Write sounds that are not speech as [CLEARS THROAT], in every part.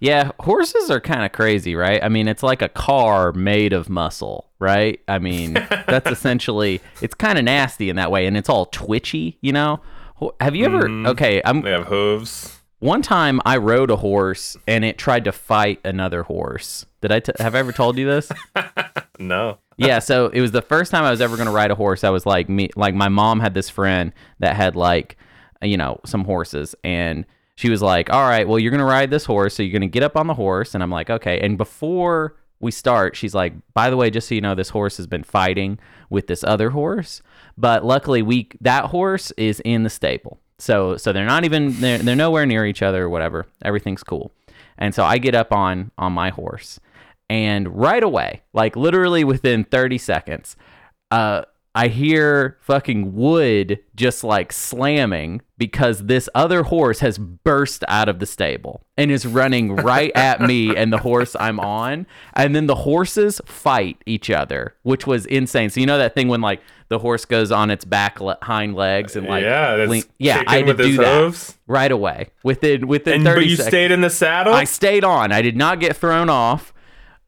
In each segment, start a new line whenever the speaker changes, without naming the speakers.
Yeah, horses are kind of crazy, right? I mean, it's like a car made of muscle, right? I mean, [LAUGHS] that's essentially it's kind of nasty in that way, and it's all twitchy, you know. Have you ever?
Mhm.
Okay, I'm
They have hooves.
one time I rode a horse and it tried to fight another horse. Did I t- have I ever told you this? [LAUGHS]
No.
yeah, so it was the first time I was ever going to ride a horse. I was like me like my mom had this friend that had like you know, some horses and she was like, "All right, well you're to ride this horse, so you're to get up on the horse." And I'm like, "Okay." And before we start, she's like, "By the way, just so you know, this horse has been fighting with this other horse, but luckily we that horse is in the stable. So so they're not even they're, they're nowhere near each other or whatever. Everything's cool." And so I get up on on my horse and right away, like literally within 30 seconds, uh, I hear fucking wood just like slamming because this other horse has burst out of the stable and is running right [LAUGHS] at me and the horse I'm on. And then the horses fight each other, which was insane. So, you know that thing when like the horse goes on its back le- hind legs and like,
yeah,
yeah, I had to
with his
do that
hooves.
right away within within
And
30
but you
seconds.
stayed in the saddle.
I stayed on. I did not get thrown off.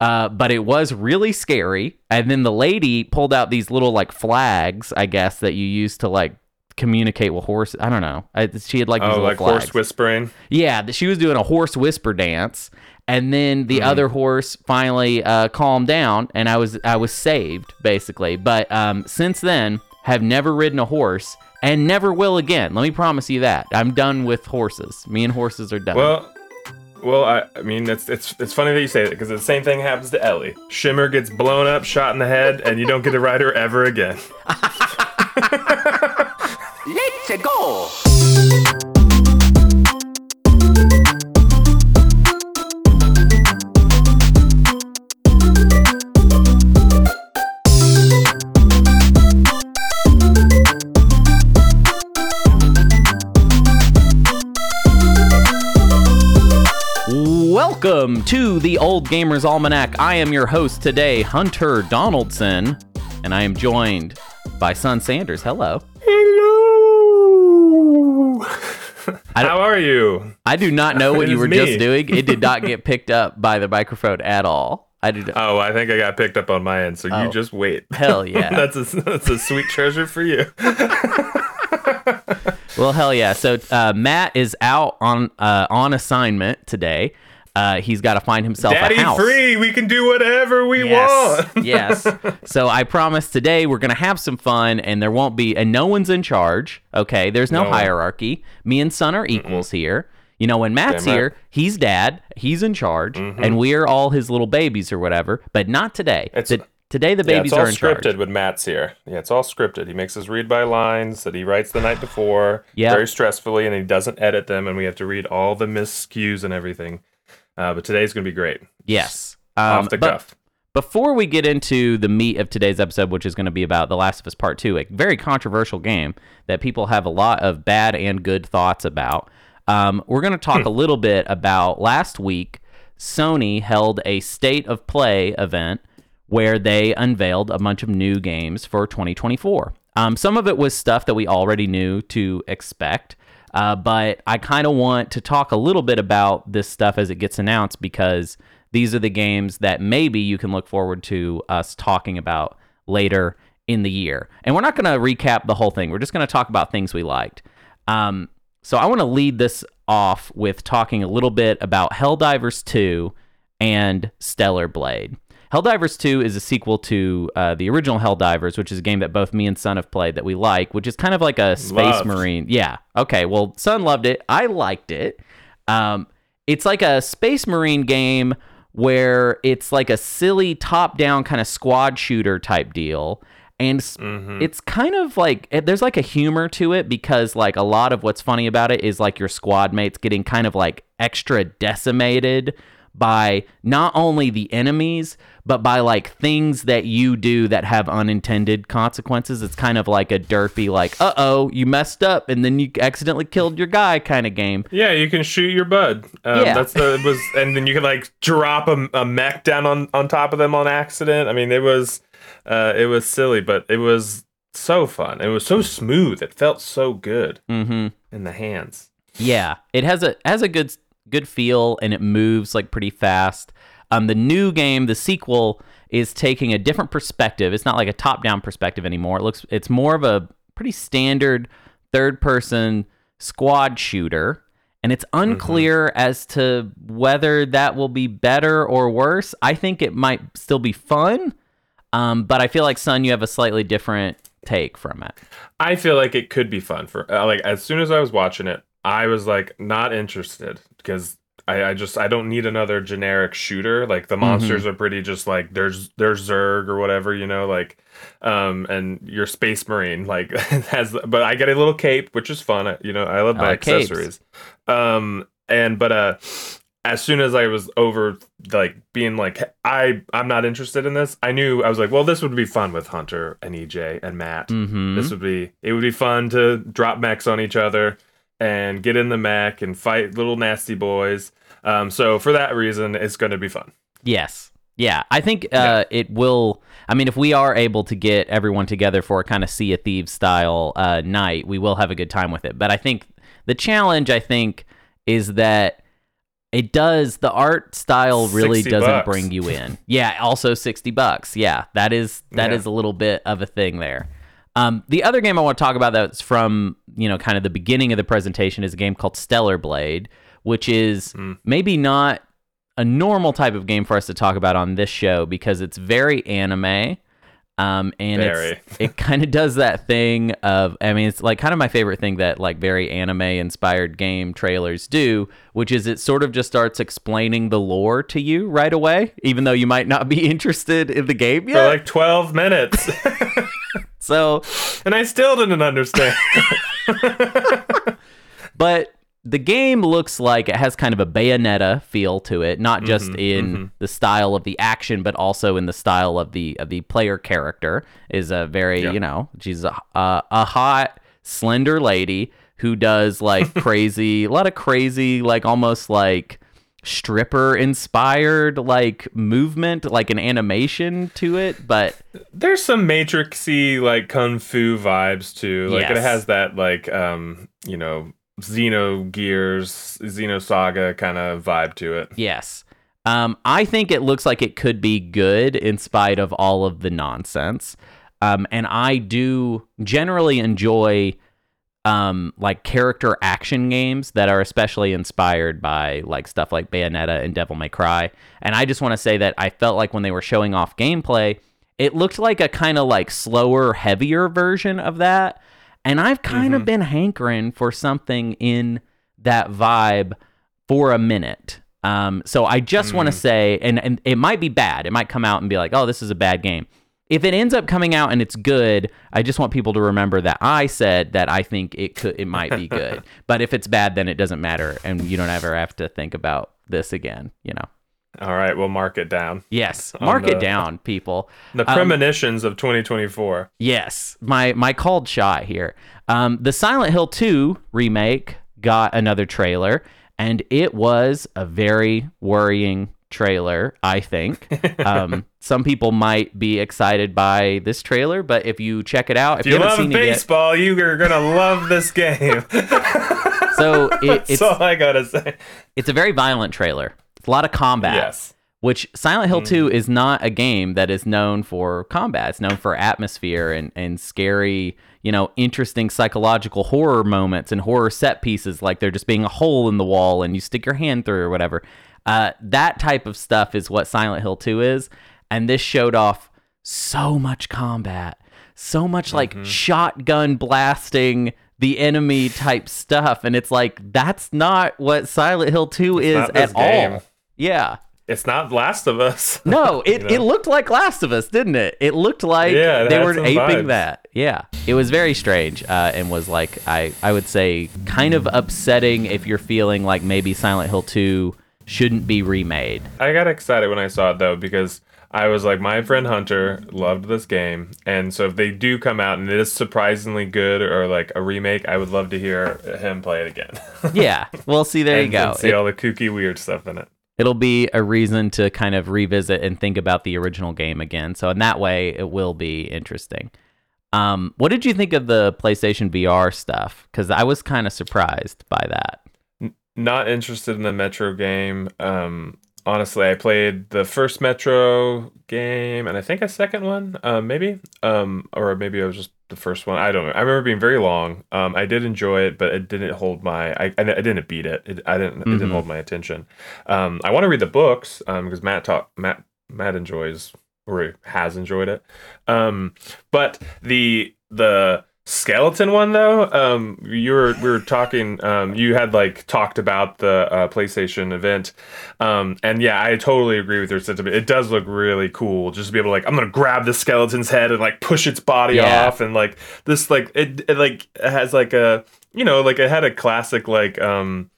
Uh, but it was really scary. And then the lady pulled out these little like flags, I guess, that you use to like communicate with horses. I don't know. I, she had like these
oh,
little
like
flags.
horse whispering.
Yeah, she was doing a horse whisper dance, and then the
Mm-hmm.
other horse finally uh, calmed down, and I was I was saved basically. But um, since then, have never ridden a horse, and never will again. Let me promise you that. I'm done with horses. Me and horses are done.
Well, well, I, I mean, it's it's it's funny that you say that because the same thing happens to Ellie. Shimmer gets blown up, shot in the head, and you don't get to ride her ever again. [LAUGHS]
Let's go!
Welcome to the Old Gamers Almanac. I am your host today, Hunter Donaldson, and I am joined by Sun Sanders. Hello.
Hello. How are you?
I do not know what you were
me.
just doing. It did not get [LAUGHS] picked up by the microphone at all. I did.
Oh, I think I got picked up on my end, so
Oh.
you just wait.
Hell yeah. [LAUGHS]
that's a that's a sweet treasure for you. [LAUGHS]
Well, hell yeah. So uh, Matt is out on uh, on assignment today. Uh, he's got to find himself
Daddy
a house.
free. We can do whatever we
yes,
want. [LAUGHS]
yes. So I promise today we're gonna have some fun, and there won't be, and no one's in charge. Okay, there's no,
No.
hierarchy. Me and Sun are equals here. You know, when Matt's
right.
here, he's dad, he's in charge, and we are all his little babies or whatever. But not today.
It's-
T- today the
Yeah,
babies
it's all
are in
scripted
charge.
with Matt's here. Yeah, it's all scripted. He makes us read by lines that he writes the night before,
Yep.
very stressfully, and he doesn't edit them, and we have to read all the miscues and everything. Uh, but today's gonna be great.
Yes. Um,
Off the
but-
cuff.
Before we get into the meat of today's episode, which is going to be about The Last of Us Part 2, a very controversial game that people have a lot of bad and good thoughts about, um, we're going to talk a little bit about last week. Sony held a state of play event where they unveiled a bunch of new games for 2024. Um, some of it was stuff that we already knew to expect, uh, but I kind of want to talk a little bit about this stuff as it gets announced because these are the games that maybe you can look forward to us talking about later in the year. And we're not going to recap the whole thing, we're just going to talk about things we liked. Um, so I want to lead this off with talking a little bit about Helldivers 2 and Stellar Blade. Helldivers 2 is a sequel to uh, the original Helldivers, which is a game that both me and Sun have played that we like, which is kind of like a space
Loved.
marine. Yeah. Okay. Well, Sun loved it. I liked it. Um, it's like a space marine game where it's like a silly top-down kind of squad shooter type deal, and
Mm-hmm.
it's kind of like there's like a humor to it because like a lot of what's funny about it is like your squad mates getting kind of like extra decimated by not only the enemies but by like things that you do that have unintended consequences it's kind of like a derpy like uh-oh you messed up and then you accidentally killed your guy kind of game
Yeah, you can shoot your bud. Um,
Yeah.
that's the it was, [LAUGHS] and then you can like drop a, a mech down on on top of them on accident. I mean, it was uh, it was silly, but it was so fun. It was so smooth. It felt so good
mm-hmm
in the hands.
Yeah, it has a has a good good feel and it moves like pretty fast. Um, the new game, the sequel, is taking a different perspective. It's not like a top-down perspective anymore. It looks it's more of a pretty standard third-person squad shooter, and it's unclear as to whether that will be better or worse. I think it might still be fun, um, but I feel like Sun, you have a slightly different take from it.
I feel like it could be fun for uh, like as soon as I was watching it, I was like not interested because I, I just I don't need another generic shooter. Like the monsters are pretty just like there's there's Zerg or whatever, you know, like um and your space marine like [LAUGHS] has but I get a little cape, which is fun. I- You know, I love
I
my
like capes.
accessories. Um and but uh as soon as I was over like being like I I'm not interested in this, I knew I was like, well, this would be fun with Hunter and EJ and Matt.
Mm-hmm.
This would be it would be fun to drop mechs on each other and get in the mech and fight little nasty boys. Um, so for that reason, it's going to be fun.
Yes. Yeah, I think uh, it will. I mean, if we are able to get everyone together for a kind of Sea of Thieves style uh, night, we will have a good time with it. But I think the challenge, I think, is that it does the art style really doesn't
bucks.
bring you in. Yeah, also sixty bucks. Yeah, that is that is
Yeah.
a little bit of a thing there. Um, the other game I want to talk about that's from you know kind of the beginning of the presentation is a game called Stellar Blade, which is
Mm.
maybe not a normal type of game for us to talk about on this show because it's very anime. Um, and
Very.
it's, [LAUGHS] it kind of does that thing of, I mean, it's like kind of my favorite thing that like very anime inspired game trailers do, which is it sort of just starts explaining the lore to you right away, even though you might not be [LAUGHS] interested in the game
For like 12 minutes. [LAUGHS]
so,
and I still didn't understand. [LAUGHS]
but the game looks like it has kind of a bayonetta feel to it not just mm-hmm, in mm-hmm. the style of the action but also in the style of the of the player character is a very
Yeah.
you know she's a, a, a hot slender lady who does like [LAUGHS] crazy a lot of crazy like almost like stripper inspired like movement like an animation to it but
There's some Matrixy like kung fu vibes too. Like it has that like um, you know, Xenogears, Xenosaga kind of vibe to it.
Yes. Um, I think it looks like it could be good in spite of all of the nonsense. Um, and I do generally enjoy um, like character action games that are especially inspired by like stuff like Bayonetta and Devil May Cry. And I just want to say that I felt like when they were showing off gameplay, it looked like a kind of like slower, heavier version of that. And I've kind of been hankering for something in that vibe for a minute. Um, so I just want to say, and, and it might be bad. It might come out and be like, oh, this is a bad game. If it ends up coming out and it's good, I just want people to remember that I said that I think it could, it might be good. [LAUGHS] but if it's bad, then it doesn't matter, and you don't ever have to think about this again. You know?
All right, we'll mark it down.
Yes, mark it down, people.
The
Um,
premonitions of 2024.
Yes, my my called shot here. Um, the Silent Hill 2 remake got another trailer, and it was a very worrying trailer. I think [LAUGHS] um, some people might be excited by this trailer, but if you check it out, if,
If you
haven't
love
seen it yet,
baseball, you are gonna love this game. [LAUGHS]
so [LAUGHS] it,
That's
it's
all I gotta say.
it's a very violent trailer. It's a lot of combat.
Yes.
which Silent Hill 2 is not a game that is known for combat. It's known for atmosphere and, and scary, you know, interesting psychological horror moments and horror set pieces, like there just being a hole in the wall and you stick your hand through or whatever. Uh, that type of stuff is what Silent Hill 2 is. And this showed off so much combat, so much like shotgun blasting the enemy type stuff. And it's like, that's not what Silent Hill 2 is
not this
at
game.
all. Yeah.
It's not Last of Us. [LAUGHS]
No, it,
know?
it looked like Last of Us, didn't it? It looked like
Yeah, it
they were aping
vibes.
that. Yeah, it was very strange uh, and was like I I would say kind of upsetting if you're feeling like maybe Silent Hill Two shouldn't be remade.
I got excited when I saw it though because I was like, my friend Hunter loved this game, and so if they do come out and it is surprisingly good or like a remake, I would love to hear him play it again. [LAUGHS]
Yeah, well, see there you go.
and see
It,
all the kooky weird stuff in it.
it'll be a reason to kind of revisit and think about the original game again. So in that way, it will be interesting. Um, what did you think of the PlayStation VR stuff? Because I was kind of surprised by that.
Not interested in the Metro game. Um, honestly, I played the first Metro game and I think a second one, um, maybe, um, or maybe it was just the first one. I don't know. I remember being very long. Um, I did enjoy it, but it didn't hold my. I, I didn't beat it. it I didn't. It didn't
Mhm.
hold my attention. Um, I want to read the books um, because Matt talk Matt Matt enjoys or has enjoyed it. Um, but the the skeleton one though? Um you were we were talking um you had like talked about the uh, playstation event. Um and yeah i totally agree with your sentiment. It does look really cool just to be able to like i'm gonna grab the skeleton's head and like push its body
Yeah.
off and like this like it, it like it has like a you know like it had a classic like um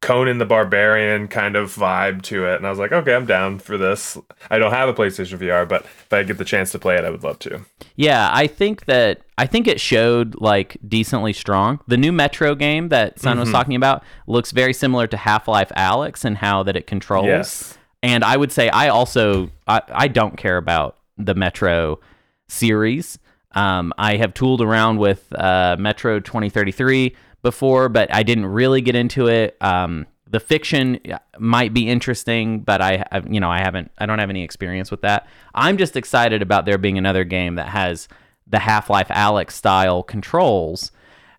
Conan the Barbarian kind of vibe to it, and I was like, okay, I'm down for this. I don't have a PlayStation VR, but if I get the chance to play it, I would love to.
Yeah, I think that I think it showed like decently strong. The new Metro game that Sun was
Mhm.
talking about looks very similar to Half-Life Alyx and how that it controls.
Yes.
And I would say I also I, I don't care about the Metro series. Um, I have tooled around with uh, Metro 2033 before, but I didn't really get into it. Um, the fiction might be interesting, but I, I, you know, I haven't, I don't have any experience with that. I'm just excited about there being another game that has the Half-Life Alyx style controls.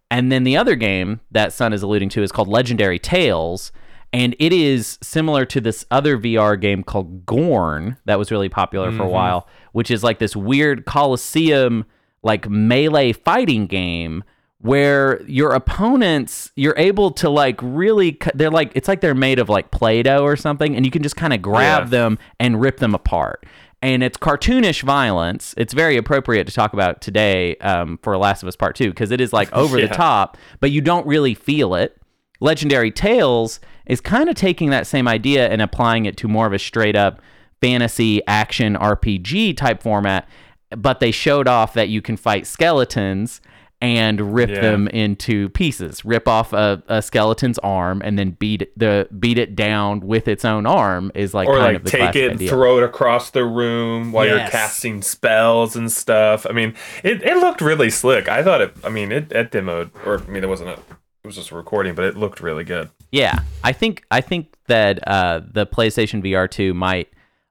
And then the other game that Sun is alluding to is called Legendary Tales. And it is similar to this other VR game called Gorn that was really popular for a while, which is like this weird Coliseum, like melee fighting game where your opponents, you're able to like really, they're like, it's like they're made of like Play Doh or something, and you can just kind of grab
Yeah.
them and rip them apart. And it's cartoonish violence. It's very appropriate to talk about today um, for Last of Us Part 2 because it is like over the [LAUGHS] top, but you don't really feel it. Legendary Tales is kind of taking that same idea and applying it to more of a straight up fantasy action RPG type format, but they showed off that you can fight skeletons and rip
Yeah.
them into pieces. Rip off a, a skeleton's arm and then beat it, the beat it down with its own arm is like
or
kind
like
of the
take it,
idea.
throw it across the room while you're casting spells and stuff. I mean, it, it looked really slick. I thought it. I mean, it, it demoed, or I mean, it wasn't a. It was just a recording, but it looked really good.
Yeah, I think I think that uh, the PlayStation VR two might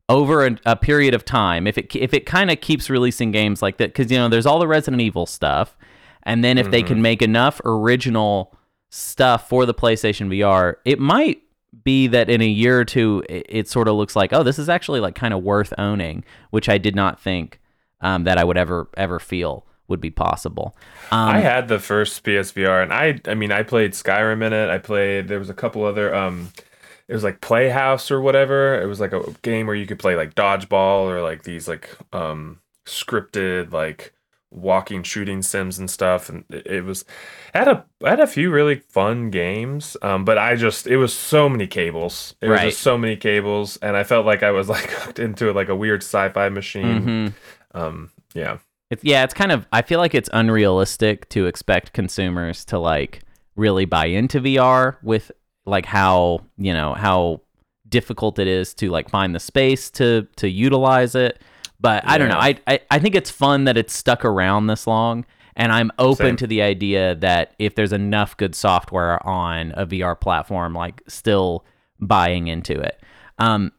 over a, a period of time, if it if it kind of keeps releasing games like that, because you know there's all the Resident Evil stuff, and then if they can make enough original stuff for the PlayStation VR, it might be that in a year or two it, it sort of looks like oh this is actually like kind of worth owning, which I did not think um, that I would ever ever feel would be possible. Um,
I had the first PSVR, and I, I mean, I played Skyrim in it. I played. There was a couple other. Um, it was like Playhouse or whatever. It was like a game where you could play like dodgeball or like these like um scripted like walking shooting sims and stuff and it, was I had a I had a few really fun games um but I just it was so many cables it was
Right.
just so many cables and I felt like I was [LAUGHS] like hooked into like a weird sci-fi machine
mhm.
um yeah
It's yeah, it's kind of I feel like it's unrealistic to expect consumers to like really buy into VR with like how, you know, how difficult it is to like find the space to to utilize it. But I don't know. I, I I think it's fun that it's stuck around this long and I'm open
Same.
to the idea that if there's enough good software on a VR platform like still buying into it. Um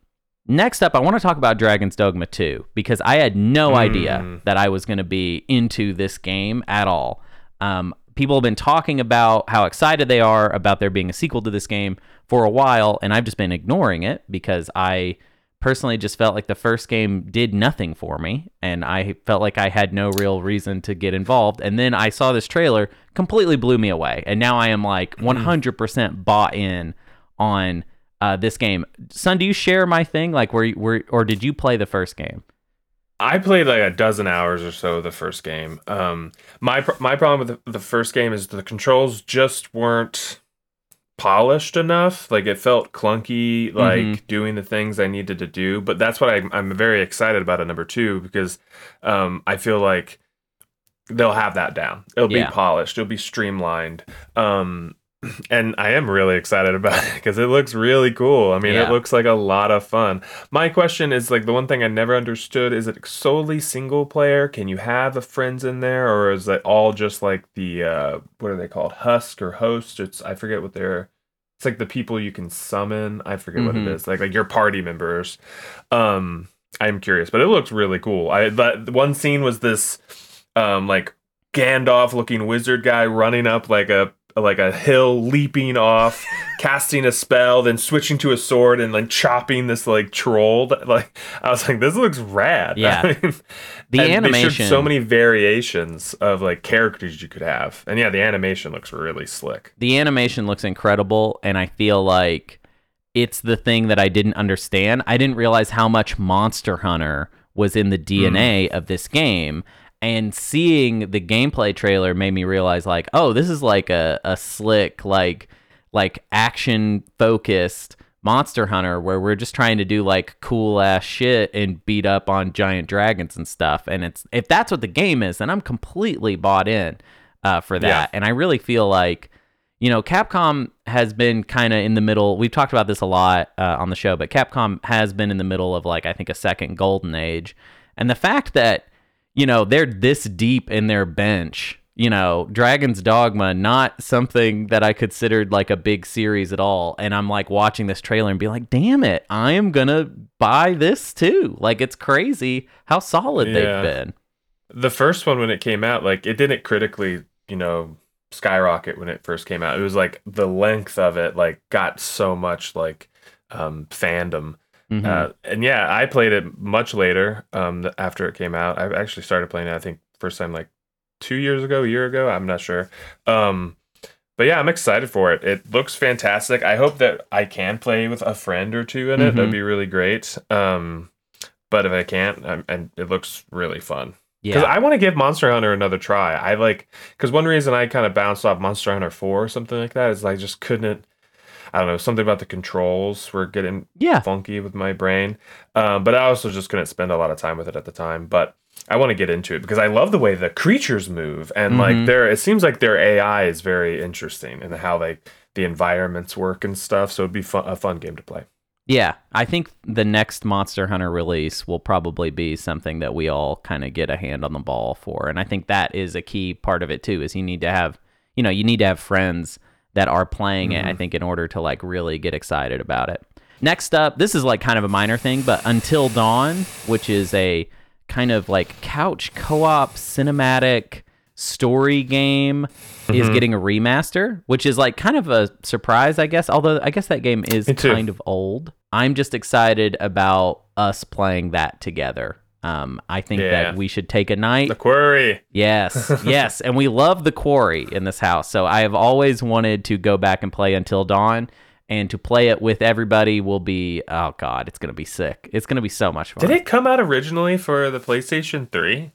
Next up, I want to talk about Dragon's Dogma 2 because I had no idea
Mm.
that I was going to be into this game at all. Um, people have been talking about how excited they are about there being a sequel to this game for a while, and I've just been ignoring it because I personally just felt like the first game did nothing for me, and I felt like I had no real reason to get involved. And then I saw this trailer, completely blew me away, and now I am like 100% bought in on uh, this game. Sun, do you share my thing? Like, were you, were or did you play the first game?
I played like a dozen hours or so of the first game. Um, my my problem with the, the first game is the controls just weren't polished enough. Like it felt clunky, like
Mhm.
doing the things I needed to do. But that's what I, I'm very excited about at number two because um, I feel like they'll have that down. It'll
Yeah.
be polished. It'll be streamlined. Um, [CLEARS THROAT] and I am really excited about it because it looks really cool. I mean,
Yeah.
it looks like a lot of fun. My question is like the one thing I never understood is it solely single player? Can you have a friends in there, or is it all just like the uh, what are they called, Husk or Host? It's I forget what they're it's like the people you can summon. I forget what it
Mhm.
is. Like like your party members. Um, I'm curious, but it looks really cool. I but one scene was this, um, like Gandalf looking wizard guy running up like a like a hill, leaping off, [LAUGHS] casting a spell, then switching to a sword and like chopping this like troll. that- Like I was like, this looks rad. [LAUGHS]
Yeah.
I mean,
The animation.
so many variations of like characters you could have, and yeah, the animation looks really slick.
the animation looks incredible and i feel like it's the thing that i didn't understand i didn't realize how much monster hunter was in the mm. dna of this game and seeing the gameplay trailer made me realize like oh this is like a, a slick like like action focused monster hunter where we're just trying to do like cool ass shit and beat up on giant dragons and stuff and it's if that's what the game is then i'm completely bought in uh, for that
Yeah.
and i really feel like you know, Capcom has been kind of in the middle. We've talked about this a lot uh, on the show, but Capcom has been in the middle of like I think a second golden age, and the fact that you know they're this deep in their bench, you know, Dragon's Dogma, not something that I considered like a big series at all, and I'm like watching this trailer and be like, damn it, I am gonna buy this too. Like it's crazy how solid
Yeah.
they've been.
The first one when it came out, like it didn't critically, you know, skyrocket when it first came out. It was like the length of it like got so much like um fandom.
Mhm.
Uh, and yeah, I played it much later um after it came out. I actually started playing it I think first time like 2 years ago, a year ago, I'm not sure. Um but yeah, I'm excited for it. It looks fantastic. I hope that I can play with a friend or two in it.
Mhm.
That'd be really great. Um but if I can't, I'm, and it looks really fun. Because
yeah,
I want to give Monster Hunter another try. I like because one reason I kind of bounced off Monster Hunter Four or something like that is I just couldn't. I don't know something about the controls were getting
yeah,
funky with my brain, um, but I also just couldn't spend a lot of time with it at the time. But I want to get into it because I love the way the creatures move and
Mhm.
like their. It seems like their AI is very interesting and how they the environments work and stuff. So it'd be fun, a fun game to play.
Yeah, I think the next Monster Hunter release will probably be something that we all kind of get a hand on the ball for, and I think that is a key part of it too. Is you need to have, you know, you need to have friends that are playing it. I think in order to like really get excited about it. Next up, this is like kind of a minor thing, but Until Dawn, which is a kind of like couch co-op cinematic story game is
Mm-hmm.
getting a remaster, which is like kind of a surprise, I guess. Although I guess that game is kind of old. I'm just excited about us playing that together. Um, I think
Yeah.
that we should take a night.
The Quarry.
Yes, [LAUGHS] yes, and we love the quarry in this house. So I have always wanted to go back and play Until Dawn, and to play it with everybody will be oh god, it's gonna be sick. It's gonna be so much fun.
Did it come out originally for the PlayStation Three?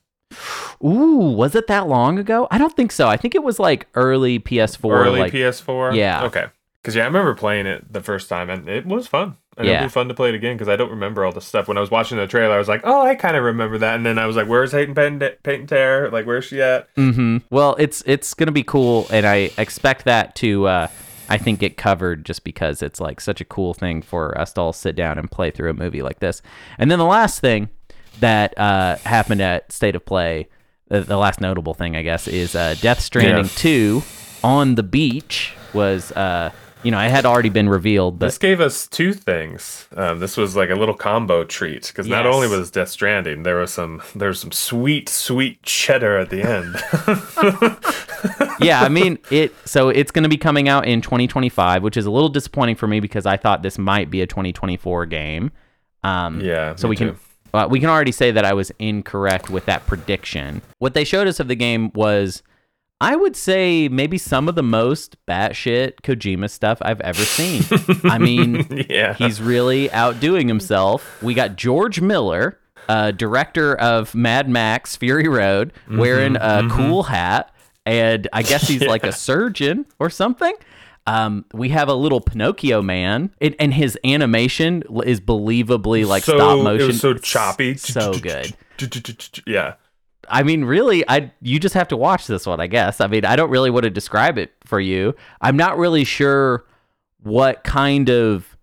Ooh, was it that long ago? I don't think so. I think it was like early PS4.
early
like,
PS4.
Yeah.
Okay. Because yeah, I remember playing it the first time, and it was fun. And
Yeah.
it'll be fun to play it again because I don't remember all the stuff. When I was watching the trailer, I was like, "Oh, I kind of remember that." And then I was like, "Where's Hayden Paint and Tear? Like, where's she at?"
Mm-hmm. Well, it's it's gonna be cool, and I expect that to uh, I think get covered just because it's like such a cool thing for us to all sit down and play through a movie like this. And then the last thing that uh, happened at State of Play, the, the last notable thing I guess is uh, Death Stranding
Yeah.
Two on the beach was uh, you know it had already been revealed, but
This gave us two things. Um, this was like a little combo treat because not only was Death Stranding, there was some there was some sweet sweet cheddar at the end. [LAUGHS]
yeah, I mean it. So it's going to be coming out in 2025, which is a little disappointing for me because I thought this might be a 2024 game. Um,
Yeah,
So we can uh, we can already say that I was incorrect with that prediction. What they showed us of the game was, I would say, maybe some of the most batshit Kojima stuff I've ever seen. [LAUGHS] I mean,
yeah,
he's really outdoing himself. We got George Miller, uh, director of Mad Max Fury Road,
Mm-hmm,
wearing a cool hat, and I guess he's [LAUGHS] like a surgeon or something. Um, we have a little Pinocchio man, it, and his animation is believably like
so
stop motion.
So choppy,
so good. [LAUGHS]
Yeah,
I mean, really, I you just have to watch this one, I guess. I mean, I don't really want to describe it for you. I'm not really sure what kind of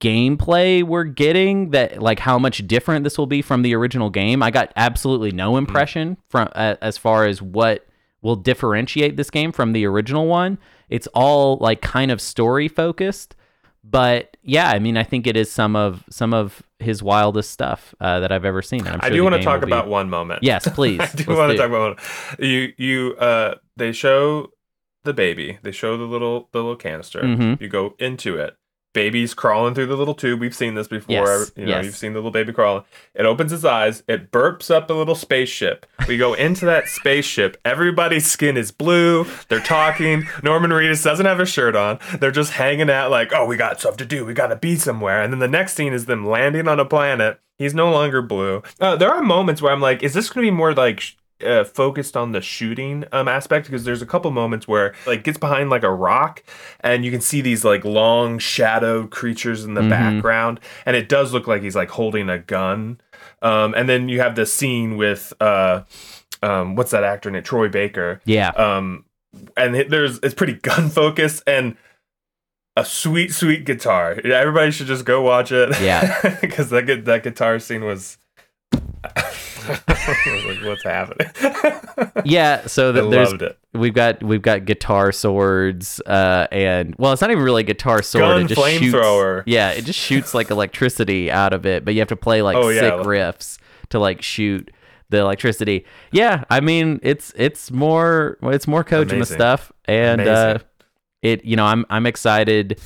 gameplay we're getting that like how much different this will be from the original game. I got absolutely no impression from uh, as far as what will differentiate this game from the original one. It's all like kind of story focused, but yeah, I mean, I think it is some of some of his wildest stuff uh, that I've ever seen. I'm
I do want to talk
be-
about one moment.
Yes, [LAUGHS] please.
I do want to talk about one. You you uh they show the baby. They show the little the little canister.
Mhm.
You go into it. Baby's crawling through the little tube. We've seen this before.
Yes,
You know,
yes.
you've seen the little baby crawling. It opens its eyes. It burps up a little spaceship. We go into that spaceship. Everybody's skin is blue. They're talking. Norman Reedus doesn't have a shirt on. They're just hanging out like, oh, we got stuff to do. We got to be somewhere. And then the next scene is them landing on a planet. He's no longer blue. Uh, there are moments where I'm like, is this going to be more like uh, focused on the shooting um, aspect? Because there's a couple moments where like gets behind like a rock, and you can see these like long shadowed creatures in the
Mhm.
background, and it does look like he's like holding a gun. Um, and then you have the scene with uh, um, what's that actor named Troy Baker?
Yeah.
um and it- there's it's pretty [LAUGHS] gun focused and a sweet sweet guitar everybody should just go watch it
Yeah. [LAUGHS]
because that that guitar scene was [LAUGHS] like what's happening?
Yeah, so [LAUGHS]
I
there's we've got we've got guitar swords uh and well it's not even really a guitar sword
Gun
it just shoots
flamethrower.
yeah it just shoots like electricity out of it but you have to play like
Oh, yeah.
sick riffs to like shoot the electricity. Yeah i mean it's it's more it's more kojima stuff and uh it you know i'm i'm excited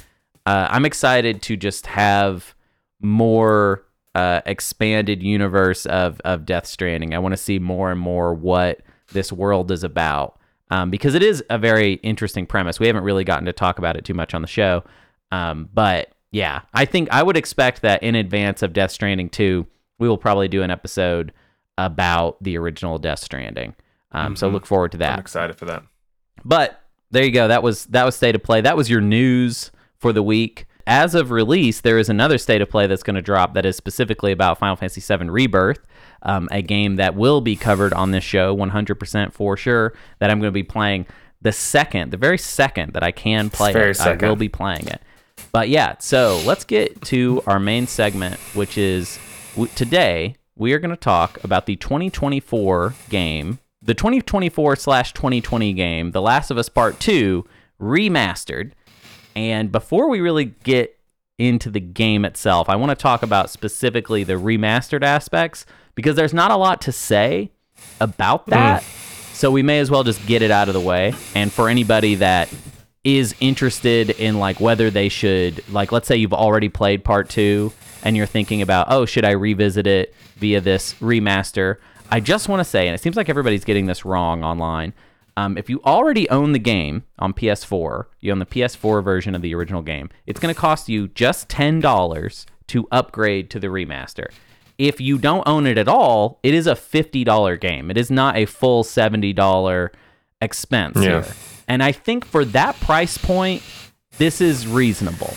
uh i'm excited to just have more uh expanded universe of of death stranding i want to see more and more what this world is about um, because it is a very interesting premise. We haven't really gotten to talk about it too much on the show, um, but yeah, I think I would expect that in advance of Death Stranding 2, we will probably do an episode about the original Death Stranding. Um, So
Mhm.
look forward to
i'm
that.
excited for that
But there you go. That was that was state of play. That was your news for the week. As of release, there is another state of play that's going to drop that is specifically about Final Fantasy VII Rebirth, um, a game that will be covered on this show 100% for sure. That I'm going to be playing the second, the very second that I can play
Very
it. I will be playing it. But yeah, so let's get to our main segment, which is w- today we are going to talk about the 2024 game, the 2024 slash 2020 game, The Last of Us Part 2 remastered. And before we really get into the game itself, I want to talk about specifically the remastered aspects because there's not a lot to say about mm. that. So we may as well just get it out of the way. And for anybody that is interested in like whether they should like let's say you've already played part 2 and you're thinking about oh should I revisit it via this remaster I just want to say and it seems like everybody's getting this wrong online um, if you already own the game on PS4 you own the PS4 version of the original game it's going to cost you just $10 to upgrade to the remaster if you don't own it at all it is a $50 game it is not a full $70 expense
Yeah.
here and I think for that price point, this is reasonable.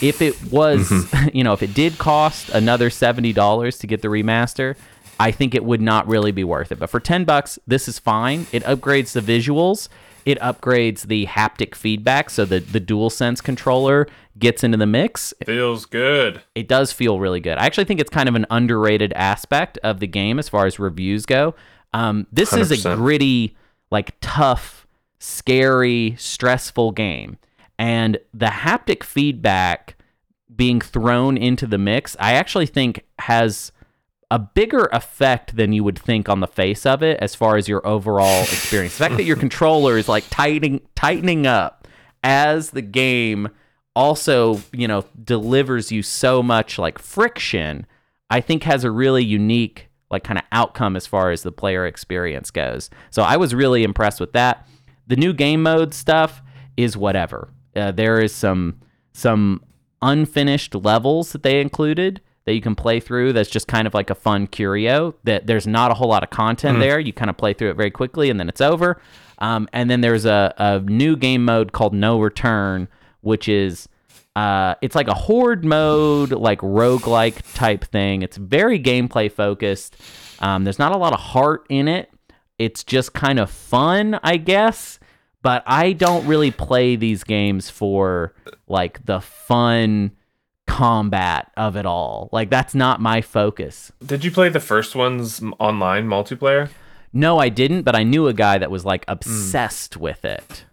If it was, [LAUGHS] you know, if it did cost another $70 to get the remaster, I think it would not really be worth it. But for 10 bucks, this is fine. It upgrades the visuals, it upgrades the haptic feedback so that the DualSense controller gets into the mix.
feels good
It does feel really good. I actually think it's kind of an underrated aspect of the game as far as reviews go. Um, this is a gritty, like tough, scary, stressful game. And the haptic feedback being thrown into the mix, I actually think has a bigger effect than you would think on the face of it as far as your overall [LAUGHS] experience. The fact that your controller is like tightening tightening up as the game also, you know, delivers you so much like friction, I think has a really unique like kind of outcome as far as the player experience goes. So I was really impressed with that. The new game mode stuff is whatever. Uh, there is some some unfinished levels that they included that you can play through that's just kind of like a fun curio that there's not a whole lot of content there. You kind of play through it very quickly and then it's over. Um, and then there's a, a new game mode called no return which is uh, it's like a horde mode like roguelike type thing. It's very gameplay focused. Um, there's not a lot of heart in it. It's just kind of fun i guess but i don't really play these games for like the fun combat of it all like that's not my focus
did you play the first one's online multiplayer
No, I didn't, but I knew a guy that was like obsessed with it.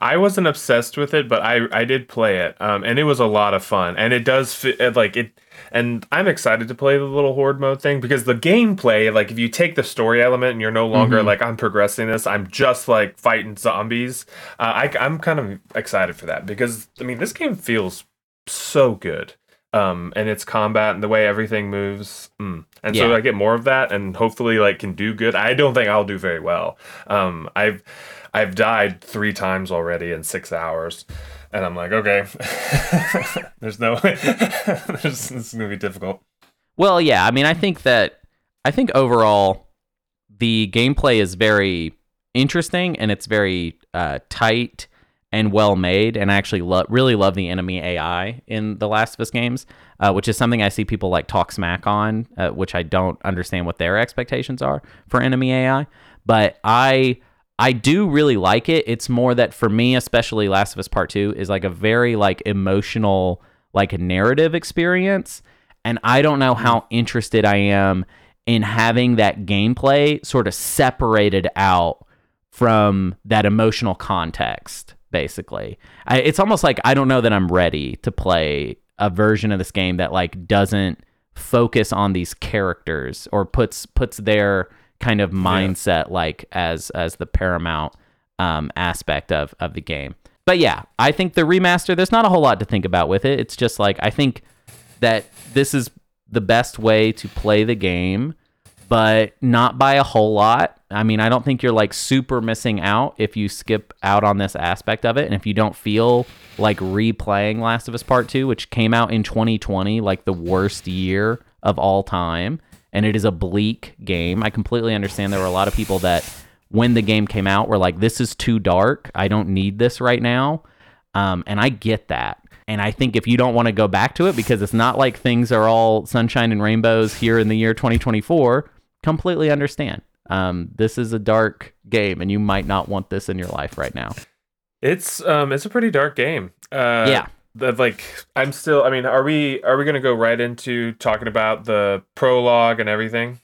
I wasn't obsessed with it, but I I did play it, um, and it was a lot of fun. And it does fit like it, and I'm excited to play the little horde mode thing because the gameplay, like if you take the story element and you're no longer like I'm progressing this, I'm just like fighting zombies. Uh, I I'm kind of excited for that because I mean this game feels so good. Um, and its combat and the way everything moves, mm. and so I get more of that, and hopefully, like, can do good. I don't think I'll do very well. Um, I've I've died three times already in six hours, and I'm like, okay, [LAUGHS] there's no, [LAUGHS] there's, this is gonna be difficult.
Well, yeah, I mean, I think that I think overall the gameplay is very interesting and it's very uh, tight and well made. And I actually lo- really love the enemy AI in the Last of Us games, uh, which is something I see people like talk smack on, uh, which I don't understand what their expectations are for enemy AI. But I I do really like it. It's more that for me, especially Last of Us Part Two, is like a very like emotional like narrative experience and I don't know how interested I am in having that gameplay sort of separated out from that emotional context. Basically, I, it's almost like I don't know that I'm ready to play a version of this game that like doesn't focus on these characters or puts puts their kind of mindset like as as the paramount um, aspect of of the game. But yeah, I think the remaster. There's not a whole lot to think about with it. It's just like I think that this is the best way to play the game, but not by a whole lot. I mean, I don't think you're like super missing out if you skip out on this aspect of it. And if you don't feel like replaying Last of Us Part 2, which came out in 2020, like the worst year of all time, and it is a bleak game. I completely understand there were a lot of people that when the game came out were like, this is too dark. I don't need this right now. Um, and I get that. And I think if you don't want to go back to it because it's not like things are all sunshine and rainbows here in the year 2024, completely understand. Um, this is a dark game and you might not want this in your life right now.
It's um, it's a pretty dark game. Uh,
Yeah.
The, like I'm still. I mean, are we are we gonna go right into talking about the prologue and everything?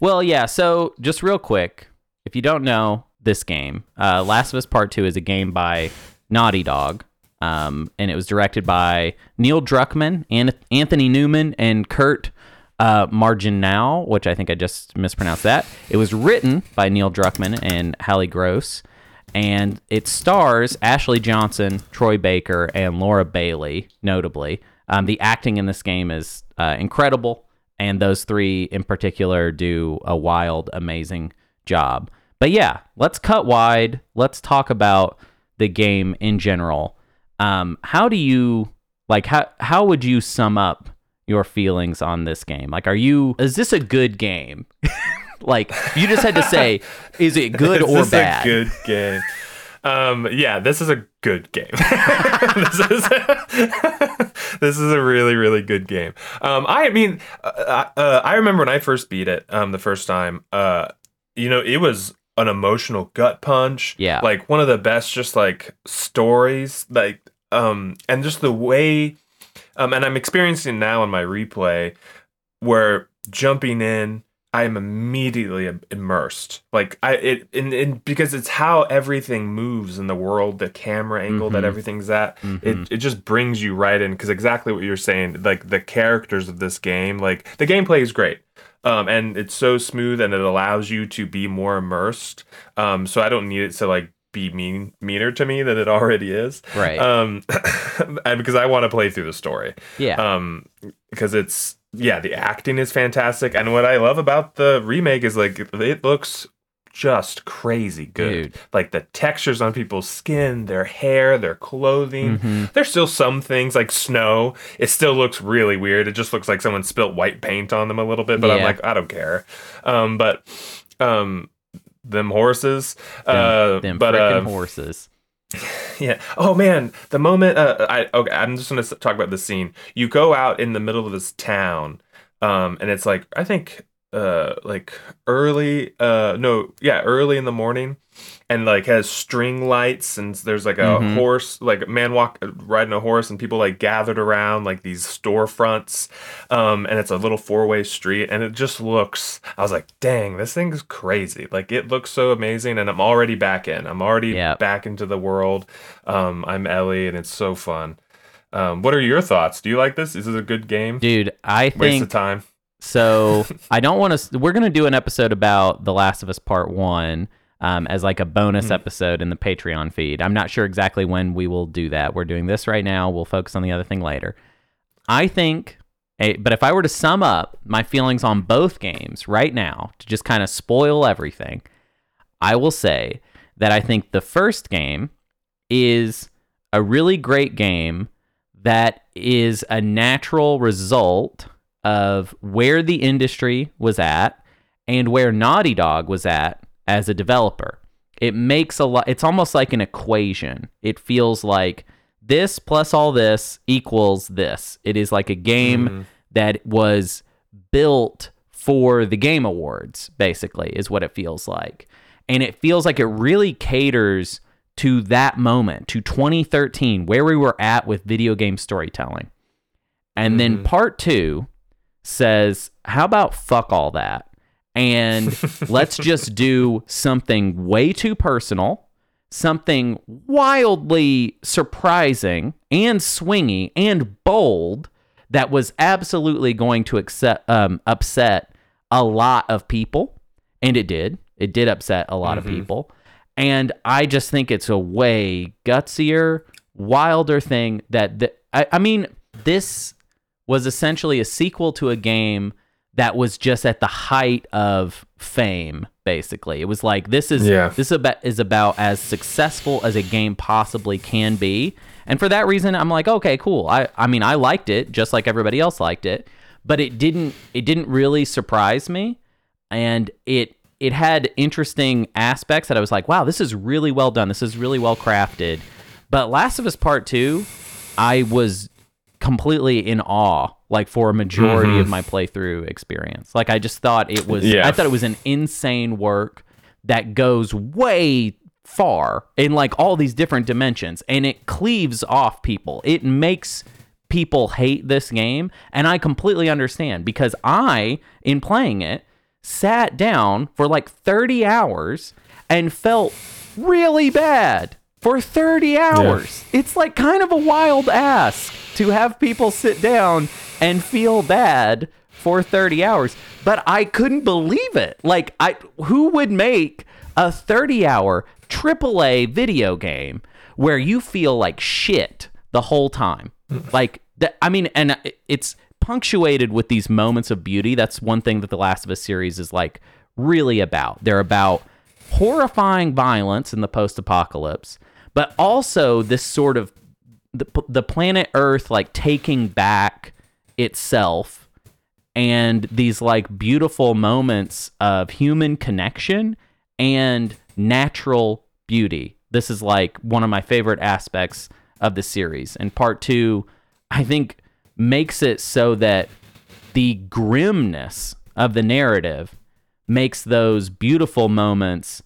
Well, yeah. So just real quick, if you don't know this game, uh, Last of Us Part Two is a game by Naughty Dog, um, and it was directed by Neil Druckmann and Anthony Newman and Kurt uh, Margenau, which I think I just mispronounced that. It was written by Neil Druckmann and Halley Gross, and it stars Ashley Johnson, Troy Baker, and Laura Bailey, notably. Um, the acting in this game is uh, incredible, and those three in particular do a wild, amazing job. But yeah, let's cut wide. Let's talk about the game in general. Um, how do you like? How how would you sum up your feelings on this game? Like, are you is this a good game? [LAUGHS] like, you just had to say, is it [LAUGHS] good
Is
or
this
bad?
A good game. Um, yeah, this is a good game. [LAUGHS] this is this is a really really good game. Um, I mean, uh, uh, I remember when I first beat it um, the first time. Uh, you know, it was an emotional gut punch.
Yeah.
like one of the best, just like stories, like um, and just the way, um, and I'm experiencing now in my replay where jumping in I am immediately immersed. Like I it in, in because it's how everything moves in the world, the camera angle that
Mhm.
everything's at.
Mhm.
It it just brings you right in because exactly what you're saying. Like the characters of this game, like the gameplay is great. Um, and it's so smooth and it allows you to be more immersed. Um, so I don't need it to like be mean meaner to me than it already is.
Right.
Um, [COUGHS] and because I want to play through the story
yeah.
um because it's yeah the acting is fantastic and what i love about the remake is like it looks just crazy good
Dude.
like the textures on people's skin their hair their clothing
Mhm.
there's still some things like snow it still looks really weird it just looks like someone spilt white paint on them a little bit but i'm like i don't care um but um them horses
Them,
uh
them
but um,
horses. [LAUGHS]
yeah. Oh man, the moment uh, I okay, I'm just gonna talk about the scene. You go out in the middle of this town, um, and it's like I think uh like early uh no yeah early in the morning and like has string lights and there's like a
Mhm.
horse like a man walk riding a horse and people like gathered around like these storefronts um and it's a little four-way street and it just looks i was like dang this thing is crazy. Like it looks so amazing and i'm already back in. I'm already
Yep.
back into the world. Um i'm ellie and it's so fun. Um what are your thoughts? Do you like this? Is this a good game?
Dude, I
waste
think
of time.
So I don't want to. We're gonna do an episode about The Last of Us Part One um, as like a bonus episode in the Patreon feed. I'm not sure exactly when we will do that. We're doing this right now. We'll focus on the other thing later. I think. But if I were to sum up my feelings on both games right now, to just kind of spoil everything, I will say that I think the first game is a really great game that is a natural result of where the industry was at and where Naughty Dog was at as a developer. It makes a lot it's almost like an equation. It feels like this plus all this equals this. It is like a game hmm. that was built for the game awards basically is what it feels like. And it feels like it really caters to that moment, to 2013 where we were at with video game storytelling. And then mm-hmm. part 2 says, How about fuck all that? And [LAUGHS] let's just do something way too personal, something wildly surprising and swingy and bold that was absolutely going to accept, um, upset a lot of people. And it did. It did upset a lot of people. And I just think it's a way gutsier, wilder thing that, that I, I mean, this was essentially a sequel to a game that was just at the height of fame basically. It was like this is
Yeah.
this is about, is about as successful as a game possibly can be. And for that reason i'm like okay cool. I i mean i liked it just like everybody else liked it but it didn't it didn't really surprise me. And it it had interesting aspects that i was like wow this is really well done. This is really well crafted. But last of us part 2 i was completely in awe like for a majority of mm-hmm. my playthrough experience. Like i just thought it was
Yeah.
i thought it was an insane work that goes way far in like all these different dimensions and it cleaves off people. It makes people hate this game and i completely understand because i in playing it sat down for like 30 hours and felt really bad for 30 hours. It's like kind of a wild ask to have people sit down and feel bad for 30 hours, but I couldn't believe it. Like I who would make a 30-hour AAA video game where you feel like shit the whole time? Like that I mean and it's punctuated with these moments of beauty. That's one thing that the Last of Us series is like really about. They're about horrifying violence in the post-apocalypse, but also this sort of the, the planet Earth like taking back itself and these like beautiful moments of human connection and natural beauty. This is like one of my favorite aspects of the series. And part 2 I think makes it so that the grimness of the narrative makes those beautiful moments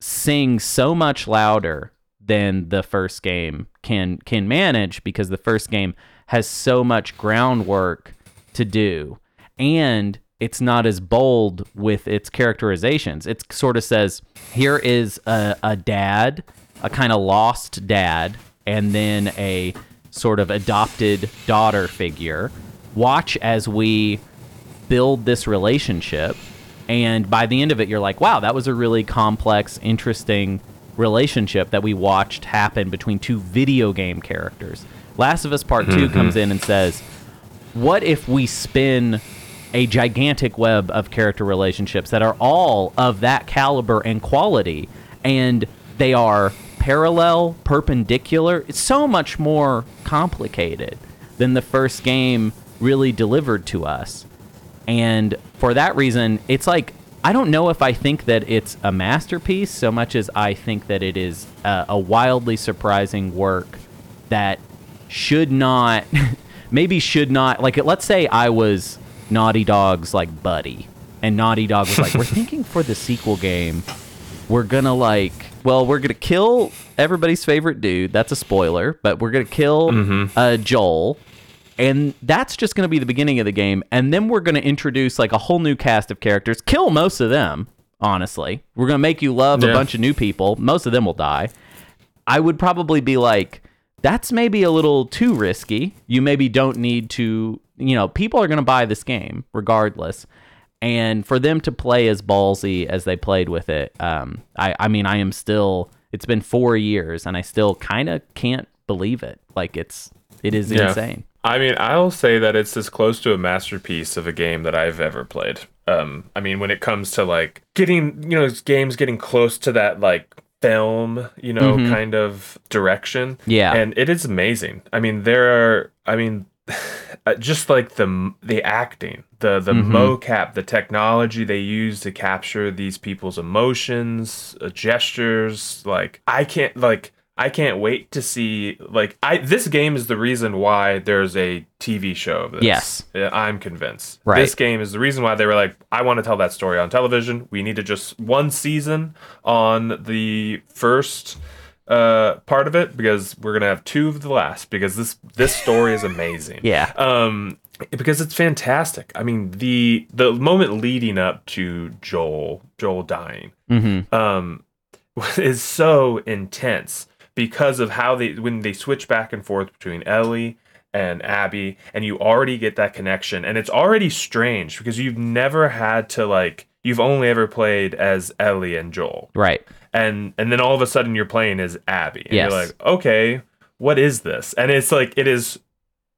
sing so much louder than the first game can can manage because the first game has so much groundwork to do. And it's not as bold with its characterizations. It sort of says here is a, a dad a kind of lost dad and then a sort of adopted daughter figure. Watch as we build this relationship and by the end of it you're like wow that was a really complex interesting relationship that we watched happen between two video game characters. Last of us part 2 mm-hmm. comes in and says what if we spin a gigantic web of character relationships that are all of that caliber and quality and they are parallel perpendicular? It's so much more complicated than the first game really delivered to us. And for that reason, it's like I don't know if I think that it's a masterpiece so much as I think that it is a, a wildly surprising work that should not, [LAUGHS] maybe should not, like let's say I was Naughty Dog's like buddy, and Naughty Dog was like, "We're [LAUGHS] thinking for the sequel game, we're gonna like, well, we're gonna kill everybody's favorite dude. That's a spoiler, but we're gonna kill uh, Joel." And that's just going to be the beginning of the game. And then we're going to introduce like a whole new cast of characters, kill most of them, honestly. We're going to make you love a bunch of new people. Most of them will die. I would probably be like, that's maybe a little too risky. You maybe don't need to, you know, people are going to buy this game regardless. And for them to play as ballsy as they played with it, um, I, I mean, I am still, it's been four years and I still kind of can't believe it. Like it's, it is
Yeah.
insane.
I mean, I'll say that it's as close to a masterpiece of a game that I've ever played. Um, I mean, when it comes to like getting, you know, games getting close to that like film, you know, kind of direction.
Yeah.
and it is amazing. I mean, there are, I mean, [SIGHS] uh, just like the the acting, the the mocap, the technology they use to capture these people's emotions, uh, gestures. Like I can't like I can't wait to see like I this game is the reason why there's a TV show of this.
Yes.
I'm convinced.
Right.
This game is the reason why they were like, I want to tell that story on television. We need to just one season on the first uh part of it because we're gonna have two of the last because this this story is amazing. [LAUGHS]
Yeah.
Um because it's fantastic. I mean the the moment leading up to Joel Joel dying
Mm-hmm.
um, [LAUGHS] is so intense because of how they when they switch back and forth between Ellie and Abby, and you already get that connection, and it's already strange because you've never had to like you've only ever played as Ellie and Joel,
Right.
and and then all of a sudden you're playing as Abby, and
Yes.
you're like, okay, what is this? And it's like it is.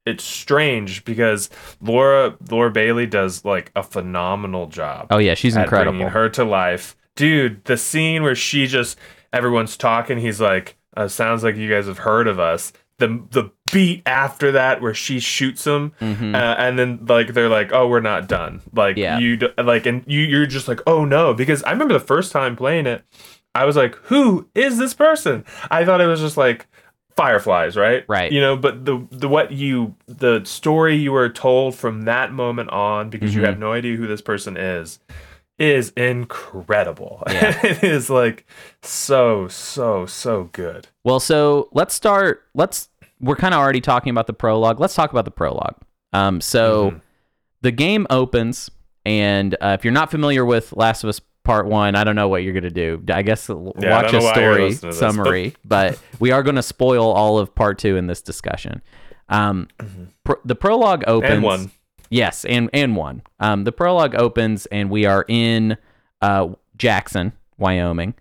It's strange because Laura Laura Bailey does like a phenomenal job
Oh yeah, she's incredible.
bringing her to life. Dude, the scene where she just everyone's talking, he's like, uh, "Sounds like you guys have heard of us." The the beat after that where she shoots him,
Mhm.
uh, and then like they're like, "Oh, we're not done." Like
Yeah.
you d- like, and you you're just like, "Oh no," because I remember the first time playing it, I was like, "Who is this person?" I thought it was just like fireflies right
Right.
you know but the the what you the story you were told from that moment on because you
Mhm.
have no idea who this person is is incredible [LAUGHS]
Yeah.
it is like so so so good
Well, so let's start. Let's. We're kind of already talking about the prologue. Let's talk about the prologue. Um, so
Mhm.
the game opens, and uh, if you're not familiar with Last of Us Part One, I don't know what you're gonna do. I guess
Yeah,
watch
don't
a
know why you're
story
this, but-
summary, but we are going to spoil all of Part Two in this discussion. Um, pr- the prologue opens.
Mm-hmm. and one
Yes, and and one. Um, the prologue opens, and we are in uh, Jackson, Wyoming,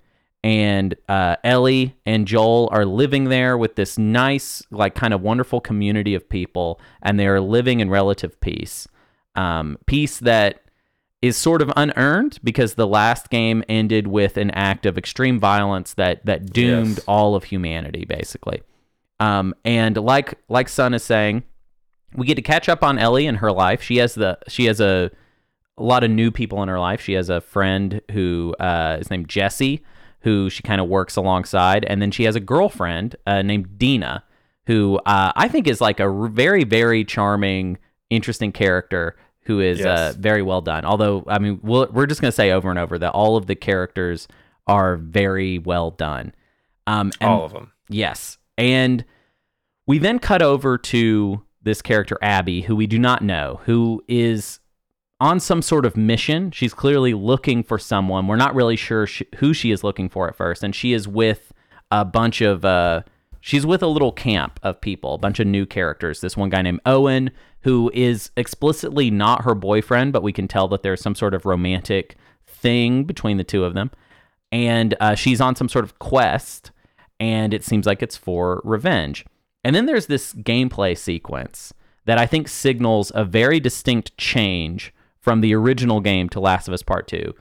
and uh, Ellie and Joel are living there with this nice, like, kind of wonderful community of people, and they are living in relative peace. Um, peace that is sort of unearned because the last game ended with an act of extreme violence that that doomed
Yes.
all of humanity, basically. Um, and like like Sun is saying, we get to catch up on Ellie and her life. She has the she has a a lot of new people in her life. She has a friend who uh, is named Jesse, who she kind of works alongside, and then she has a girlfriend uh, named Dina, who uh, I think is like a r- very very charming, interesting character who is uh,
Yes.
very well done. Although I mean, we'll, we're just gonna say over and over that all of the characters are very well done. Um, and
all of them
Yes. And we then cut over to this character, Abby, who we do not know, who is on some sort of mission. She's clearly looking for someone. We're not really sure who she is looking for at first. And she is with a bunch of, uh, she's with a little camp of people, a bunch of new characters. This one guy named Owen, who is explicitly not her boyfriend, but we can tell that there's some sort of romantic thing between the two of them. And uh, she's on some sort of quest and it seems like it's for revenge. And then there's this gameplay sequence that I think signals a very distinct change from the original game to Last of Us Part 2.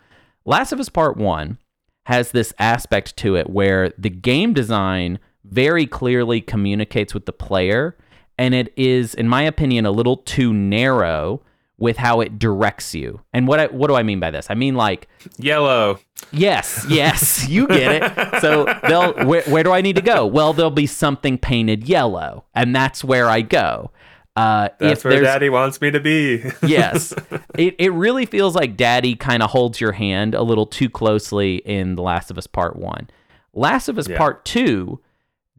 Last of Us Part 1 has this aspect to it where the game design very clearly communicates with the player, and it is, in my opinion, a little too narrow with how it directs you. And what I, what do I mean by this? I mean like
yellow
Yes, yes, [LAUGHS] you get it. So they'll where, where do I need to go? Well, there'll be something painted yellow, and that's where I go. Uh,
That's where Daddy wants me to be. [LAUGHS]
yes. It it really feels like Daddy kind of holds your hand a little too closely in The Last of Us Part 1. Last of Us
Yeah.
Part 2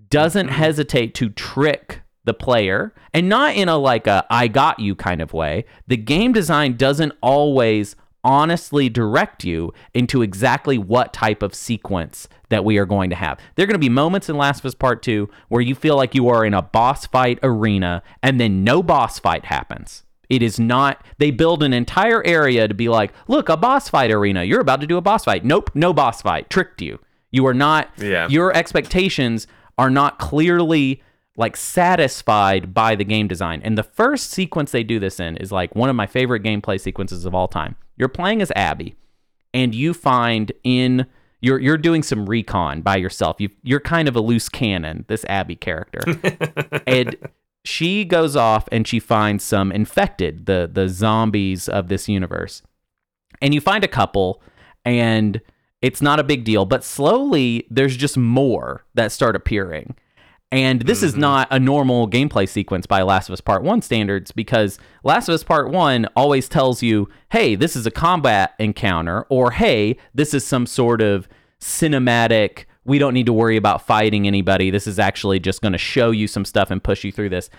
doesn't hesitate to trick the player and not in a like a I got you kind of way. The game design doesn't always honestly direct you into exactly what type of sequence that we are going to have. There are going to be moments in Last of Us Part 2 where you feel like you are in a boss fight arena and then no boss fight happens. It is not, they build an entire area to be like, look, a boss fight arena. You're about to do a boss fight. Nope, no boss fight. Tricked you. You are not,
Yeah.
your expectations are not clearly like satisfied by the game design. And the first sequence they do this in is like one of my favorite gameplay sequences of all time. You're playing as Abby and you find in you're you're doing some recon by yourself. You you're kind of a loose cannon, this Abby character. [LAUGHS] and she goes off and she finds some infected, the the zombies of this universe. And you find a couple and it's not a big deal, but slowly there's just more that start appearing. And this is not a normal gameplay sequence by Last of Us Part 1 standards because Last of Us Part 1 always tells you, hey, this is a combat encounter, or hey, this is some sort of cinematic, we don't need to worry about fighting anybody. This is actually just going to show you some stuff and push you through this.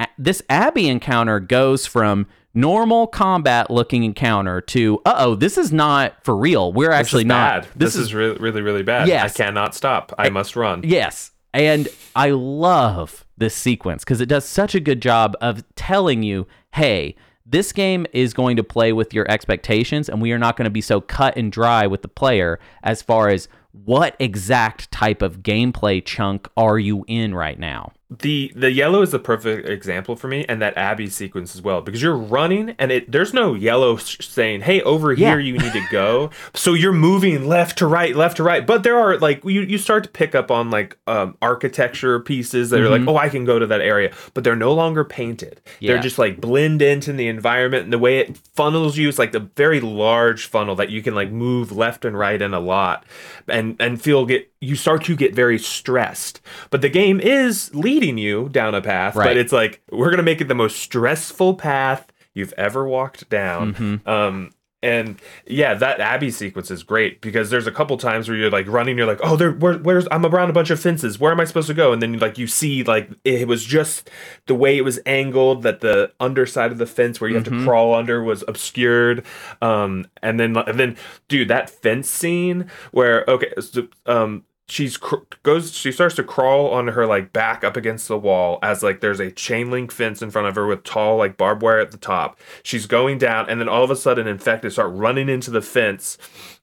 A- This Abby encounter goes from normal combat looking encounter to, uh oh, this is not for real. We're
This
actually
is
not.
bad. This, is, really, really, really bad.
Yes.
I cannot stop. I must run.
Yes. And I love this sequence because it does such a good job of telling you, hey, this game is going to play with your expectations, and we are not going to be so cut and dry with the player as far as what exact type of gameplay chunk are you in right now.
The the yellow is the perfect example for me and that abby sequence as well because you're running and it there's no yellow saying hey over
Yeah.
here you need to go. So you're moving left to right left to right. But there are like you, you start to pick up on like um, architecture pieces that are like oh i can go to that area. But they're no longer painted.
Yeah.
they're just like blend into the environment and the way it funnels you. Is like the very large funnel that you can like move left and right in a lot and and feel get you start to get very stressed but the game is leading you down a path
Right.
but it's like we're gonna make it the most stressful path you've ever walked down
Mm-hmm.
um and yeah, that Abby sequence is great because there's a couple times where you're like running, you're like, oh, there, where, where's I'm around a bunch of fences. Where am I supposed to go? And then like you see like it was just the way it was angled that the underside of the fence where you have to crawl under was obscured. Um, and then and then dude, that fence scene where okay, so, um, she's cr- goes she starts to crawl on her like back up against the wall as like there's a chain link fence in front of her with tall like barbed wire at the top. She's going down and then all of a sudden infected start running into the fence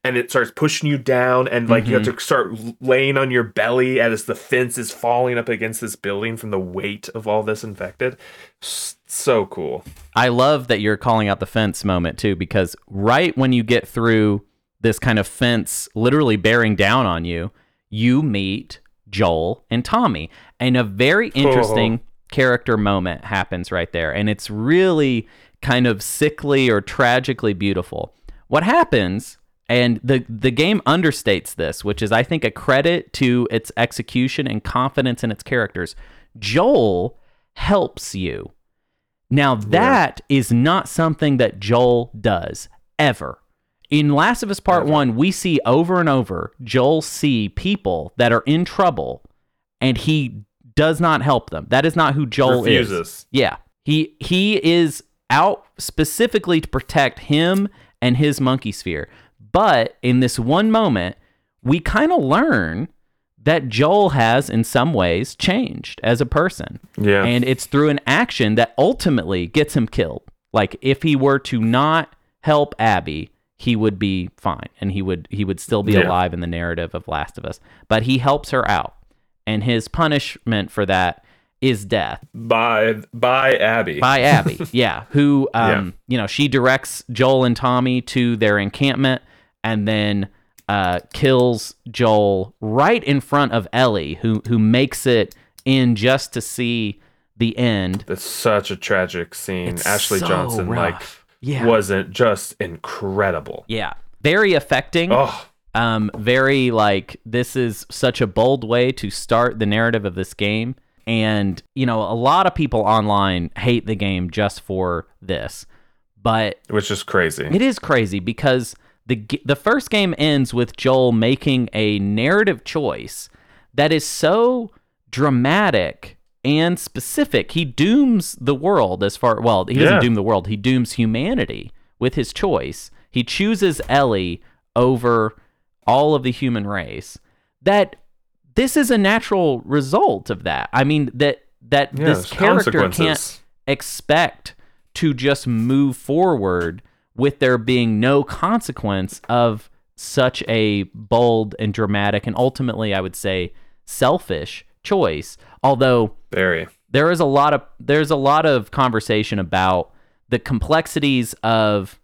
and it starts pushing you down and like you have mm-hmm. to start laying on your belly as the fence is falling up against this building from the weight of all this infected. So cool.
I love that you're calling out the fence moment too, because right when you get through this kind of fence literally bearing down on you, you meet Joel and Tommy. And a very interesting character moment happens right there. And it's really kind of sickly or tragically beautiful. What happens, and the, the game understates this, which is, I think, a credit to its execution and confidence in its characters. Joel helps you. Now, that is not something that Joel does ever. In Last of Us Part 1, we see over and over Joel see people that are in trouble and he does not help them. That is not who Joel is.
Refuses.
Yeah. He he is out specifically to protect him and his monkey sphere. But in this one moment, we kind of learn that Joel has in some ways changed as a person.
Yeah.
And it's through an action that ultimately gets him killed. Like if he were to not help Abby, he would be fine and he would he would still be
Yeah.
alive in the narrative of Last of Us. But he helps her out. And his punishment for that is death
by by abby
by Abby. [LAUGHS] yeah, who um you know, she directs Joel and Tommy to their encampment and then uh kills Joel right in front of Ellie who who makes it in just to see the end.
That's such a tragic scene.
It's
Ashley
so
Johnson like
rough. Yeah.
wasn't just incredible.
Yeah. Very affecting.
Oh,
Um very like this is such a bold way to start the narrative of this game. And, you know, a lot of people online hate the game just for this. But
Which is crazy.
it is crazy because the the first game ends with Joel making a narrative choice that is so dramatic and specific. He dooms the world as far well, he doesn't
Yeah.
doom the world. He dooms humanity with his choice. He chooses Ellie over all of the human race. That this is a natural result of that. I mean that that
Yeah,
this character can't expect to just move forward with there being no consequence of such a bold and dramatic and ultimately I would say selfish choice. Although
Very.
there is a lot of there's a lot of conversation about the complexities of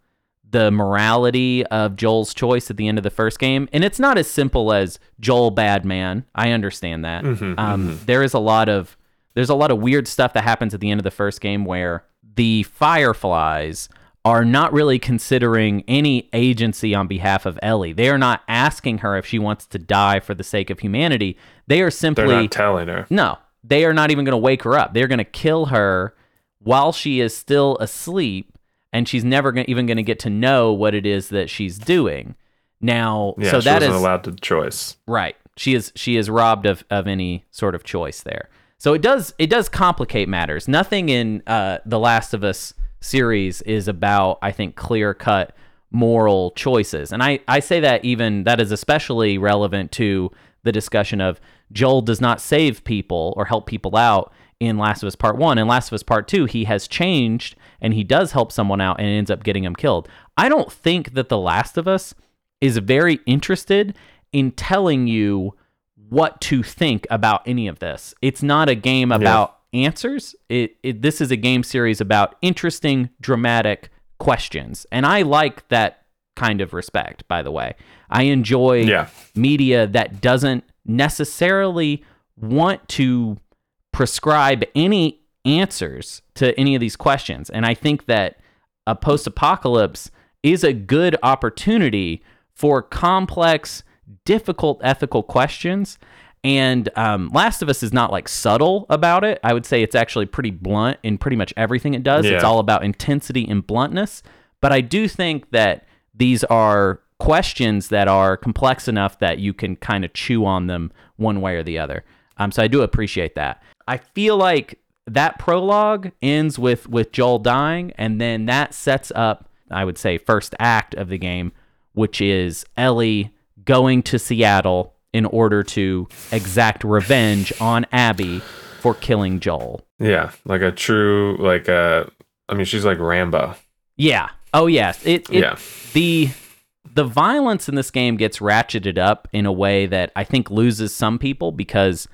the morality of Joel's choice at the end of the first game, and it's not as simple as Joel bad man. I understand that. um, there is a lot of there's a lot of weird stuff that happens at the end of the first game where the Fireflies are not really considering any agency on behalf of Ellie. They are not asking her if she wants to die for the sake of humanity. They are simply
They're not telling her.
no, they are not even going to wake her up. They're going to kill her while she is still asleep, and she's never gonna, even going to get to know what it is that she's doing. Now,
Yeah,
so
she
that
wasn't
is
allowed to choice.
right. She is she is robbed of, of any sort of choice there. So it does it does complicate matters. Nothing in uh, the Last of Us series is about I think clear cut moral choices, and I I say that even that is especially relevant to the discussion of Joel does not save people or help people out in Last of Us Part 1 and Last of Us Part 2 he has changed and he does help someone out and ends up getting him killed. I don't think that The Last of Us is very interested in telling you what to think about any of this. It's not a game about answers. It, it this is a game series about interesting, dramatic questions. And I like that kind of respect, by the way. I enjoy
Yeah.
media that doesn't necessarily want to prescribe any answers to any of these questions. And I think that a post apocalypse is a good opportunity for complex, difficult ethical questions. And um, Last of Us is not like subtle about it. I would say it's actually pretty blunt in pretty much everything it does. It's all about intensity and bluntness. But I do think that these are questions that are complex enough that you can kind of chew on them one way or the other. Um, so I do appreciate that. I feel like that prologue ends with with Joel dying, and then that sets up, I would say, first act of the game, which is Ellie going to Seattle in order to exact revenge on Abby for killing Joel.
Yeah, like a true like uh I mean she's like Rambo.
Yeah. Oh yes. It, it
Yeah.
the the violence in this game gets ratcheted up in a way that I think loses some people because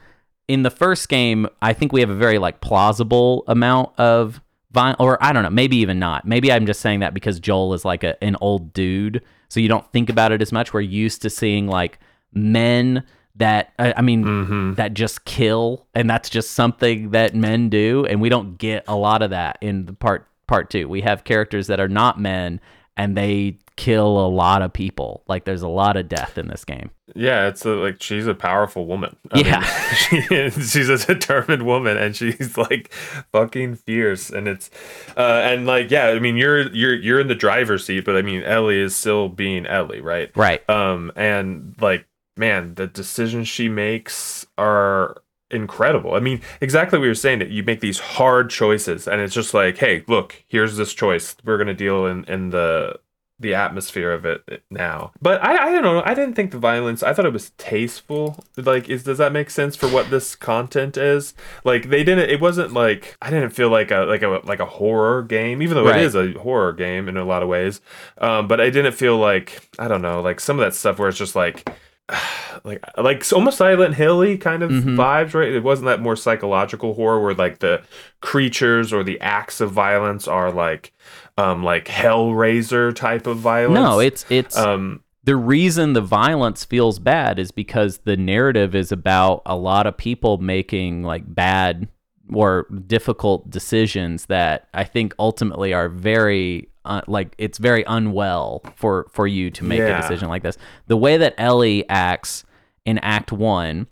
in the first game, I think we have a very like plausible amount of violence, or I don't know, maybe even not. Maybe I'm just saying that because Joel is like a, an old dude, so you don't think about it as much. We're used to seeing like men that I I mean
Mm-hmm.
that just kill, and that's just something that men do, and we don't get a lot of that in the part part two. We have characters that are not men, and they kill a lot of people. Like there's a lot of death in this game.
Yeah, it's a, like she's a powerful woman. I
Yeah.
mean, [LAUGHS] she is, she's a determined woman, and she's like fucking fierce. And it's, uh, and like, yeah, I mean, you're you're you're in the driver's seat, but I mean, Ellie is still being Ellie, right?
Right.
Um, and like, man, the decisions she makes are incredible. I mean, exactly what you're saying that you make these hard choices, and it's just like, hey, look, here's this choice. We're gonna deal in in the the atmosphere of it now. But I I don't know. I didn't think the violence. I thought it was tasteful. Like, is does that make sense for what this content is? Like, they didn't. It wasn't like I didn't feel like a like a like a horror game, even though
Right.
it is a horror game in a lot of ways. Um, but I didn't feel like I don't know, like some of that stuff where it's just like [SIGHS] like like almost Silent Hilly kind of
Mhm.
vibes, right? It wasn't that more psychological horror where like the creatures or the acts of violence are like um like Hellraiser type of violence.
No, it's it's
um
the reason the violence feels bad is because the narrative is about a lot of people making like bad or difficult decisions that I think ultimately are very uh, like it's very unwell for for you to make a decision like this. The way that Ellie acts in Act One,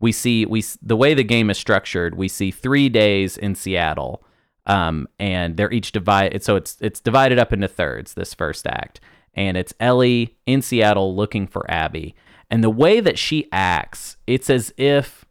we see we the way the game is structured. We see three days in Seattle, um, and they're each divided. So it's it's divided up into thirds. This first act, and it's Ellie in Seattle looking for Abby, and the way that she acts, it's as if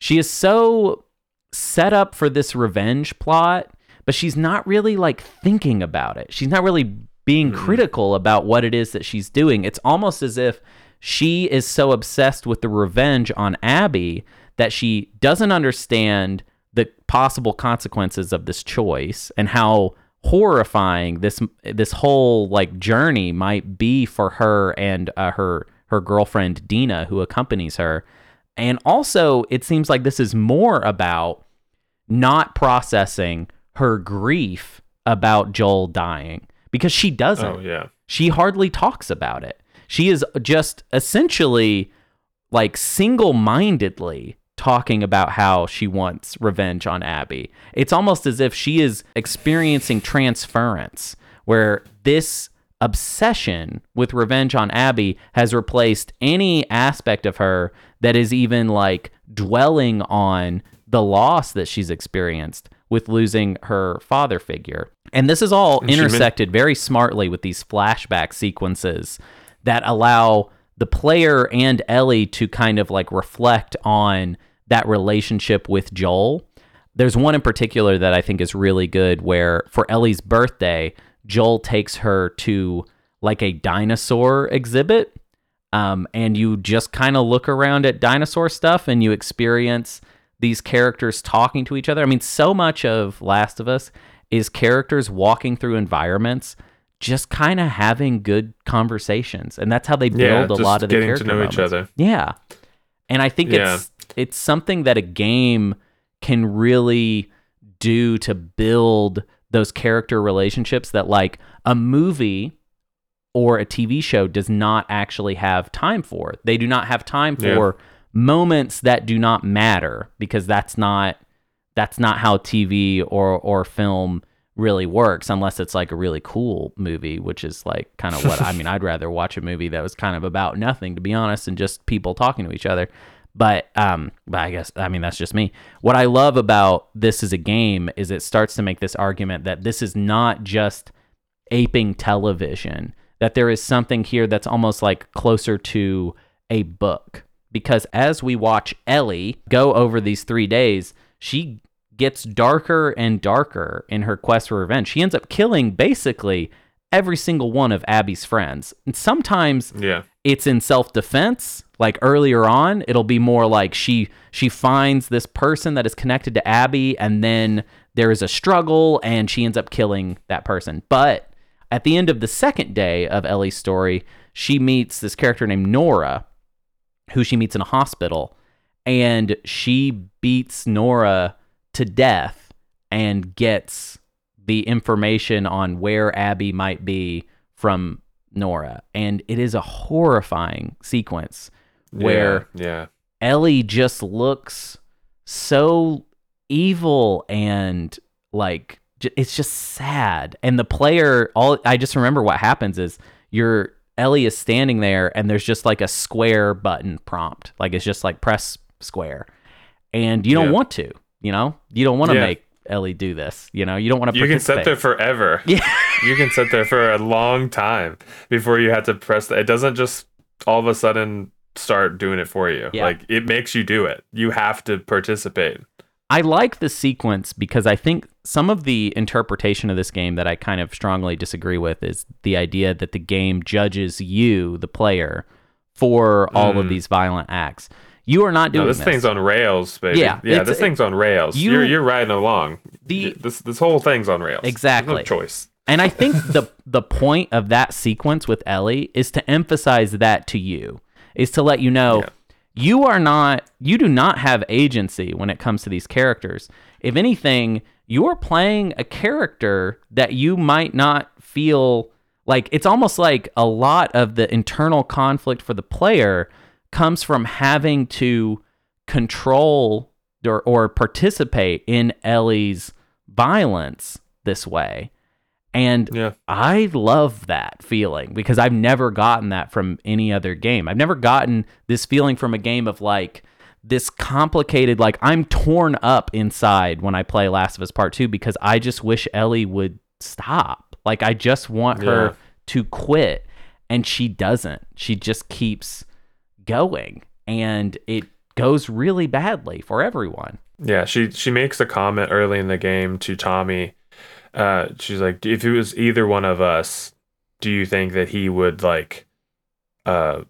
she is so set up for this revenge plot, but she's not really like thinking about it. She's not really being critical about what it is that she's doing. It's almost as if she is so obsessed with the revenge on Abby that she doesn't understand the possible consequences of this choice and how horrifying this this whole like journey might be for her and uh, her her girlfriend Dina who accompanies her. And also it seems like this is more about not processing her grief about Joel dying because she doesn't.
Oh yeah.
She hardly talks about it. She is just essentially like single mindedly talking about how she wants revenge on Abby. It's almost as if she is experiencing transference where this obsession with revenge on Abby has replaced any aspect of her that is even like dwelling on the loss that she's experienced with losing her father figure. And this is all intersected very smartly with these flashback sequences that allow the player and Ellie to kind of like reflect on that relationship with Joel. There's one in particular that I think is really good where for Ellie's birthday, Joel takes her to like a dinosaur exhibit. Um, and you just kind of look around at dinosaur stuff and you experience these characters talking to each other. I mean, so much of Last of Us is characters walking through environments, just kind of having good conversations, and that's how they build
Yeah,
a lot of the
getting to
character
know each other.
Yeah, and I think
Yeah.
it's it's something that a game can really do to build those character relationships that like a movie or a TV show does not actually have time for. They do not have time
Yeah.
for moments that do not matter because that's not that's not how TV or or film really works unless it's like a really cool movie which is like kind of what I [LAUGHS] mean I'd rather watch a movie that was kind of about nothing to be honest and just people talking to each other. But um but I guess I mean that's just me. What I love about this as a game is it starts to make this argument that this is not just aping television that there is something here that's almost like closer to a book. Because as we watch Ellie go over these 3 days she gets darker and darker in her quest for revenge. She ends up killing basically every single one of Abby's friends. And sometimes
Yeah.
it's in self-defense like earlier on it'll be more like she she finds this person that is connected to abby and then there is a struggle and she ends up killing that person. But at the end of the second day of ellie's story she meets this character named nora who she meets in a hospital and she beats nora to death and gets the information on where abby might be from Nora, and it is a horrifying sequence where
yeah. yeah.
Ellie just looks so evil and like it's just sad. And the player, all I just remember what happens is your Ellie is standing there, and there's just like a square button prompt, like it's just like press square, and you don't
Yeah.
want to, you know, you don't want to
Yeah.
make Ellie do this, you know, you don't want to.
You can sit there forever. [LAUGHS]
Yeah.
You can sit there for a long time before you have to press the, it doesn't just all of a sudden start doing it for you.
Yeah.
Like it makes you do it. You have to participate.
I like the sequence because I think some of the interpretation of this game that I kind of strongly disagree with is the idea that the game judges you, the player, for all of
Mm.
these violent acts. You are not doing
No, this,
this.
thing's on rails, baby.
Yeah,
Yeah, this thing's on rails.
you-
are you're riding along.
The-
this this whole thing's on rails.
Exactly.
no choice.
And I think [LAUGHS] the the point of that sequence with Ellie is to emphasize that to you, is to let you know
Yeah.
you are not you do not have agency when it comes to these characters. If anything, you're playing a character that you might not feel like it's almost like a lot of the internal conflict for the player comes from having to control or, or participate in Ellie's violence this way. And
Yeah.
I love that feeling because I've never gotten that from any other game. I've never gotten this feeling from a game of like this complicated like I'm torn up inside when I play Last of Us Part 2 because I just wish Ellie would stop. Like I just want
Yeah.
her to quit and she doesn't. She just keeps going and it goes really badly for everyone.
Yeah, she she makes a comment early in the game to Tommy. Uh, she's like, if it was either one of us, do you think that he would like, uh,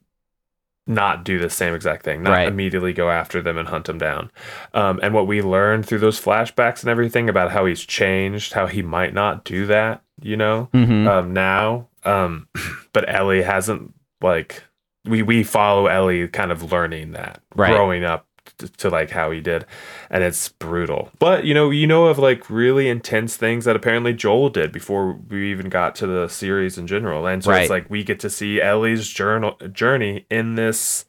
not do the same exact thing, not
Right.
immediately go after them and hunt them down? Um, and what we learned through those flashbacks and everything about how he's changed, how he might not do that, you know,
Mhm.
um, now. Um, [CLEARS THROAT] but Ellie hasn't like we we follow Ellie kind of learning that,
Right.
growing up to, to like how he did, and it's brutal. But you know, you know of like really intense things that apparently Joel did before we even got to the series in general, and so
Right.
it's like we get to see Ellie's journal journey in this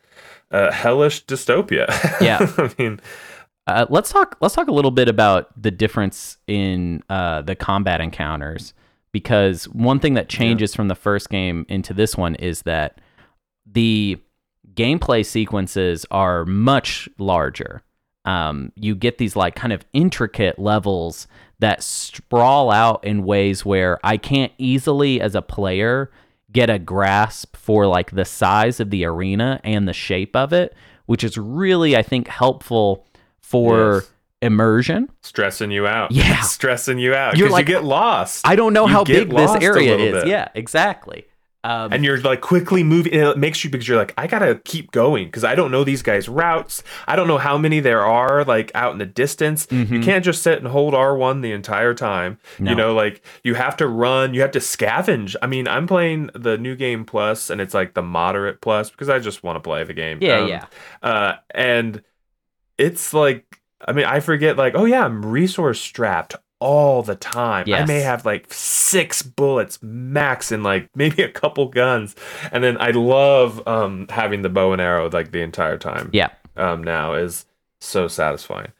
uh, hellish dystopia. [LAUGHS]
Yeah.
I mean,
Uh, let's talk. Let's talk a little bit about the difference in uh, the combat encounters, because one thing that changes from the first game into this one is that the gameplay sequences are much larger. Um, you get these like kind of intricate levels that sprawl out in ways where I can't easily, as a player, get a grasp for like the size of the arena and the shape of it, which is really, I think, helpful for
Yes.
immersion.
stressing you out.
Yeah. [LAUGHS]
stressing you out.
You're
You're
like,
like you get lost.
I don't know
You
how big this area is.
bit.
Yeah, exactly. Um,
and you're like quickly moving and it makes you because you're like i gotta keep going because i don't know these guys routes i don't know how many there are like out in the distance you can't just sit and hold r1 the entire time
Mm-hmm. No.
you know like you have to run you have to scavenge i mean i'm playing the new game plus and it's like the moderate plus because i just want to play the game
Yeah,
Um,
yeah.
uh and it's like i mean i forget like oh yeah i'm resource strapped all the time. I may have like six bullets max and like [LAUGHS] maybe a couple guns. And then i love um having the bow and arrow like the entire time.
Yeah.
um now is so satisfying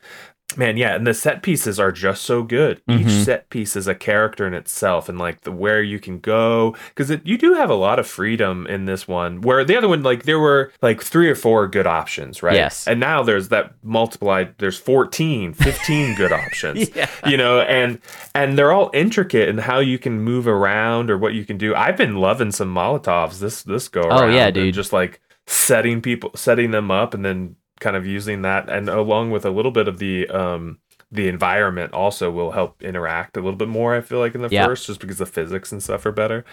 man yeah and the set pieces are just so good each
Mhm.
set piece is a character in itself and like the where you can go because you do have a lot of freedom in this one where the other one like there were like three or four good options right
Yes.
and now there's that multiplied there's 14 15 good options [LAUGHS]
Yeah.
you know and and they're all intricate in how you can move around or what you can do i've been loving some molotovs this this go around
Oh, yeah, dude.
just like setting people setting them up and then kind of using that and along with a little bit of the um the environment also will help interact a little bit more i feel like in the
Yeah.
first just because the physics and stuff are better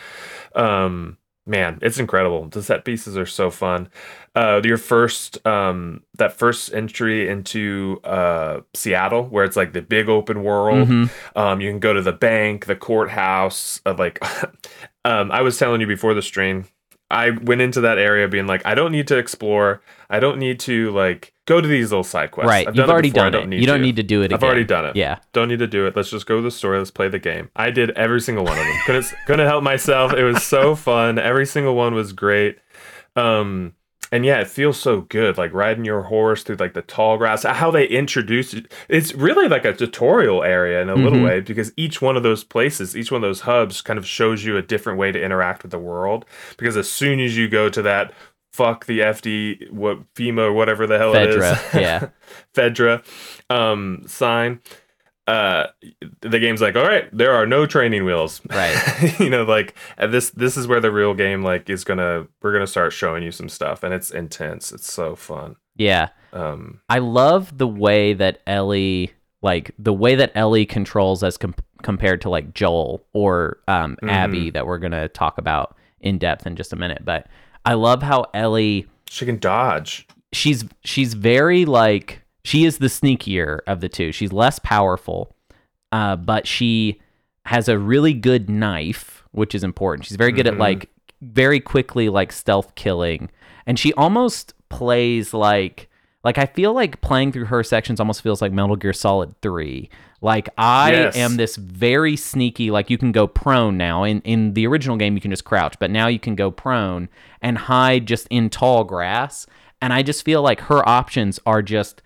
um man it's incredible the set pieces are so fun uh your first um that first entry into uh seattle where it's like the big open world
Mhm.
um you can go to the bank the courthouse uh, like [LAUGHS] um i was telling you before the stream i went into that area being like i don't need to explore i don't need to like go to these little side quests
Right.
I've
You've
done
already done it.
don't
You don't
to.
need to do it
I've
again.
already done it.
Yeah.
Don't need to do it. Let's just go to the story. Let's play the game. I did every single one of them. couldn't couldn't help myself. It was so [LAUGHS] fun. Every single one was great. Um and yeah, it feels so good, like riding your horse through like the tall grass. How they introduce it, it's really like a tutorial area in a little
Mhm.
way because each one of those places, each one of those hubs, kind of shows you a different way to interact with the world. Because as soon as you go to that fuck the FD, what FEMA or whatever the hell it is,
Fedra, yeah. [LAUGHS]
Fedra um, sign. Uh, the game's like, all right, there are no training wheels. [LAUGHS]
Right.
you know, like this this is where the real game like is gonna we're gonna start showing you some stuff, and it's intense. It's so fun.
Yeah.
Um,
I love the way that Ellie, like the way that Ellie controls as com- compared to like Joel or um,
Mm-hmm.
Abby that we're gonna talk about in depth in just a minute. But I love how Ellie,
she can dodge.
she's she's very like she is the sneakier of the two. She's less powerful, uh, but she has a really good knife, which is important. She's very good at
Mhm.
like very quickly like stealth killing, and she almost plays like like I feel like playing through her sections almost feels like Metal Gear Solid Three. Like I
Yes.
am this very sneaky. Like you can go prone now. In in the original game, you can just crouch, but now you can go prone and hide just in tall grass. And I just feel like her options are just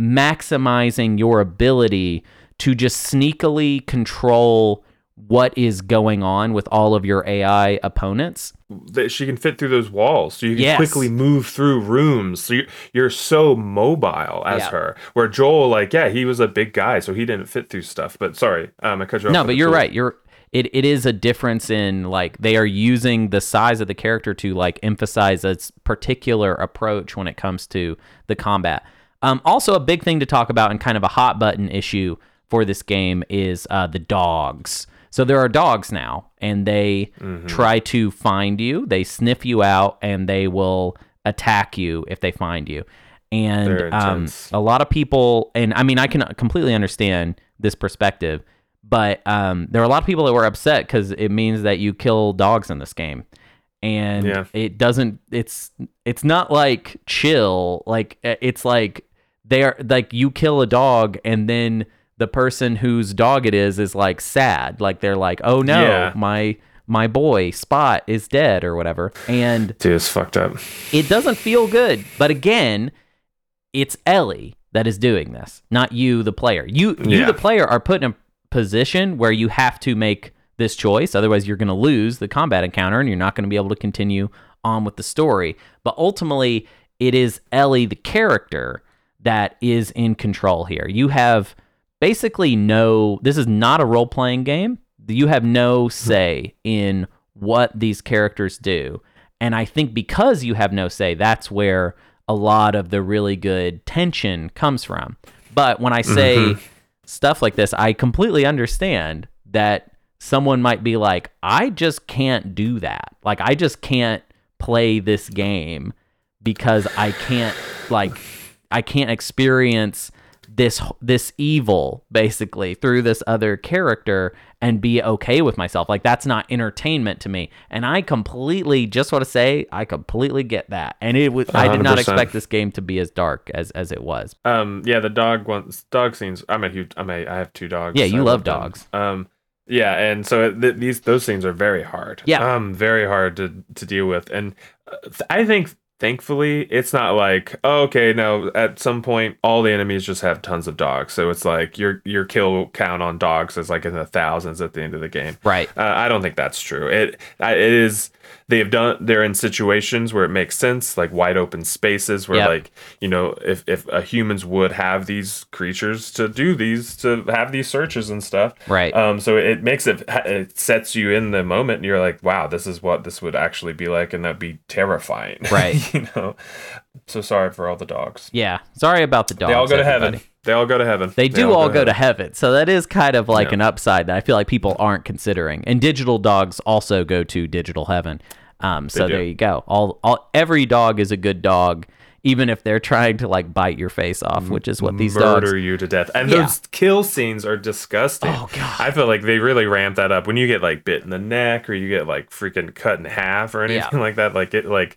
maximizing your ability to just sneakily control what is going on with all of your AI opponents.
that she can fit through those walls so you can
Yes.
quickly move through rooms so you're, you're so mobile as
Yeah.
her where joel like yeah he was a big guy so he didn't fit through stuff but sorry um i cut you off
No, but you're
tool.
right. You're it, it is a difference in like they are using the size of the character to like emphasize a particular approach when it comes to the combat. Um, also, a big thing to talk about and kind of a hot button issue for this game is uh, the dogs. So there are dogs now, and they try to find you. They sniff you out, and they will attack you if they find you. And um, a lot of people, and I mean, I can completely understand this perspective, but um, there are a lot of people that were upset because it means that you kill dogs in this game, and
Yeah.
it doesn't. It's it's not like chill. Like uh, it's like they're like you kill a dog and then the person whose dog it is is like sad. Like they're like, oh no,
Yeah.
my my boy Spot is dead or whatever, and
dude it's fucked up
it doesn't feel good. But again, it's Ellie that is doing this, not you, the player. You, you,
Yeah.
the player, are put in a position where you have to make this choice. Otherwise, you're going to lose the combat encounter, and you're not going to be able to continue on with the story. But ultimately, it is Ellie, the character, that is in control here. You have basically no. This is not a role playing game. You have no say in what these characters do. And I think because you have no say, that's where a lot of the really good tension comes from. But when I say mm-hmm. stuff like this, I completely understand that someone might be like, I just can't do that. Like, I just can't play this game because I can't, like, I can't experience this this evil basically through this other character and be okay with myself like that's not entertainment to me and i completely just want to say i completely get that and it was i did not expect this game to be as dark as as it was
Um, yeah, the dog ones, dog scenes. I'm a huge. I'm a. I have two dogs.
Yeah, you
I
love
them.
dogs.
Um, yeah, and so th- these those scenes are very hard.
Yeah.
um, very hard to to deal with, and uh, th- I think thankfully it's not like oh, okay, no. At some point, all the enemies just have tons of dogs, so it's like your your kill count on dogs is like in the thousands at the end of the game.
right
Uh, I don't think that's true. It it is they've done they're in situations where it makes sense, like wide open spaces where
Yep.
like you know if if humans would have these creatures to do these to have these searches and stuff.
Right.
Um. So it makes it it sets you in the moment, and you're like, wow, this is what this would actually be like, and that'd be terrifying. [LAUGHS]
Right.
you know. So sorry for all the dogs.
yeah sorry about the dogs
They all go to
everybody.
heaven. They all go to heaven.
They do all go to
heaven.
heaven. So that is kind of like
Yeah.
an upside that I feel like people aren't considering. And digital dogs also go to digital heaven. Um, so there you go. All, all every dog is a good dog, even if they're [LAUGHS] trying to like bite your face off, which is what these dogs.
murder
dogs.
you to death. And
Yeah.
those kill scenes are disgusting.
Oh, God.
I feel like they really ramp that up when you get like bit in the neck or you get like freaking cut in half or anything
Yeah. [LAUGHS]
like that. Like it, like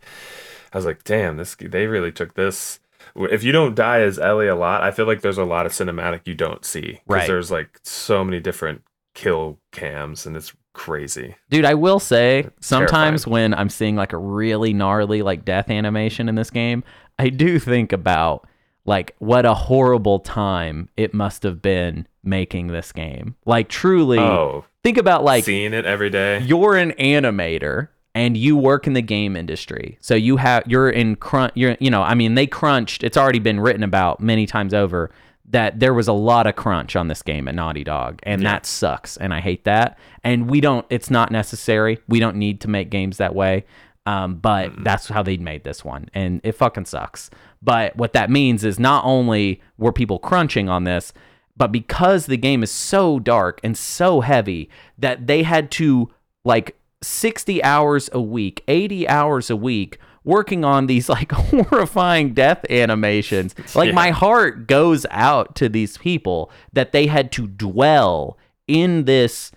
I was like, damn, this they really took this. If you don't die as Ellie a lot, I feel like there's a lot of cinematic you don't see because
Right.
there's like so many different kill cams and it's crazy.
Dude, I will say sometimes when I'm seeing like a really gnarly like death animation in this game, I do think about like what a horrible time it must have been making this game. Like truly
Oh,
think about like
seeing it every day.
you're an animator and you work in the game industry. So you have you're in crunch you're you know, I mean they crunched, it's already been written about many times over that there was a lot of crunch on this game at Naughty Dog and that sucks and I hate that. And we don't it's not necessary. We don't need to make games that way. Um, but that's how they made this one and it fucking sucks. But what that means is not only were people crunching on this, but because the game is so dark and so heavy that they had to like 60 hours a week 80 hours a week working on these like [LAUGHS] horrifying death animations. [LAUGHS] Like
Yeah.
my heart goes out to these people that they had to dwell in this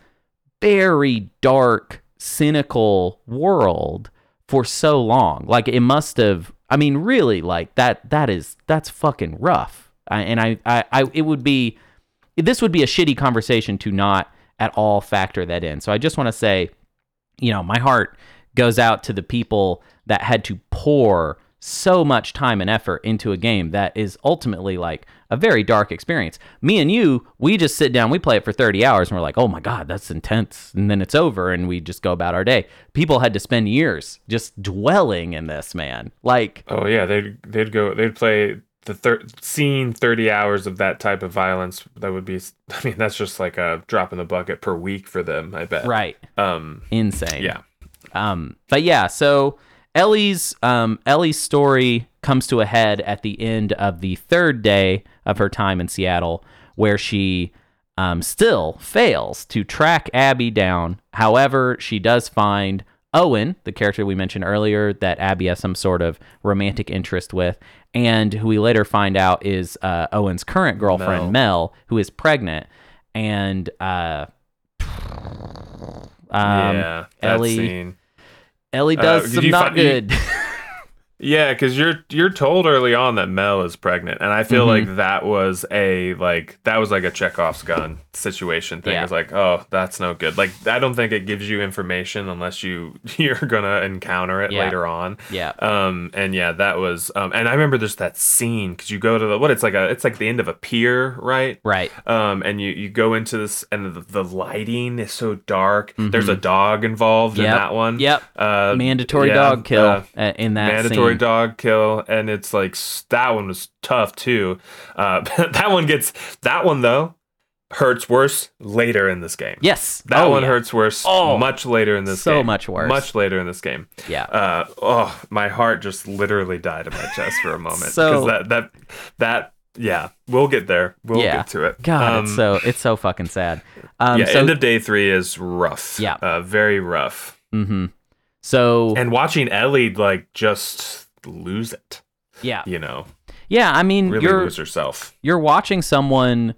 very dark cynical world for so long. Like it must have i mean really like that that is that's fucking rough. I, and I, I i it would be this would be a shitty conversation to not at all factor that in. So i just want to say you know my heart goes out to the people that had to pour so much time and effort into a game that is ultimately like a very dark experience. Me and you, we just sit down, we play it for 30 hours, and we're like, oh my God, that's intense. And then it's over, and we just go about our day. People had to spend years just dwelling in this, man. Like,
Oh yeah, they'd they'd go they'd play the thir- seeing 30 hours of that type of violence that would be [LAUGHS] I mean that's just like a drop in the bucket per week for them, I bet.
right.
Um
Insane.
yeah.
Um, but yeah, so Ellie's um, Ellie's story comes to a head at the end of the third day of her time in Seattle, where she um, still fails to track Abby down. However, she does find Owen, the character we mentioned earlier, that Abby has some sort of romantic interest with, and who we later find out is uh, Owen's current girlfriend, Mel. who is pregnant, and uh, um,
yeah.
Ellie-
scene.
Ellie
Uh,
does
did
some not
fi- you-
good. [LAUGHS]
Yeah, because you're you're told early on that Mel is pregnant, and I feel
Mm-hmm.
like that was a like that was like a Chekhov's gun situation thing.
Yeah.
It's like, oh, that's no good. Like I don't think it gives you information unless you [LAUGHS] you're gonna encounter it
Yeah.
later on.
yeah.
Um and yeah, that was um and I remember there's that scene because you go to the what it's like a it's like the end of a pier, right?
Right.
Um and you you go into this and the, the lighting is so dark. There's a dog involved in
Mm-hmm.
That one.
Yep.
Uh,
Mandatory
yeah,
dog kill
uh,
uh, in that
mandatory
scene.
dog kill and it's like that one was tough too uh [LAUGHS] that one gets that one though hurts worse later in this game
yes.
that
Oh,
one
yeah.
hurts worse
Oh,
much later in this
so
game
much worse.
much later in this game
Yeah.
uh oh my heart just literally died in my chest for a moment [LAUGHS]
So-
that that that yeah we'll get there we'll
Yeah.
get to it
God,
Um,
it's so it's so fucking sad. Um,
yeah
so,
end of day three is rough
Yeah.
uh very rough
mhm. So
and watching ellie like just lose it
yeah,
you know
yeah. I mean,
really
you're
lose herself
you're watching someone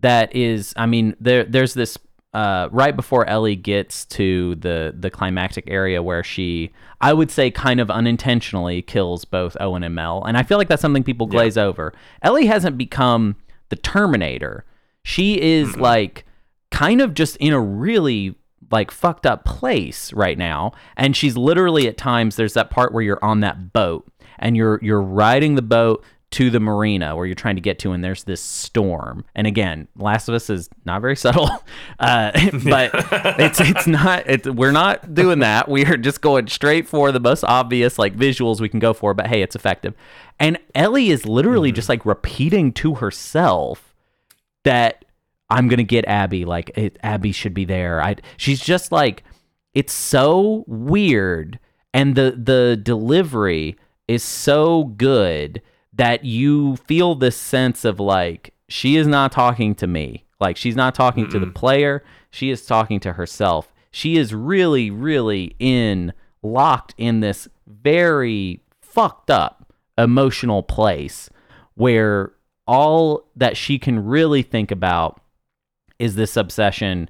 that is. I mean, there there's this uh, right before Ellie gets to the the climactic area where she, I would say, kind of unintentionally kills both Owen and Mel, and I feel like that's something people glaze over. Ellie hasn't become the Terminator. She is like kind of just in a really like fucked up place right now. And she's literally at times there's that part where you're on that boat and you're you're riding the boat to the marina where you're trying to get to and there's this storm. And again last of us is not very [LAUGHS] subtle uh, [LAUGHS] but it's it's not it's, we're not doing that. We are just going straight for the most obvious like visuals we can go for but hey it's effective. And ellie is literally just like repeating to herself that I'm gonna get Abby. Like it, Abby should be there. I. She's just like, it's so weird, and the the delivery is so good that you feel this sense of like she is not talking to me. Like she's not talking to the player. She is talking to herself. She is really, really in locked in this very fucked up emotional place where all that she can really think about is this obsession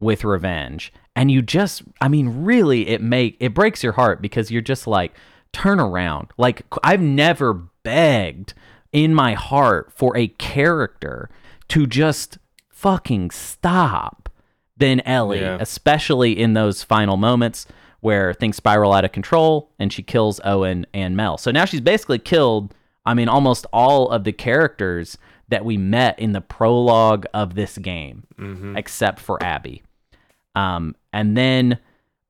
with revenge. And you just i mean really it make it breaks your heart because you're just like turn around. Like i've never begged in my heart for a character to just fucking stop than ellie
Yeah.
especially in those final moments where things spiral out of control and she kills owen and mel. So now she's basically killed i mean almost all of the characters that we met in the prologue of this game except for abby um, and then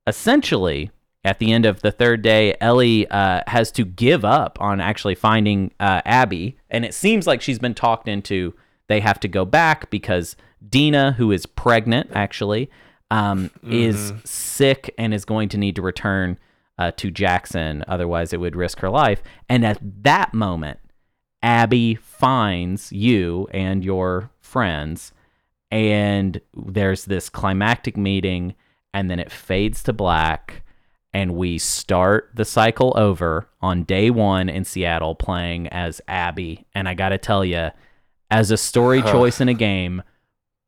essentially at the end of the third day, Ellie uh, has to give up on actually finding uh, Abby. And it seems like she's been talked into they have to go back because Dina, who is pregnant actually, um, is sick and is going to need to return uh, to Jackson. Otherwise, it would risk her life. And at that moment, Abby finds you and your friends, and there's this climactic meeting, and then it fades to black, and we start the cycle over on day one in Seattle playing as Abby. And I gotta tell you, as a story choice in a game,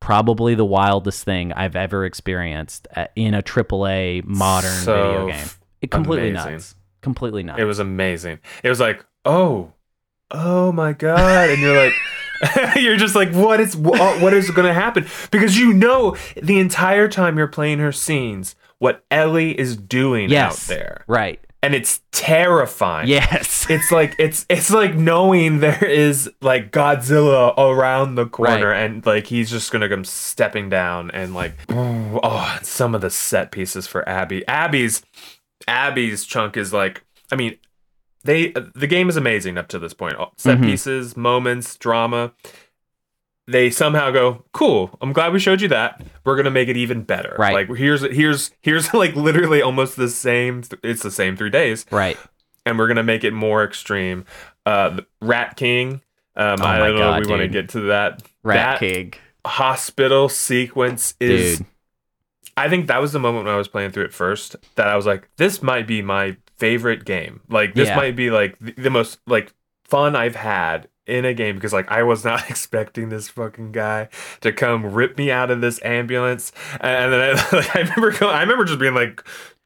probably the wildest thing I've ever experienced uh, in a AAA modern
So
video game. It completely
amazing.
nuts. Completely nuts.
It was amazing. It was like, oh, oh my god, and you're like, [LAUGHS] you're just like, what is what, uh, what is going to happen? Because you know the entire time you're playing her scenes, what Ellie is doing
yes,
out there.
Right.
and it's terrifying.
Yes. [LAUGHS]
It's like it's it's like knowing there is like Godzilla around the corner
Right.
and like he's just gonna come stepping down and like oh some of the set pieces for Abby. Abby's Abby's chunk is like I mean they the game is amazing up to this point. Set
Mhm.
pieces, moments, drama. They somehow go, cool. I'm glad we showed you that. We're gonna make it even better.
Right.
Like here's here's here's [LAUGHS] like literally almost the same. It's the same three days
right.
and we're gonna make it more extreme. Uh, Rat King. Um,
Oh
I don't know
God,
if we want to get to that.
Rat
that
King.
hospital sequence is.
Dude.
I think that was the moment when I was playing through it first that I was like, this might be my favorite game. Like this
Yeah.
might be like the, the most like fun I've had in a game because like I was not [LAUGHS] expecting this fucking guy to come rip me out of this ambulance, and then I, [LAUGHS] like, I remember going, I remember just being like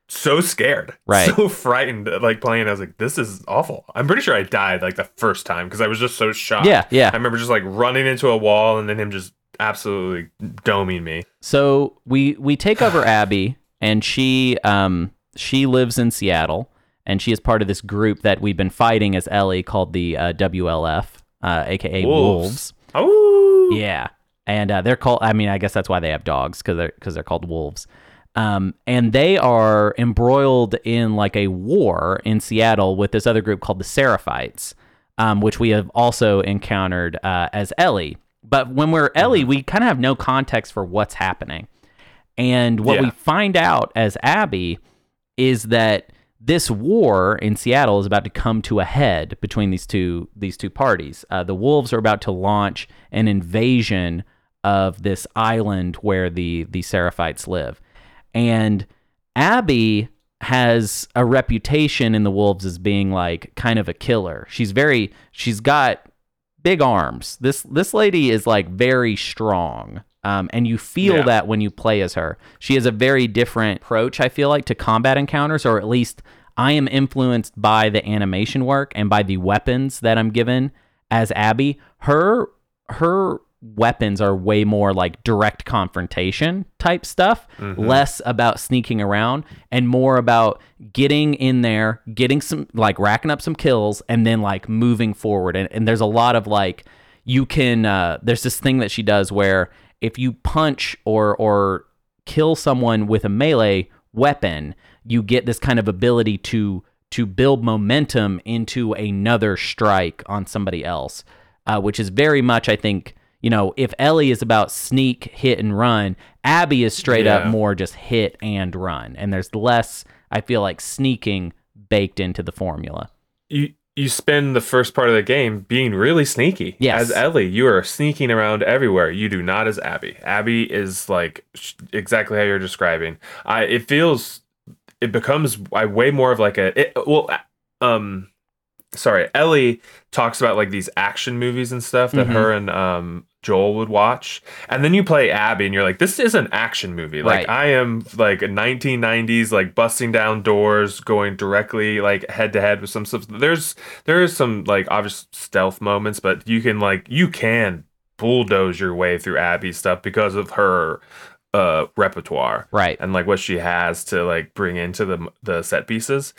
so scared,
Right.
so frightened, like playing. I was like, this is awful. I'm pretty sure I died like the first time because I was just so shocked.
Yeah, yeah.
I remember just like running into a wall and then him just absolutely doming me.
So we we take over Abby, and she um she lives in Seattle, and she is part of this group that we've been fighting as Ellie called the uh, WLF, uh, aka Wolves.
Wolves. Oh,
Yeah, and uh, they're called. I mean, I guess that's why they have dogs because they're because they're called wolves. Um, and they are embroiled in like a war in Seattle with this other group called the Seraphites, um, which we have also encountered uh, as Ellie. But when we're Ellie, we kind of have no context for what's happening. And what we find out as Abby is that this war in Seattle is about to come to a head between these two these two parties. Uh, the wolves are about to launch an invasion of this island where the the Seraphites live, and Abby has a reputation in the wolves as being like kind of a killer. She's very she's got big arms. This this lady is like very strong. Um, and you feel
Yeah.
that when you play as her. She has a very different approach, I feel like, to combat encounters, or at least I am influenced by the animation work and by the weapons that I'm given as Abby. Her her weapons are way more like direct confrontation type stuff, less about sneaking around and more about getting in there, getting some like racking up some kills and then like moving forward. And, and there's a lot of like you can uh there's this thing that she does where if you punch or or kill someone with a melee weapon, you get this kind of ability to to build momentum into another strike on somebody else, uh, which is very much, I think, you know, if Ellie is about sneak, hit, and run, Abby is straight up more just hit and run, and there's less, I feel like, sneaking baked into the formula.
you you spend the first part of the game being really sneaky.
Yes.
As Ellie, you are sneaking around everywhere. You do not as Abby. Abby is like sh- exactly how you're describing. I it feels it becomes I way more of like a it, well um sorry, Ellie talks about like these action movies and stuff that
Mhm.
her and um Joel would watch. And then you play Abby and you're like, this is an action movie. Like
Right.
I am like a 1990s, like busting down doors, going directly like head to head with some stuff. There's there is some like obvious stealth moments, but you can like you can bulldoze your way through Abby's stuff because of her uh repertoire
Right.
and like what she has to like bring into the the set pieces.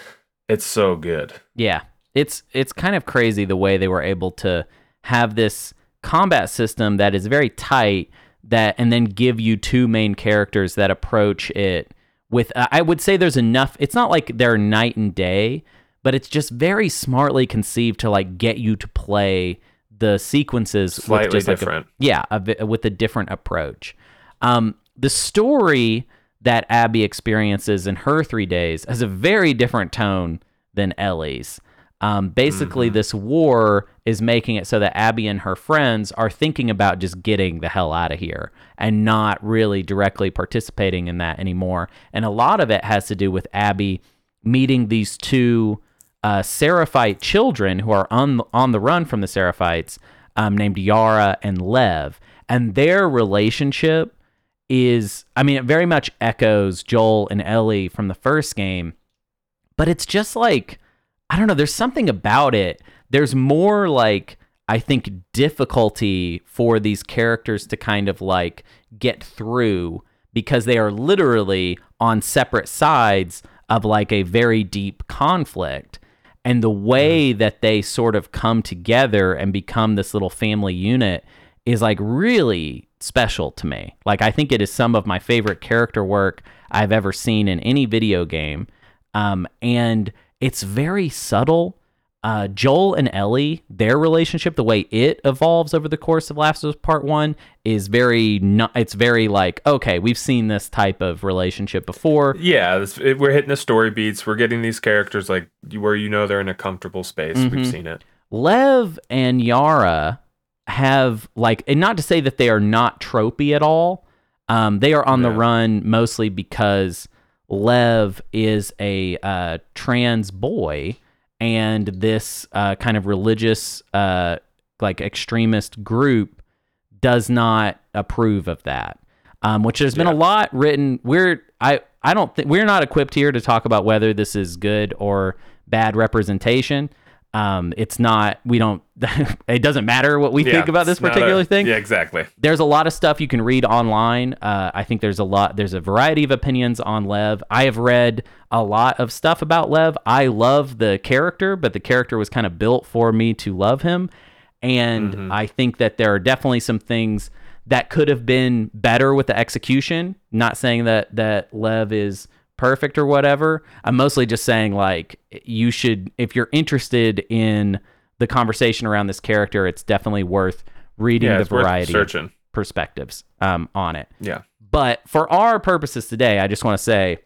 It's so good.
Yeah. It's it's kind of crazy the way they were able to have this combat system that is very tight that and then give you two main characters that approach it with uh, I would say there's enough it's not like they're night and day, but it's just very smartly conceived to like get you to play the sequences
Slightly
with just like a-
different.
yeah, a, with a different approach. Um, the story that Abby experiences in her three days has a very different tone than Ellie's. Um, basically,
Mm-hmm.
this war is making it so that Abby and her friends are thinking about just getting the hell out of here and not really directly participating in that anymore. And a lot of it has to do with Abby meeting these two uh, Seraphite children who are on on the run from the Seraphites, um, named Yara and Lev, and their relationship is, I mean, it very much echoes Joel and Ellie from the first game, but it's just like, I don't know, there's something about it. There's more like, I think, difficulty for these characters to kind of like get through because they are literally on separate sides of like a very deep conflict and the way that they sort of come together and become this little family unit is like really special to me. Like I think it is some of my favorite character work I've ever seen in any video game. Um, and it's very subtle. Uh, Joel and Ellie, their relationship, the way it evolves over the course of Last of Us Part One, is very. Not, it's very like okay, we've seen this type of relationship before.
Yeah, this, it, we're hitting the story beats. We're getting these characters like where you know they're in a comfortable space.
Mm-hmm.
We've seen it.
Lev and Yara have like, and not to say that they are not tropey at all. Um, they are on the run mostly because Lev is a uh, trans boy, and this uh, kind of religious, uh, like extremist group, does not approve of that. Um, which there's been a lot written. We're I I don't think we're not equipped here to talk about whether this is good or bad representation. Um, it's not. We don't. [LAUGHS] it doesn't matter what we
Yeah,
think about this particular
a-
thing
Yeah, exactly.
there's a lot of stuff you can read online. Uh, I think there's a lot. There's a variety of opinions on Lev. I have read a lot of stuff about Lev. I love the character, but the character was kind of built for me to love him, and I think that there are definitely some things that could have been better with the execution. Not saying that that Lev is perfect or whatever. I'm mostly just saying like you should if you're interested in the conversation around this character, it's definitely worth reading
Yeah,
the variety of perspectives um, on it.
Yeah.
But for our purposes today, I just want to say,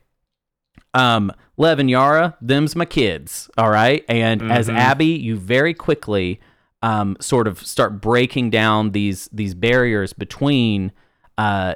um, Lev and Yara, them's my kids, all right. And as
Mhm.
Abby, you very quickly um, sort of start breaking down these these barriers between uh,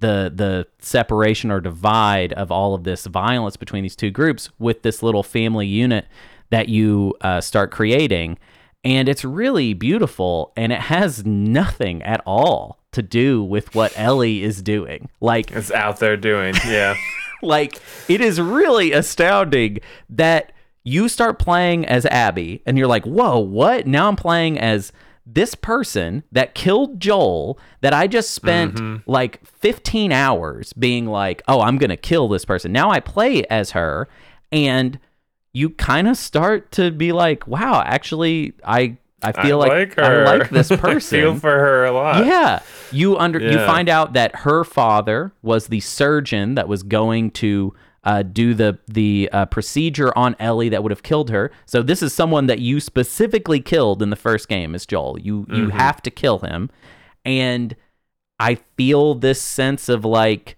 the the separation or divide of all of this violence between these two groups with this little family unit that you uh, start creating. And it's really beautiful, and it has nothing at all to do with what Ellie is doing. Like,
It's out there doing. Yeah. [LAUGHS]
like it is really astounding that you start playing as Abby and you're like, "Whoa, what? Now I'm playing as this person that killed Joel that I just spent mm-hmm. like 15 hours being like, "Oh, I'm going to kill this person." Now I play as her and you kind of start to be like, "Wow, actually I I [LAUGHS]
I
feel like,
like her.
I like this
I
person."
feel for her a lot.
Yeah. You under you find out that her father was the surgeon that was going to uh, do the the uh, procedure on Ellie that would have killed her. So this is someone that you specifically killed in the first game, is Joel. You you
Mm-hmm.
have to kill him, and I feel this sense of like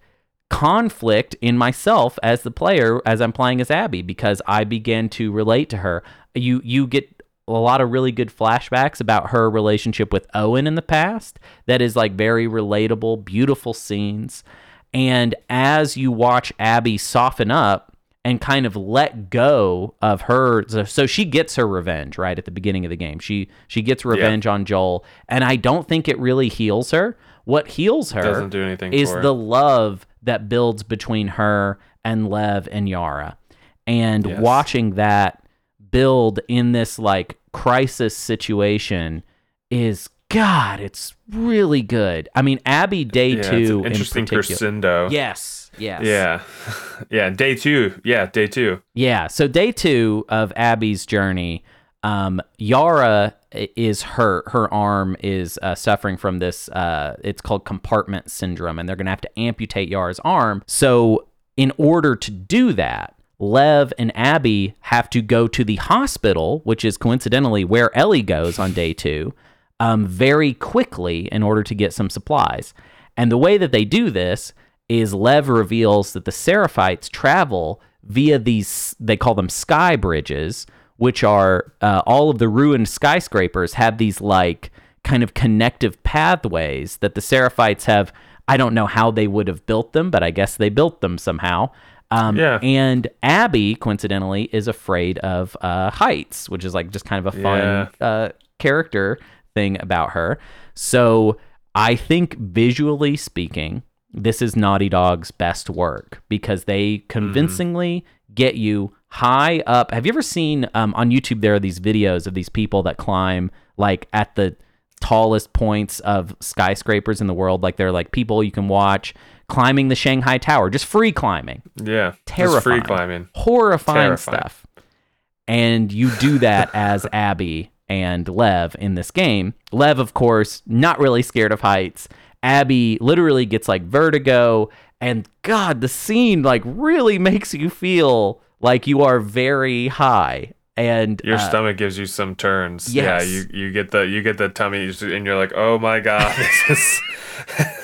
conflict in myself as the player as I'm playing as Abby because I began to relate to her. You you get a lot of really good flashbacks about her relationship with Owen in the past that is like very relatable, beautiful scenes. And as you watch Abby soften up and kind of let go of her so- she gets her revenge right at the beginning of the game. She she gets revenge on Joel and I don't think it really heals her. What heals her
Doesn't do anything
is the love that builds between her and Lev and Yara. And
Yes.
watching that build in this like crisis situation is God, it's really good. I mean, Abby Day
Yeah,
two
interesting
in particular.
crescendo.
Yes, yes,
Yeah. [LAUGHS] yeah. Day two. Yeah. Day two.
Yeah. So day two of Abby's journey, um, Yara is hurt. Her arm is uh, suffering from this. Uh, it's called compartment syndrome, and they're going to have to amputate Yara's arm. So in order to do that, Lev and Abby have to go to the hospital, which is coincidentally where Ellie goes on day two, um, very quickly in order to get some supplies. And the way that they do this is Lev reveals that the Seraphites travel via these, they call them sky bridges, which are uh, all of the ruined skyscrapers have these like kind of connective pathways that the Seraphites have. I don't know how they would have built them, but I guess they built them somehow. Um,
Yeah.
And Abby, coincidentally, is afraid of uh, heights, which is like just kind of a fun
Yeah.
uh, character thing about her. So I think visually speaking, this is Naughty Dog's best work because they convincingly get you high up. Have you ever seen um, on YouTube? There are these videos of these people that climb like at the tallest points of skyscrapers in the world. Like they're like people you can watch climbing the Shanghai Tower, just free climbing,
Yeah.
terrifying,
free climbing.
horrifying
Terrifying.
stuff. And you do that as Abby and Lev in this game. Lev, of course, not really scared of heights. Abby literally gets like vertigo, and God, the scene like really makes you feel like you are very high. And
Your
uh,
stomach gives you some turns.
yes.
Yeah, you, you get the you get the tummy and you're like, oh my god, [LAUGHS] this is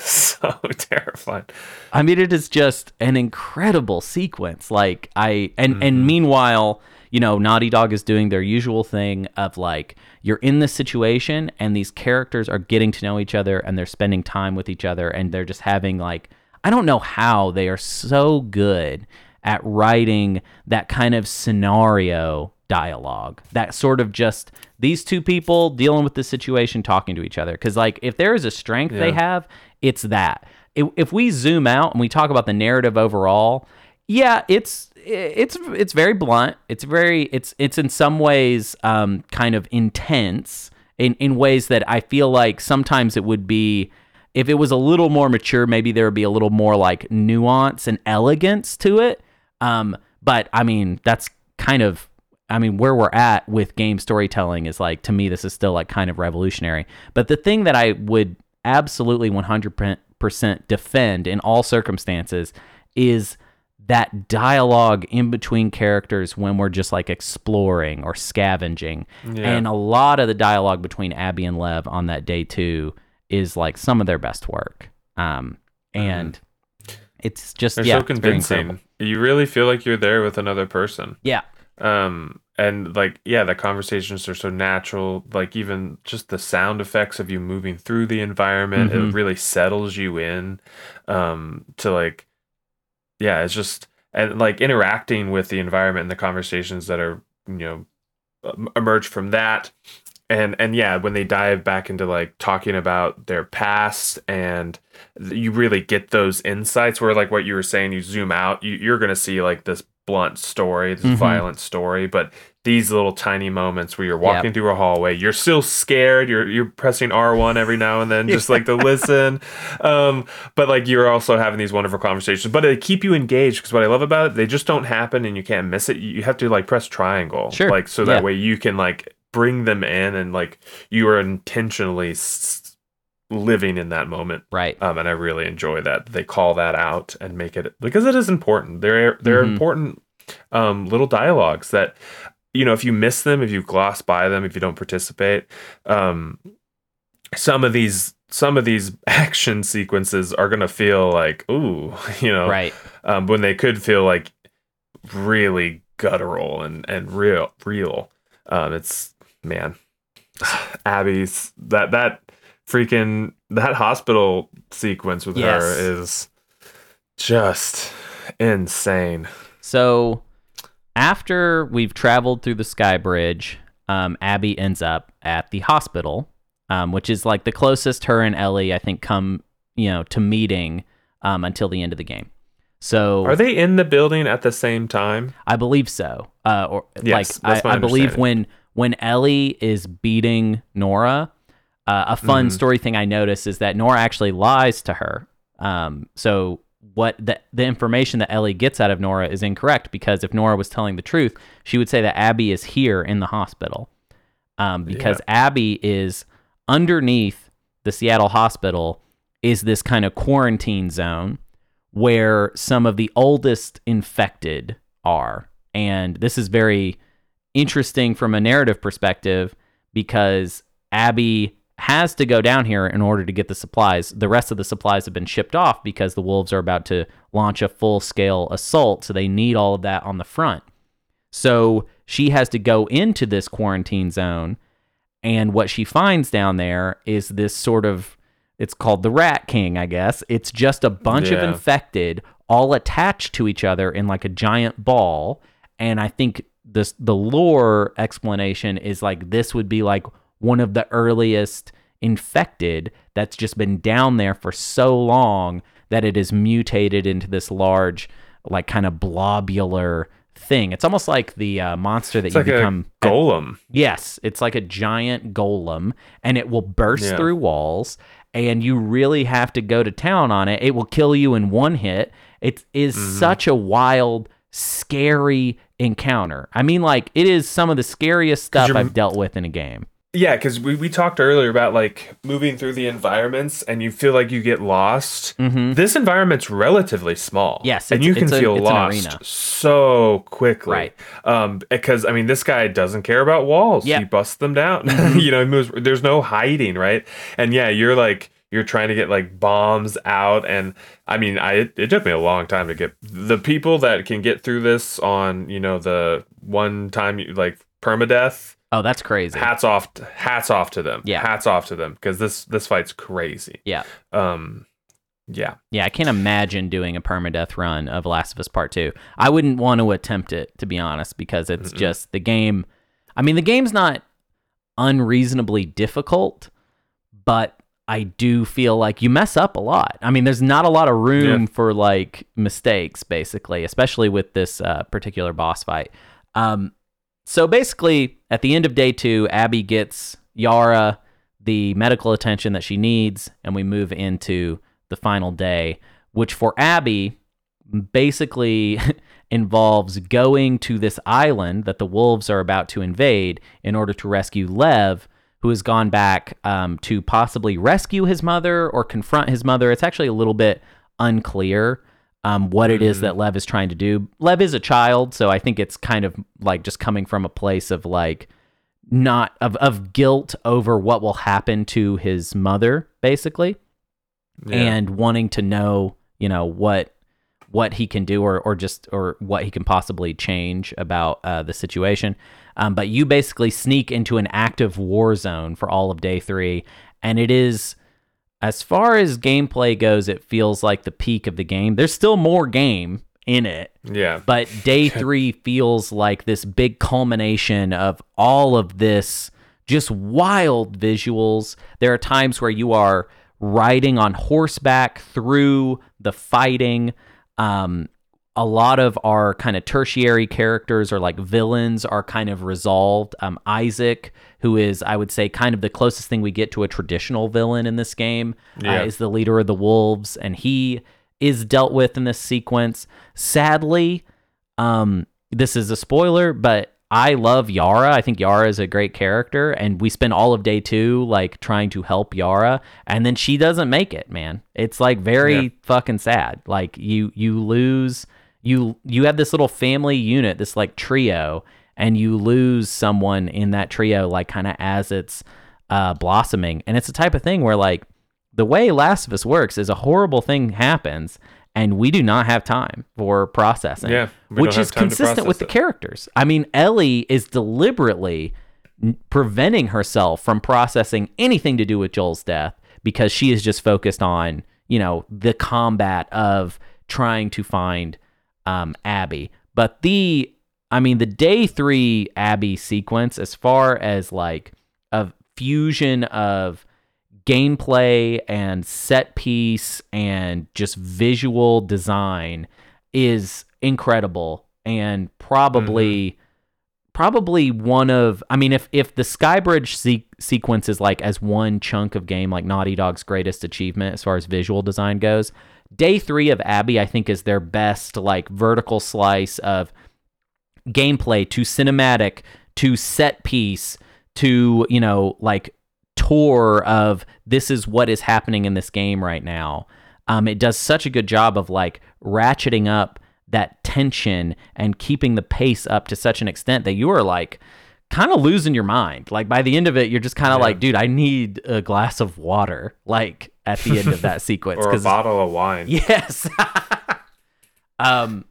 [LAUGHS] so terrifying.
I mean, it is just an incredible sequence. Like I and
Mm-hmm.
and meanwhile, you know, Naughty Dog is doing their usual thing of like you're in this situation and these characters are getting to know each other and they're spending time with each other and they're just having like I don't know how they are so good at writing that kind of scenario dialogue. That sort of just these two people dealing with the situation talking to each other cuz like if there is a strength they have, it's that. If, if we zoom out and we talk about the narrative overall, yeah, it's it's it's very blunt. It's very it's it's in some ways um, kind of intense in in ways that I feel like sometimes it would be if it was a little more mature, maybe there would be a little more like nuance and elegance to it. Um, but I mean, that's kind of I mean, where we're at with game storytelling is like to me this is still like kind of revolutionary. But the thing that I would absolutely 100% defend in all circumstances is that dialogue in between characters when we're just like exploring or scavenging.
Yeah.
And a lot of the dialogue between Abby and Lev on that day too is like some of their best work. Um, and it's just
They're
yeah,
so convincing. You really feel like you're there with another person.
Yeah,
um and like yeah the conversations are so natural like even just the sound effects of you moving through the environment
Mhm.
it really settles you in um to like yeah it's just and like interacting with the environment and the conversations that are you know um, emerge from that. And and yeah when they dive back into like talking about their past and you really get those insights where like what you were saying you zoom out you, you're gonna see like this blunt story this
Mhm.
violent story but these little tiny moments where you're walking through a hallway you're still scared you're you're pressing r1 every now and then just like to [LAUGHS] listen um but like you're also having these wonderful conversations but they keep you engaged because what i love about it they just don't happen and you can't miss it you have to like press triangle
Sure.
like so that
Yeah.
way you can like bring them in and like you are intentionally s- living in that moment
right.
um, and I really enjoy that they call that out and make it because it is important. They're they're
Mhm.
important um, little dialogues that you know if you miss them, if you gloss by them, if you don't participate, um, some of these some of these [LAUGHS] action sequences are gonna feel like ooh, [LAUGHS] you know,
Right.
um, when they could feel like really guttural and and real real. Um, it's man, [SIGHS] Abby's that that freaking that hospital sequence with
Yes.
her is just insane.
So after we've traveled through the sky bridge, um, Abby ends up at the hospital, um, which is like the closest her and Ellie, I think, come you know to meeting um, until the end of the game. So
Are they in the building at the same time?
I believe so. Uh, or
Yes,
like I, I believe when when Ellie is beating Nora, uh, a fun
Mhm.
story thing I noticed is that Nora actually lies to her. Um, so what the the information that Ellie gets out of Nora is incorrect because if Nora was telling the truth, she would say that Abby is here in the hospital. Um, because Abby is underneath the Seattle hospital is this kind of quarantine zone where some of the oldest infected are. And this is very interesting from a narrative perspective because Abby has to go down here in order to get the supplies. The rest of the supplies have been shipped off because the wolves are about to launch a full scale assault. So they need all of that on the front. So she has to go into this quarantine zone. And what she finds down there is this sort of, it's called the Rat King, I guess. It's just a bunch of infected all attached to each other in like a giant ball. And I think this the lore explanation is like this would be like one of the earliest infected that's just been down there for so long that it is mutated into this large like kind of blobular thing. It's almost like the uh, monster that
It's
you
like
become.
a golem.
Yes, it's like a giant golem, and it will burst
Yeah.
through walls, and you really have to go to town on it. It will kill you in one hit. It is
Mm-hmm.
such a wild, scary encounter. I mean, like it is some of the scariest stuff I've dealt with in a game.
Yeah, because we, we talked earlier about like moving through the environments and you feel like you get lost.
Mhm.
This environment's relatively small.
Yes,
and you can
a-
feel lost so quickly.
Right.
Um, because I mean, this guy doesn't care about walls.
Yeah.
He busts them down. [LAUGHS]
Mm-hmm.
you know, he moves. There's no hiding, right? And yeah, you're like you're trying to get like bombs out, and I mean, I it, it took me a long time to get the people that can get through this on you know the one time you like permadeath
Oh, that's crazy.
hats off hats off to them
Yeah.
hats off to them because this this fight's crazy
Yeah.
um yeah
Yeah, I can't imagine doing a permadeath run of Last of Us Part 2. I wouldn't want to attempt it, to be honest, because it's just the game. I mean, the game's not unreasonably difficult, but I do feel like you mess up a lot. I mean, there's not a lot of room
Yeah.
for like mistakes, basically, especially with this uh, particular boss fight. Um, so basically, at the end of day two, Abby gets Yara the medical attention that she needs, and we move into the final day, which for Abby basically [LAUGHS] involves going to this island that the wolves are about to invade in order to rescue Lev, who has gone back um, to possibly rescue his mother or confront his mother. It's actually a little bit unclear um, what it is that Lev is trying to do. Lev is a child, so I think it's kind of like just coming from a place of like not of, of guilt over what will happen to his mother, basically
Yeah.
and wanting to know, you know, what what he can do or or just or what he can possibly change about uh, the situation. Um, but you basically sneak into an active war zone for all of day three, and it is as far as gameplay goes, it feels like the peak of the game. There's still more game in it,
yeah
but day [LAUGHS] three feels like this big culmination of all of this just wild visuals. There are times where you are riding on horseback through the fighting. Um, a lot of our kind of tertiary characters or like villains are kind of resolved. Um, Isaac, who is, I would say, kind of the closest thing we get to a traditional villain in this game,
Yeah.
uh, is the leader of the wolves, and he is dealt with in this sequence. Sadly, um, this is a spoiler, but I love Yara. I think Yara is a great character, and we spend all of day two like trying to help Yara, and then she doesn't make it. Man, it's like very
Yeah.
fucking sad. Like you you lose you you have this little family unit, this like trio, and you lose someone in that trio, like kind of as it's uh, blossoming, and it's the type of thing where like the way Last of Us works is a horrible thing happens, and we do not have time for processing.
Yeah,
which is consistent with the characters. I mean, Ellie is deliberately preventing herself from processing anything to do with Joel's death because she is just focused on you know the combat of trying to find um, Abby. But the I mean, the day three Abby sequence, as far as like a fusion of gameplay and set piece and just visual design is incredible and probably mm-hmm. probably one of I mean if if the Skybridge se- sequence is like as one chunk of game like Naughty Dog's greatest achievement as far as visual design goes day 3 of Abby I think is their best like vertical slice of gameplay to cinematic to set piece to you know like tour of this is what is happening in this game right now um, it does such a good job of like ratcheting up that tension and keeping the pace up to such an extent that you are like kind of losing your mind like by the end of it you're just kind of
Yeah.
like dude i need a glass of water like at the end of that [LAUGHS] sequence
or a bottle of wine
Yes. [LAUGHS] um,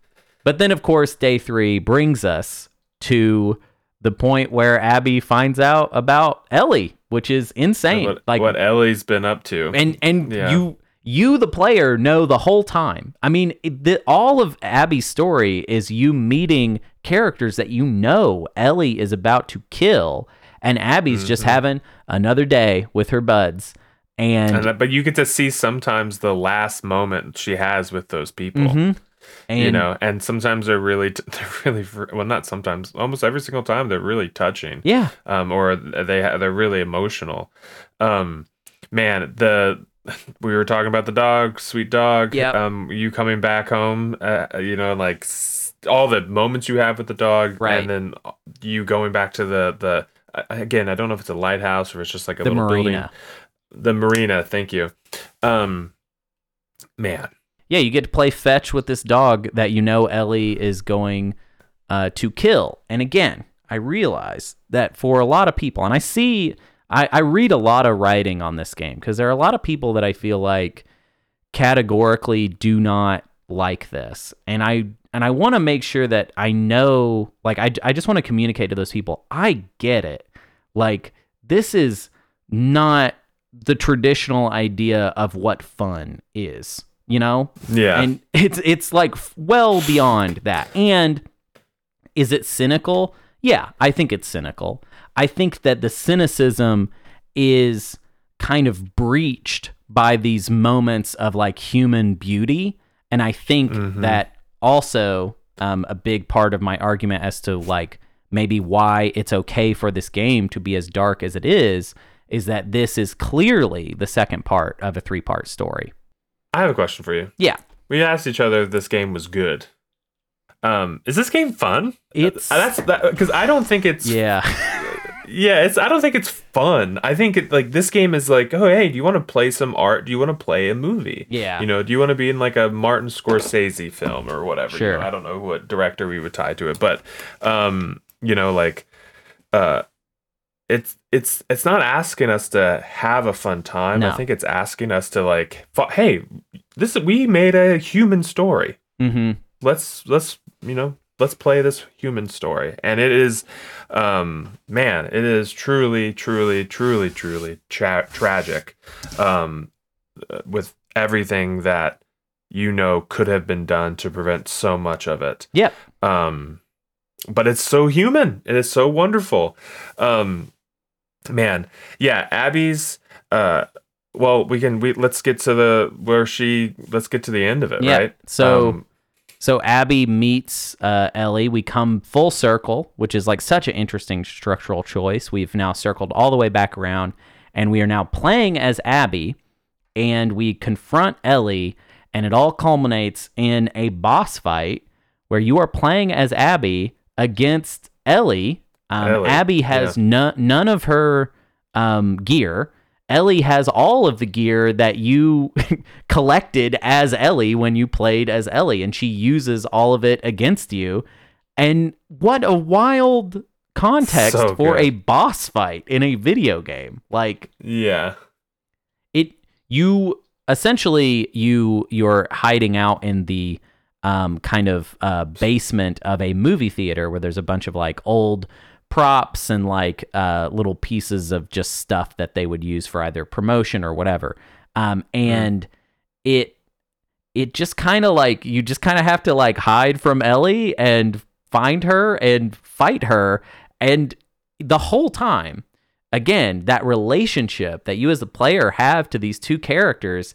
but then of course day three brings us to the point where Abby finds out about Ellie, which is insane.
what,
like
what ellie's been up to
and and
Yeah.
you you the player know the whole time. I mean, it, the, all of Abby's story is you meeting characters that you know Ellie is about to kill, and Abby's just
Mm-hmm.
having another day with her buds. And,
and, uh, but you get to see sometimes the last moment she has with those people
Mhm. And
you know, and sometimes they're really, t- [LAUGHS] they're really, well, not sometimes, almost every single time they're really touching.
yeah,
Um, or they ha- they're really emotional. Um, man, the [LAUGHS] we were talking about the dog, sweet dog.
yeah
Um, you coming back home, uh, you know, like s- all the moments you have with the dog,
Right.
and then you going back to the the uh, again. I don't know if it's a lighthouse or it's just like a
the
little building.
marina.
The marina. Thank you. Um, man,
Yeah, you get to play fetch with this dog that you know Ellie is going uh, to kill. And again, I realize that for a lot of people, and I see, I, I read a lot of writing on this game because there are a lot of people that I feel like categorically do not like this. And I and I want to make sure that I know, like, I, I just want to communicate to those people. I get it. Like, this is not the traditional idea of what fun is, you know?
yeah,
and it's it's like well beyond that. And is it cynical? Yeah i think it's cynical. I think that the cynicism is kind of breached by these moments of like human beauty. And i think that also um, a big part of my argument as to like maybe why it's okay for this game to be as dark as it is is that this is clearly the second part of a three part story
I have a question for you.
yeah
We asked each other if this game was good. Um, is this game fun?
It's-
Uh, that's that because I don't think it's
yeah [LAUGHS]
yeah it's I don't think it's fun. I think it like this game is like oh hey do you want to play some art? Do you want to play a movie?
Yeah.
You know do you want to be in like a Martin Scorsese film or whatever? you
Sure.
know? I don't know what director we would tie to it, but um you know like uh it's it's it's not asking us to have a fun time.
No.
I think it's asking us to like hey this we made a human story
mm-hmm
let's let's you know let's play this human story and it is um man it is truly truly truly truly tra- tragic um with everything that you know could have been done to prevent so much of it
Yep.
um but it's so human it is so wonderful um man yeah abby's uh well we can we let's get to the where she let's get to the end of it
Yeah.
right
So
Um,
so Abby meets uh, Ellie. We come full circle, which is like such an interesting structural choice. We've now circled all the way back around, and we are now playing as Abby, and we confront Ellie, and it all culminates in a boss fight where you are playing as Abby against Ellie. Um,
Ellie,
Abby has no- none of her um, gear. Ellie has all of the gear that you [LAUGHS] collected as Ellie when you played as Ellie, and she uses all of it against you. And what a wild context
So
for a boss fight in a video game. Like
yeah
it you essentially you you're hiding out in the um, kind of uh, basement of a movie theater where there's a bunch of like old props and like uh, little pieces of just stuff that they would use for either promotion or whatever. Um, and it it just kind of like you just kind of have to like hide from Ellie and find her and fight her. And the whole time again that relationship that you as the player have to these two characters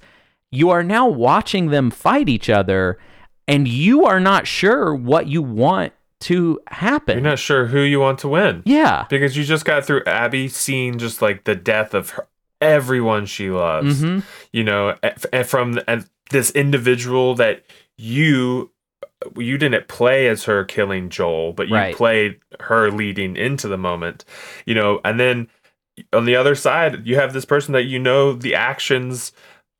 you are now watching them fight each other and you are not sure what you want to happen
You're not sure who you want to win.
yeah
Because you just got through Abby seeing just like the death of her, everyone she loves.
Mhm.
You know, and- and from and this individual that you you didn't play as her killing Joel, but you
Right.
played her leading into the moment. You know, and then on the other side, you have this person that you know the actions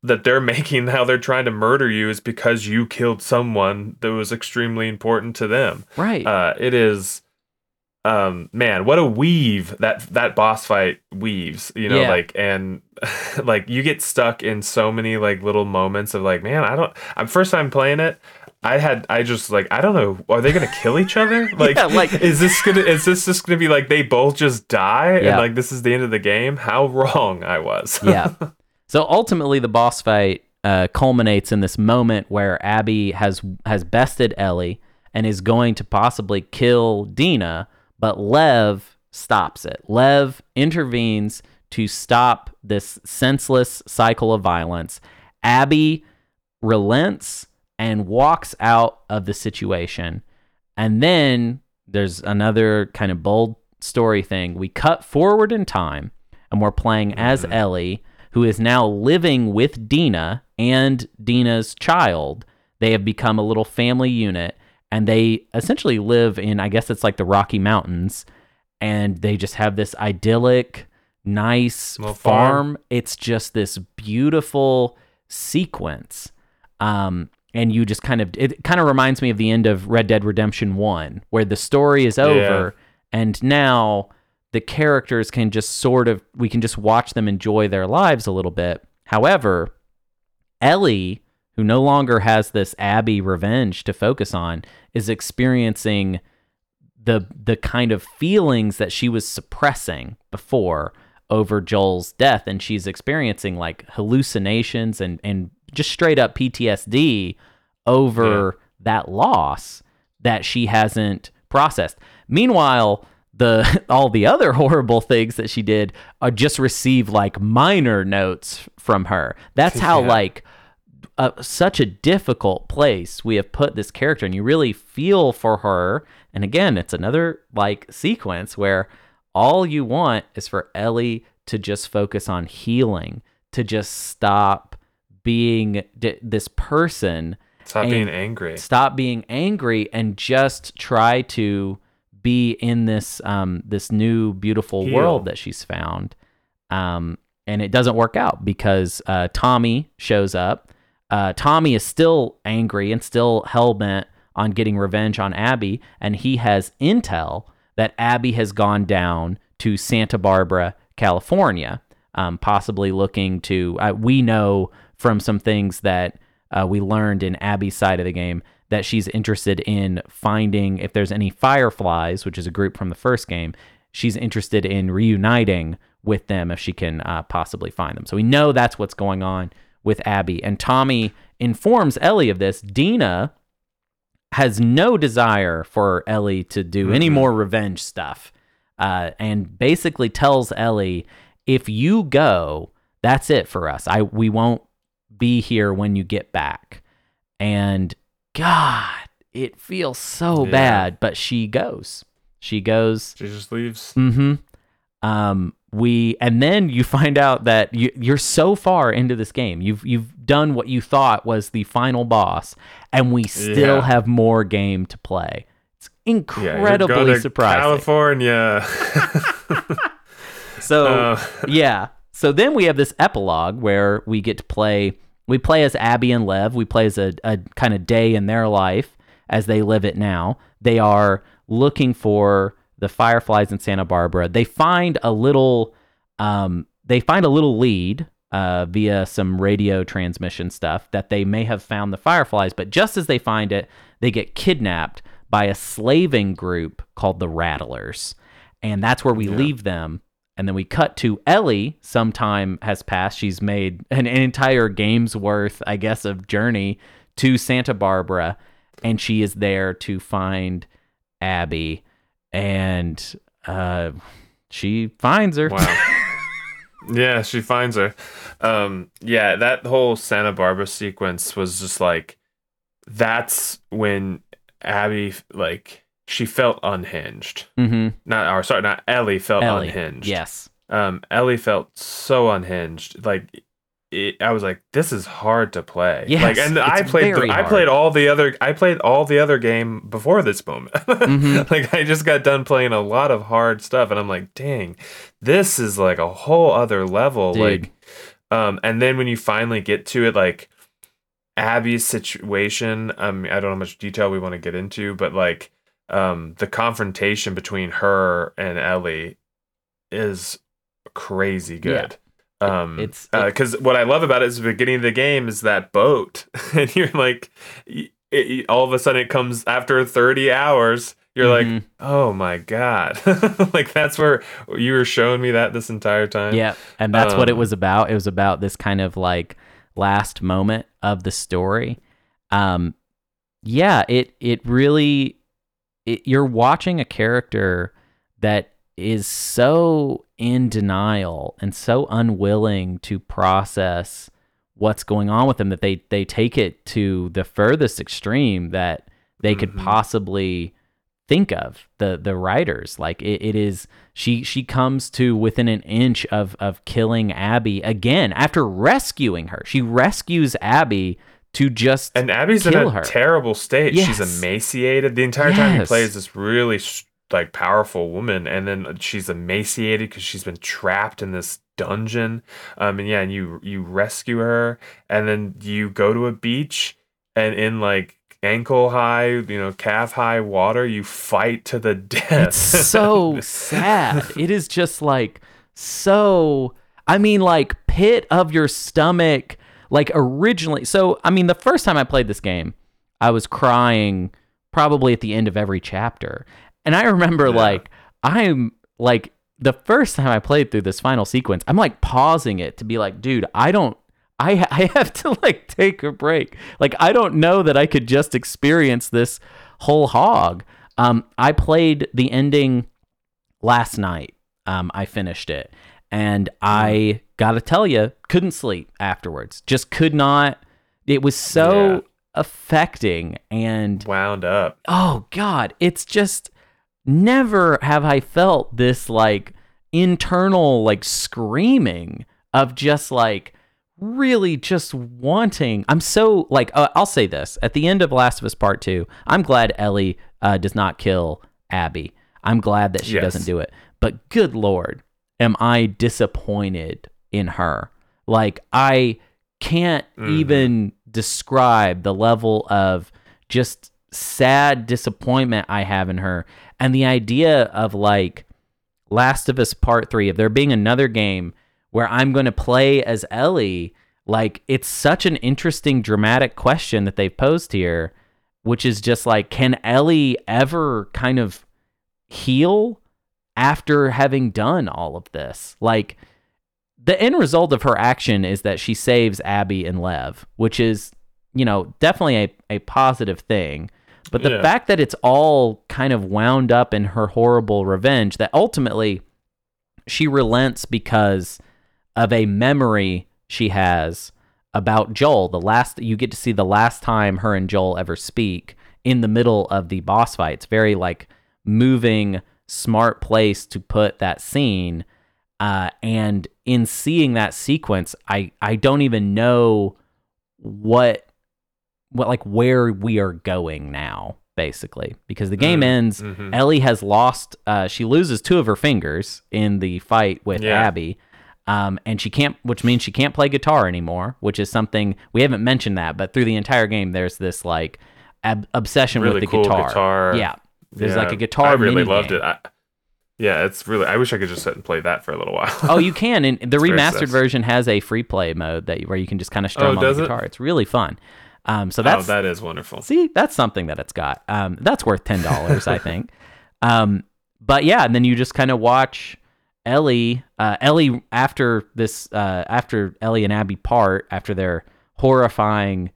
that they're [LAUGHS] making how they're trying to murder you is because you killed someone that was extremely important to them
right
uh it is um man what a weave that that boss fight weaves you know
Yeah.
like and [LAUGHS] like you get stuck in so many like little moments of like man i don't i'm first time playing it i had i just like i don't know are they gonna kill each other [LAUGHS] like,
Yeah, like-
is this gonna is this just gonna be like they both just die
Yeah.
and like this is the end of the game how wrong i was
yeah. So ultimately, the boss fight uh, culminates in this moment where Abby has has bested Ellie and is going to possibly kill Dina, but Lev stops it. Lev intervenes to stop this senseless cycle of violence. Abby relents and walks out of the situation. And then there's another kind of bold story thing. We cut forward in time and we're playing as Ellie, who is now living with Dina and Dina's child. They have become a little family unit and they essentially live in, I guess it's like the Rocky Mountains. And they just have this idyllic, nice farm.
farm.
It's just this beautiful sequence. Um, and you just kind of it kind of reminds me of the end of Red Dead Redemption 1 where the story is over and now the characters can just sort of we can just watch them enjoy their lives a little bit. However, Ellie, who no longer has this Abby revenge to focus on, is experiencing the the kind of feelings that she was suppressing before over Joel's death and she's experiencing like hallucinations and and just straight up PTSD over that loss that she hasn't processed. Meanwhile, the [LAUGHS] all the other horrible things that she did are just receive like minor notes from her. That's how
Yeah.
like uh, such a difficult place we have put this character and you really feel for her and again it's another like sequence where all you want is for ellie to just focus on healing to just stop being d- this person
Stop being angry.
stop being angry and just try to be in this um this new beautiful
Heal.
world that she's found. Um and it doesn't work out because uh tommy shows up. Uh tommy is still angry and still hell-bent on getting revenge on abby. And he has intel that abby has gone down to santa barbara california um, possibly looking to uh, we know from some things that uh, we learned in Abby's side of the game that she's interested in finding if there's any fireflies, which is a group from the first game. She's interested in reuniting with them if she can uh, possibly find them. So we know that's what's going on with Abby. And Tommy informs Ellie of this. Dina has no desire for Ellie to do any more revenge stuff, uh, and basically tells Ellie, "If you go, that's it for us. I we won't be here when you get back." And God, it feels so
Yeah.
bad, but she goes. She goes.
She just leaves.
Mm-hmm. Um, we and then you find out that you, you're so far into this game. You've you've done what you thought was the final boss, and we still
Yeah.
have more game to play. It's
Yeah, you're
incredibly
to
surprising.
California. [LAUGHS]
So
Uh, [LAUGHS]
yeah. So then we have this epilogue where we get to play. We play as Abby and Lev. We play as a, a kind of day in their life as they live it now. They are looking for the fireflies in Santa Barbara. They find a little. Um, they find a little lead uh, via some radio transmission stuff that they may have found the fireflies. But just as they find it, they get kidnapped by a slaving group called the Rattlers, and that's where we leave them and then we cut to Ellie. Some time has passed. She's made an, entire game's worth, I guess, of journey to Santa Barbara, and she is there to find Abby, and uh, she finds her.
wow. [LAUGHS] yeah, she finds her. Um, yeah, that whole Santa Barbara sequence was just like, that's when Abby like she felt unhinged.
hmm
Not or sorry, not Ellie felt
Ellie.
unhinged.
Yes.
um Ellie felt so unhinged like it, I was like this is hard to play
Yes,
like and I played I played all the other I played all the other game before this moment [LAUGHS]
Mhm.
like I just got done playing a lot of hard stuff and I'm like dang this is like a whole other level
Dude.
like um and then when you finally get to it like Abby's situation um I don't know how much detail we want to get into but like um the confrontation between her and Ellie is crazy good. Um
It's-
because what I love about it is the beginning of the game is that boat [LAUGHS] and you're like it, it- all of a sudden it comes after 30 hours you're
Mhm.
like oh my god [LAUGHS] like that's where you were showing me that this entire time
Yeah, and that's what it
Um,
was about. It was about this kind of like last moment of the story. Um, yeah, it it really it, you're watching a character that is so in denial and so unwilling to process what's going on with them that they they take it to the furthest extreme that they could mm-hmm. possibly think of the the writers. Like it, it is she she comes to within an inch of of killing abby again after rescuing her. She rescues abby to just
And Abby's in a
her.
terrible state. She's emaciated the entire time he plays this really like powerful woman, and then she's emaciated because she's been trapped in this dungeon. Um, and yeah, and you you rescue her, and then you go to a beach, and in like ankle high, you know, calf high water, you fight to the death. [LAUGHS]
It's so sad. It is just like so. I mean, like pit of your stomach. Like originally, so I mean, the first time I played this game, I was crying probably at the end of every chapter, and I remember
Yeah.
like I'm like the first time I played through this final sequence, I'm like pausing it to be like, dude, I don't. I, I have to like take a break. Like I don't know that I could just experience this whole hog. Um, I played the ending last night. Um, I finished it, and I gotta tell you, couldn't sleep afterwards. Just could not. It was so
Yeah.
affecting, and
wound up.
oh god, it's just never have I felt this like internal like screaming of just like really just wanting. I'm so like uh, I'll say this at the end of Last of Us Part Two. I'm glad Ellie uh, does not kill Abby. I'm glad that she
Yes.
doesn't do it. But good lord, am I disappointed in her? Like I can't
Mhm.
even describe the level of just sad disappointment I have in her. And the idea of like Last of Us Part 3, of there being another game where I'm going to play as Ellie, like it's such an interesting, dramatic question that they've posed here, which is just like, can Ellie ever kind of heal after having done all of this? Like, the end result of her action is that she saves Abby and Lev, which is, you know, definitely a, a positive thing. But the
Yeah.
fact that it's all kind of wound up in her horrible revenge, that ultimately she relents because of a memory she has about Joel. The last you get to see the last time her and Joel ever speak in the middle of the boss fight. It's very like moving, smart place to put that scene. Uh, and in seeing that sequence, I I don't even know what what like where we are going now basically because the game
Mm,
ends
mhm.
ellie has lost uh, she loses two of her fingers in the fight with
Yeah.
abby um, and she can't which means she can't play guitar anymore which is something we haven't mentioned that but through the entire game there's this like ab- obsession
Really
with the
cool
guitar.
guitar.
yeah there's
Yeah,
like a guitar
I really loved
game.
it. I, yeah, it's really. I wish I could just sit and play that for a little while.
oh, you can. And [LAUGHS] the remastered version has a free play mode that where you can just kind of strum
Oh,
on the
it?
guitar. It's really fun. Um, so
oh,
that's
that is wonderful.
see, that's something that it's got. Um, that's worth ten dollars, I think. [LAUGHS] Um, but yeah, and then you just kind of watch Ellie. Uh, Ellie after this, uh, after Ellie and Abby part, after their horrifying.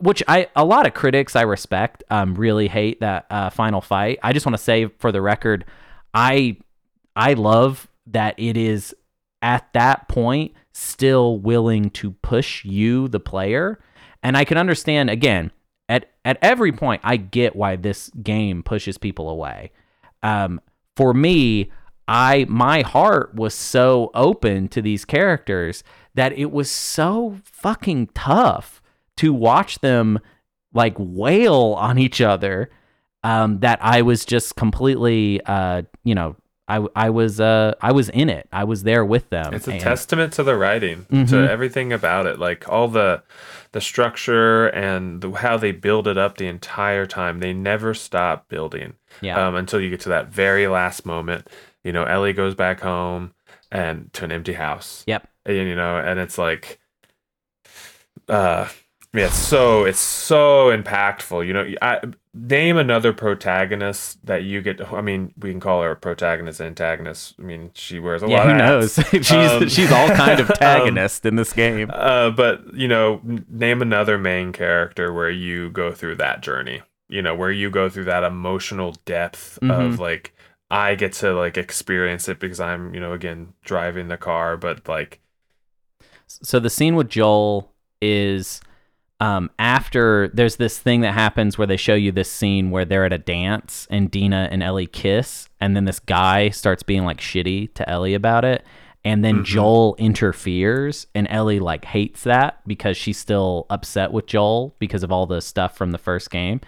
Which I a lot of critics I respect um, really hate that uh, final fight. I just want to say for the record, I I love that it is at that point still willing to push you, the player. And I can understand again, at at every point, I get why this game pushes people away. Um, for me, I my heart was so open to these characters that it was so fucking tough to watch them like wail on each other um, that I was just completely, uh, you know, I, I was uh, I was in it. I was there with them.
It's a
and-
testament to the writing,
Mhm.
to everything about it, like all the the structure and the, how they build it up the entire time. They never stop building
Yeah.
um, until you get to that very last moment. You know, Ellie goes back home and to an empty house.
Yep.
And, you know, and it's like, uh, yeah, it's so it's so impactful. You know, I name another protagonist that you get. I mean, we can call her a protagonist, antagonist. I mean, she wears a
yeah.
lot
Who
of
knows? [LAUGHS] she's
Um,
she's all kind of [LAUGHS]
um,
antagonist in this game.
Uh, but you know, name another main character where you go through that journey. You know, where you go through that emotional depth
Mhm.
of like, I get to like experience it because I'm, you know, again driving the car, but like,
So the scene with Joel is um, after there's this thing that happens where they show you this scene where they're at a dance and Dina and Ellie kiss, and then this guy starts being like shitty to Ellie about it. And then Joel interferes, and Ellie like hates that because she's still upset with Joel because of all the stuff from the first game.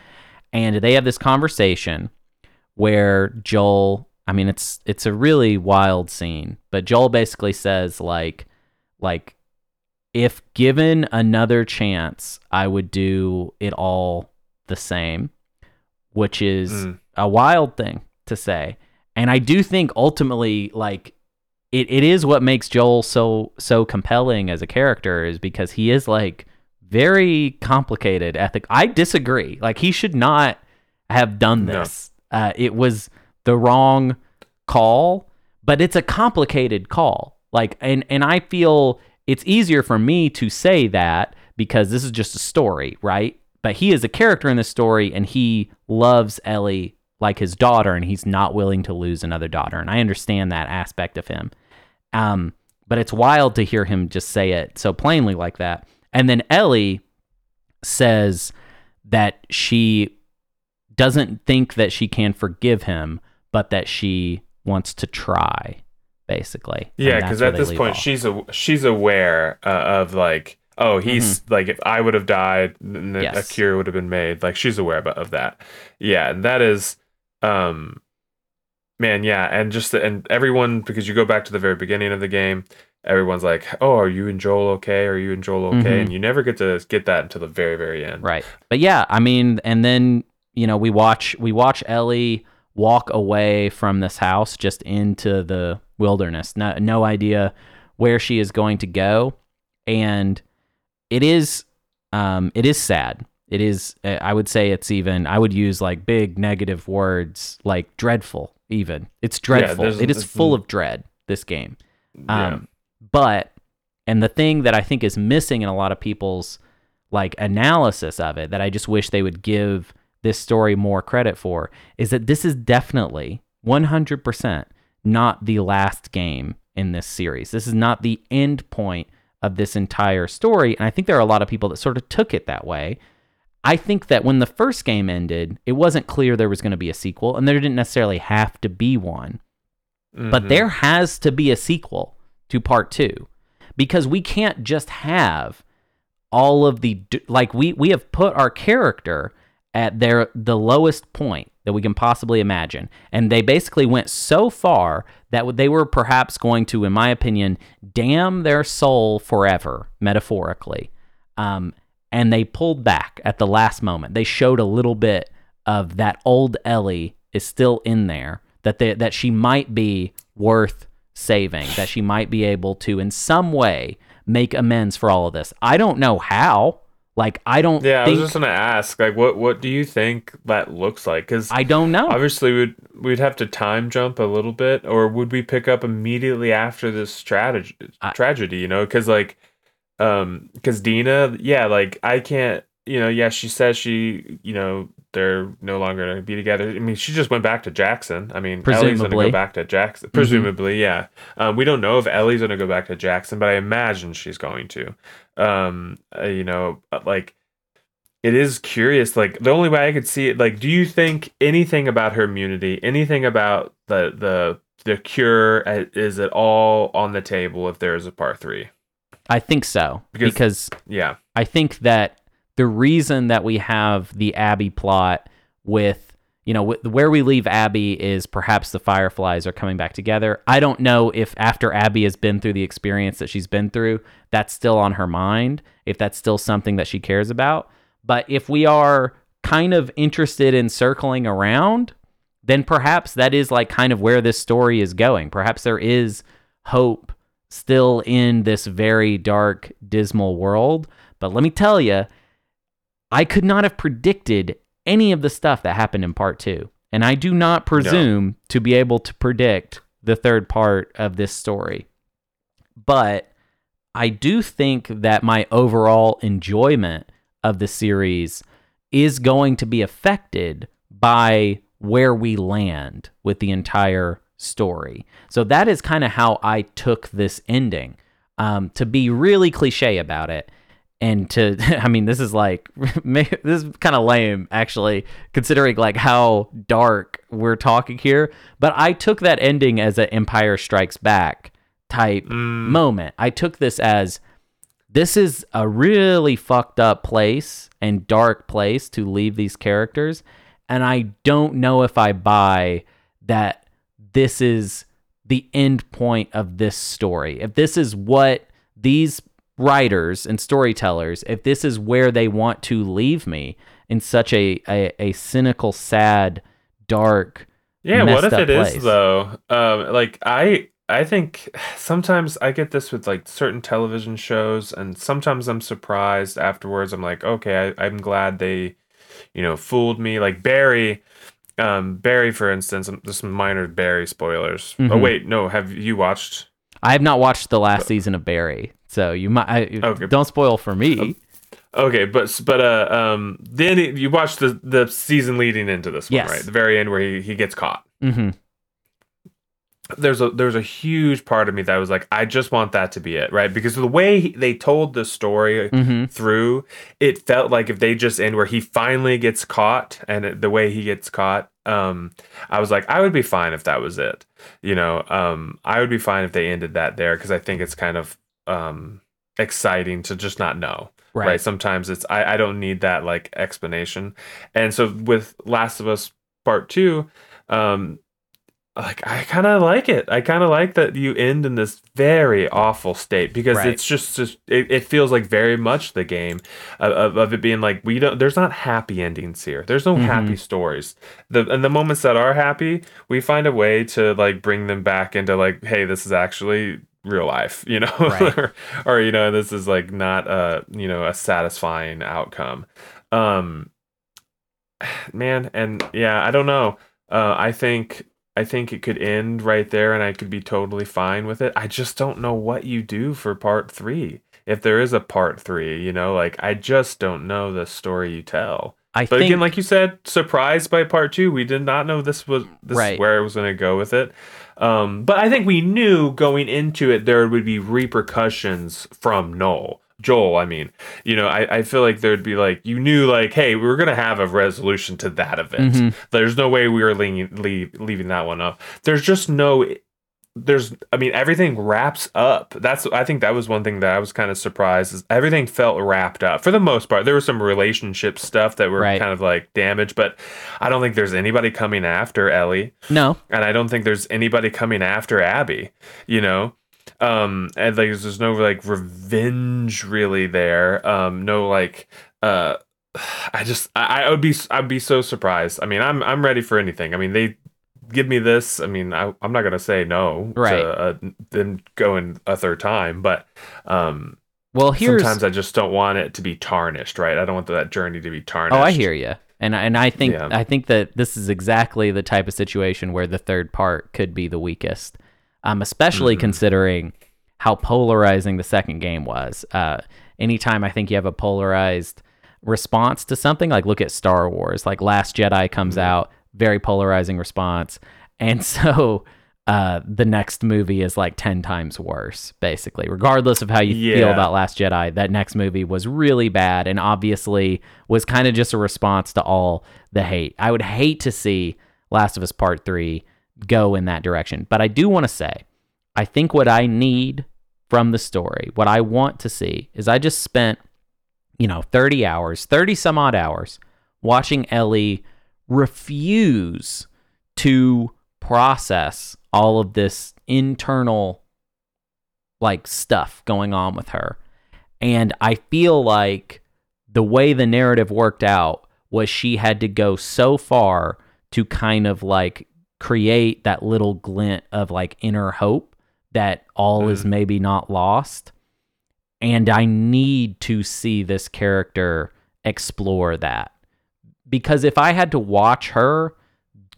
And they have this conversation where Joel, I mean, it's it's a really wild scene, but Joel basically says like, like, if given another chance, I would do it all the same, which is
Mm.
a wild thing to say. And I do think ultimately, like, it, it is what makes Joel so so compelling as a character is because he is like very complicated ethic. I disagree. Like he should not have done
No.
this. Uh, it was the wrong call, but it's a complicated call. Like and and I feel it's easier for me to say that because this is just a story, right? But he is a character in the story and he loves Ellie like his daughter and he's not willing to lose another daughter. And I understand that aspect of him. Um, but it's wild to hear him just say it so plainly like that. And then Ellie says that she doesn't think that she can forgive him, but that she wants to try, basically.
Yeah, because at this point
off.
she's a, she's aware uh, of like oh he's like if I would have died then the- a
Mm-hmm.
Cure would have been made like she's aware of, of that yeah and that is um man yeah and just the, and everyone because you go back to the very beginning of the game everyone's like oh are you and Joel okay are you and Joel okay
Mhm.
and you never get to get that until the very very end
Right. But yeah, I mean, and then you know we watch we watch Ellie walk away from this house just into the wilderness. No, no idea where she is going to go, and it is um it is sad. It is. uh, I would say it's even. I would use like big negative words like dreadful. Even it's dreadful.
there's-
it is full of dread. This game.
yeah
Um, but and the thing that I think is missing in a lot of people's like analysis of it that I just wish they would give this story more credit for is that this is definitely 100% not the last game in this series. This is not the end point of this entire story and I think there are a lot of people that sort of took it that way. I think that when the first game ended, it wasn't clear there was going to be a sequel and there didn't necessarily have to be one but
Mhm.
there has to be a sequel to part two because we can't just have all of the like we we have put our character at their the lowest point that we can possibly imagine. And they basically went so far that they were perhaps going to in my opinion damn their soul forever metaphorically. Um, and they pulled back at the last moment. They showed a little bit of that old ellie is still in there that they, that she might be worth saving that she might be able to in some way make amends for all of this. I don't know how like i don't
yeah I was just gonna ask like what what do you think that looks like because
i don't know
Obviously, we'd we'd have to time jump a little bit, or would we pick up immediately after this tragedy?
I-
tragedy, you know, because like, um, because Dina, yeah, like I can't, you know, yeah, she says she, you know, they're no longer gonna be together. I mean, she just went back to Jackson. I mean, presumably. Ellie's gonna
Presumably.
go back to Jackson. Presumably, yeah. Um, we don't know if Ellie's gonna go back to Jackson, but I imagine she's going to. Um, uh, you know, uh, like it is curious like the only way i could see it like do you think anything about her immunity anything about the the the cure uh, is it all on the table if there is a part three
i think so
Because-
because
yeah
I think that the reason that we have the Abby plot with, you know, wh- where we leave Abby is perhaps the Fireflies are coming back together. I don't know if after Abby has been through the experience that she's been through, that's still on her mind, if that's still something that she cares about. But if we are kind of interested in circling around, then perhaps that is like kind of where this story is going. Perhaps there is hope still in this very dark, dismal world. But let me tell you, I could not have predicted any of the stuff that happened in part two. And I do not presume to be able to predict the third part of this story. But I do think that my overall enjoyment of the series is going to be affected by where we land with the entire story. So that is kind of how I took this ending. Um, to be really cliche about it, and to [LAUGHS] I mean this is like [LAUGHS] this is kind of lame actually considering like how dark we're talking here, but I took that ending as an Empire Strikes Back type mm. moment. I took this as this is a really fucked up place and dark place to leave these characters and I don't know if I buy that this is the end point of this story. If this is what these writers and storytellers, if this is where they want to leave me in such a a, a cynical, sad, dark,
Yeah, what if it is
place.
though? Um, like I, I think sometimes I get this with like certain television shows, and sometimes I'm surprised afterwards. I'm like, okay, I, I'm glad they, you know, fooled me. Like Barry, um, Barry, for instance, um, just some minor Barry spoilers. Oh
Mhm.
wait, no, have you watched?
I have not watched the last season of Barry, so you might I,
Okay.
don't spoil for me.
Okay, but but uh, um, then you watched the the season leading into this one,
Yes.
right? The very end where he he gets caught.
hmm
there's a there's a huge part of me that was like I just want that to be it, right? Because the way he- they told the story
hmm
through, it felt like if they just end where he finally gets caught and it, the way he gets caught, um, I was like I would be fine if that was it, you know. Um, I would be fine if they ended that there because I think it's kind of um exciting to just not know
Right.
right. sometimes it's I, I don't need that like explanation and so with last of us part two um like i kind of like it i kind of like that you end in this very awful state because
Right.
it's just, just it, it feels like very much the game of, of, of it being like we don't there's not happy endings here there's no
Mhm.
happy stories the and the moments that are happy we find a way to like bring them back into like hey this is actually real life you know? [LAUGHS]
Right.
or, or you know this is like not a you know a satisfying outcome. Um [SIGHS] man and yeah i don't know. Uh i think i think it could end right there and i could be totally fine with it. I just don't know what you do for part three. If there is a part three you know like i just don't know the story you tell.
I
but
think
again like you said surprised by part two. We did not know this was this
Right.
is where it was going to go with it um but i think we knew going into it there would be repercussions from noel. Joel i mean you know i, I feel like there'd be like you knew like hey we are going to have a resolution to that event.
Mhm.
there's no way we were leaving, leave, leaving that one up. There's just no there's i mean everything wraps up. That's i think that was one thing that i was kind of surprised is everything felt wrapped up. For the most part there was some relationship stuff that were
Right.
kind of like damaged but i don't think there's anybody coming after ellie.
No.
and i don't think there's anybody coming after abby you know? Um and like there's no like revenge really there. Um no like uh [SIGHS] i just i, I would be i'd be so surprised. I mean i'm i'm ready for anything. I mean they give me this i mean I, i'm not gonna say no
Right.
to uh, them going a third time but um
Well, here's
sometimes i just don't want it to be tarnished right i don't want that journey to be tarnished
Oh, I hear you. And and I think
Yeah.
I think that this is exactly the type of situation where the third part could be the weakest. Um, especially
Mhm.
considering how polarizing the second game was. Uh, anytime I think you have a polarized response to something, like look at Star Wars, like Last Jedi comes
Mhm.
out, very polarizing response, and [LAUGHS] so uh, the next movie is like ten times worse, basically. Regardless of how you feel about Last Jedi, that next movie was really bad and obviously was kind of just a response to all the hate. I would hate to see Last of Us Part 3 go in that direction. But I do want to say, I think what I need from the story, what I want to see, is I just spent, you know, 30 hours, 30 some odd hours watching Ellie refuse to process all of this internal like stuff going on with her. And I feel like the way the narrative worked out was she had to go so far to kind of like create that little glint of like inner hope that all is
Mhm.
maybe not lost. And I need to see this character explore that. Because if I had to watch her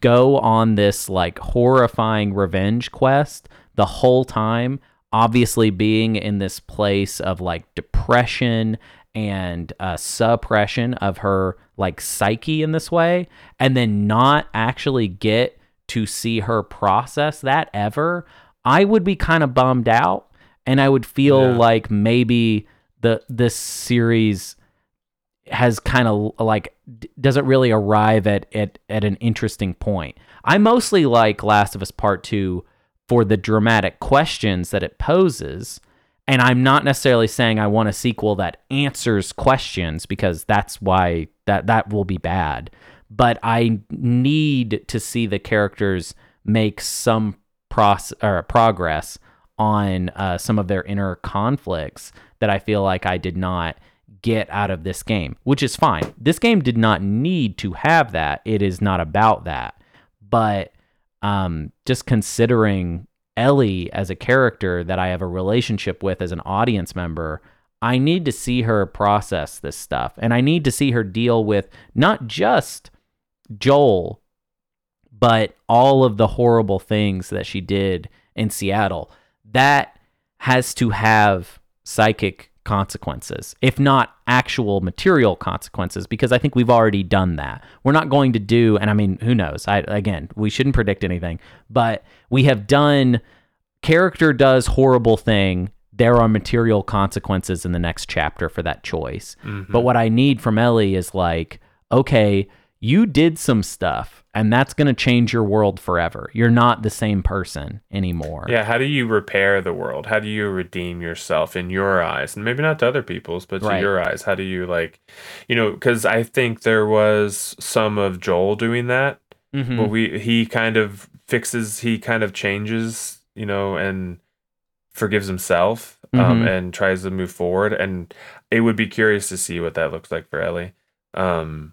go on this like horrifying revenge quest the whole time, obviously being in this place of like depression and uh, suppression of her like psyche in this way, and then not actually get to see her process that ever, I would be kind of bummed out and I would feel
Yeah.
like maybe the this series has kind of like doesn't really arrive at, at at an interesting point. I mostly like Last of Us Part 2 for the dramatic questions that it poses. And I'm not necessarily saying I want a sequel that answers questions because that's why that that will be bad. But I need to see the characters make some pros- or progress on uh, some of their inner conflicts that I feel like I did not get out of this game, which is fine. This game did not need to have that. It is not about that. But um, just considering Ellie as a character that I have a relationship with as an audience member, I need to see her process this stuff. And I need to see her deal with not just Joel, but all of the horrible things that she did in Seattle. That has to have psychic consequences, if not actual material consequences, because I think we've already done that. We're not going to do, and I mean, who knows? I again, we shouldn't predict anything, but we have done. Character does horrible thing. There are material consequences in the next chapter for that choice. Mm-hmm. But what I need from Ellie is like, okay, you did some stuff, and that's going to change your world forever. You're not the same person anymore.
Yeah, how do you repair the world? How do you redeem yourself in your eyes? And maybe not to other people's, but to
Right.
your eyes. How do you like, you know, cuz I think there was some of Joel doing that.
Mhm.
But we he kind of fixes, he kind of changes, you know, and forgives himself um
Mhm.
and tries to move forward and it would be curious to see what that looks like for Ellie. Um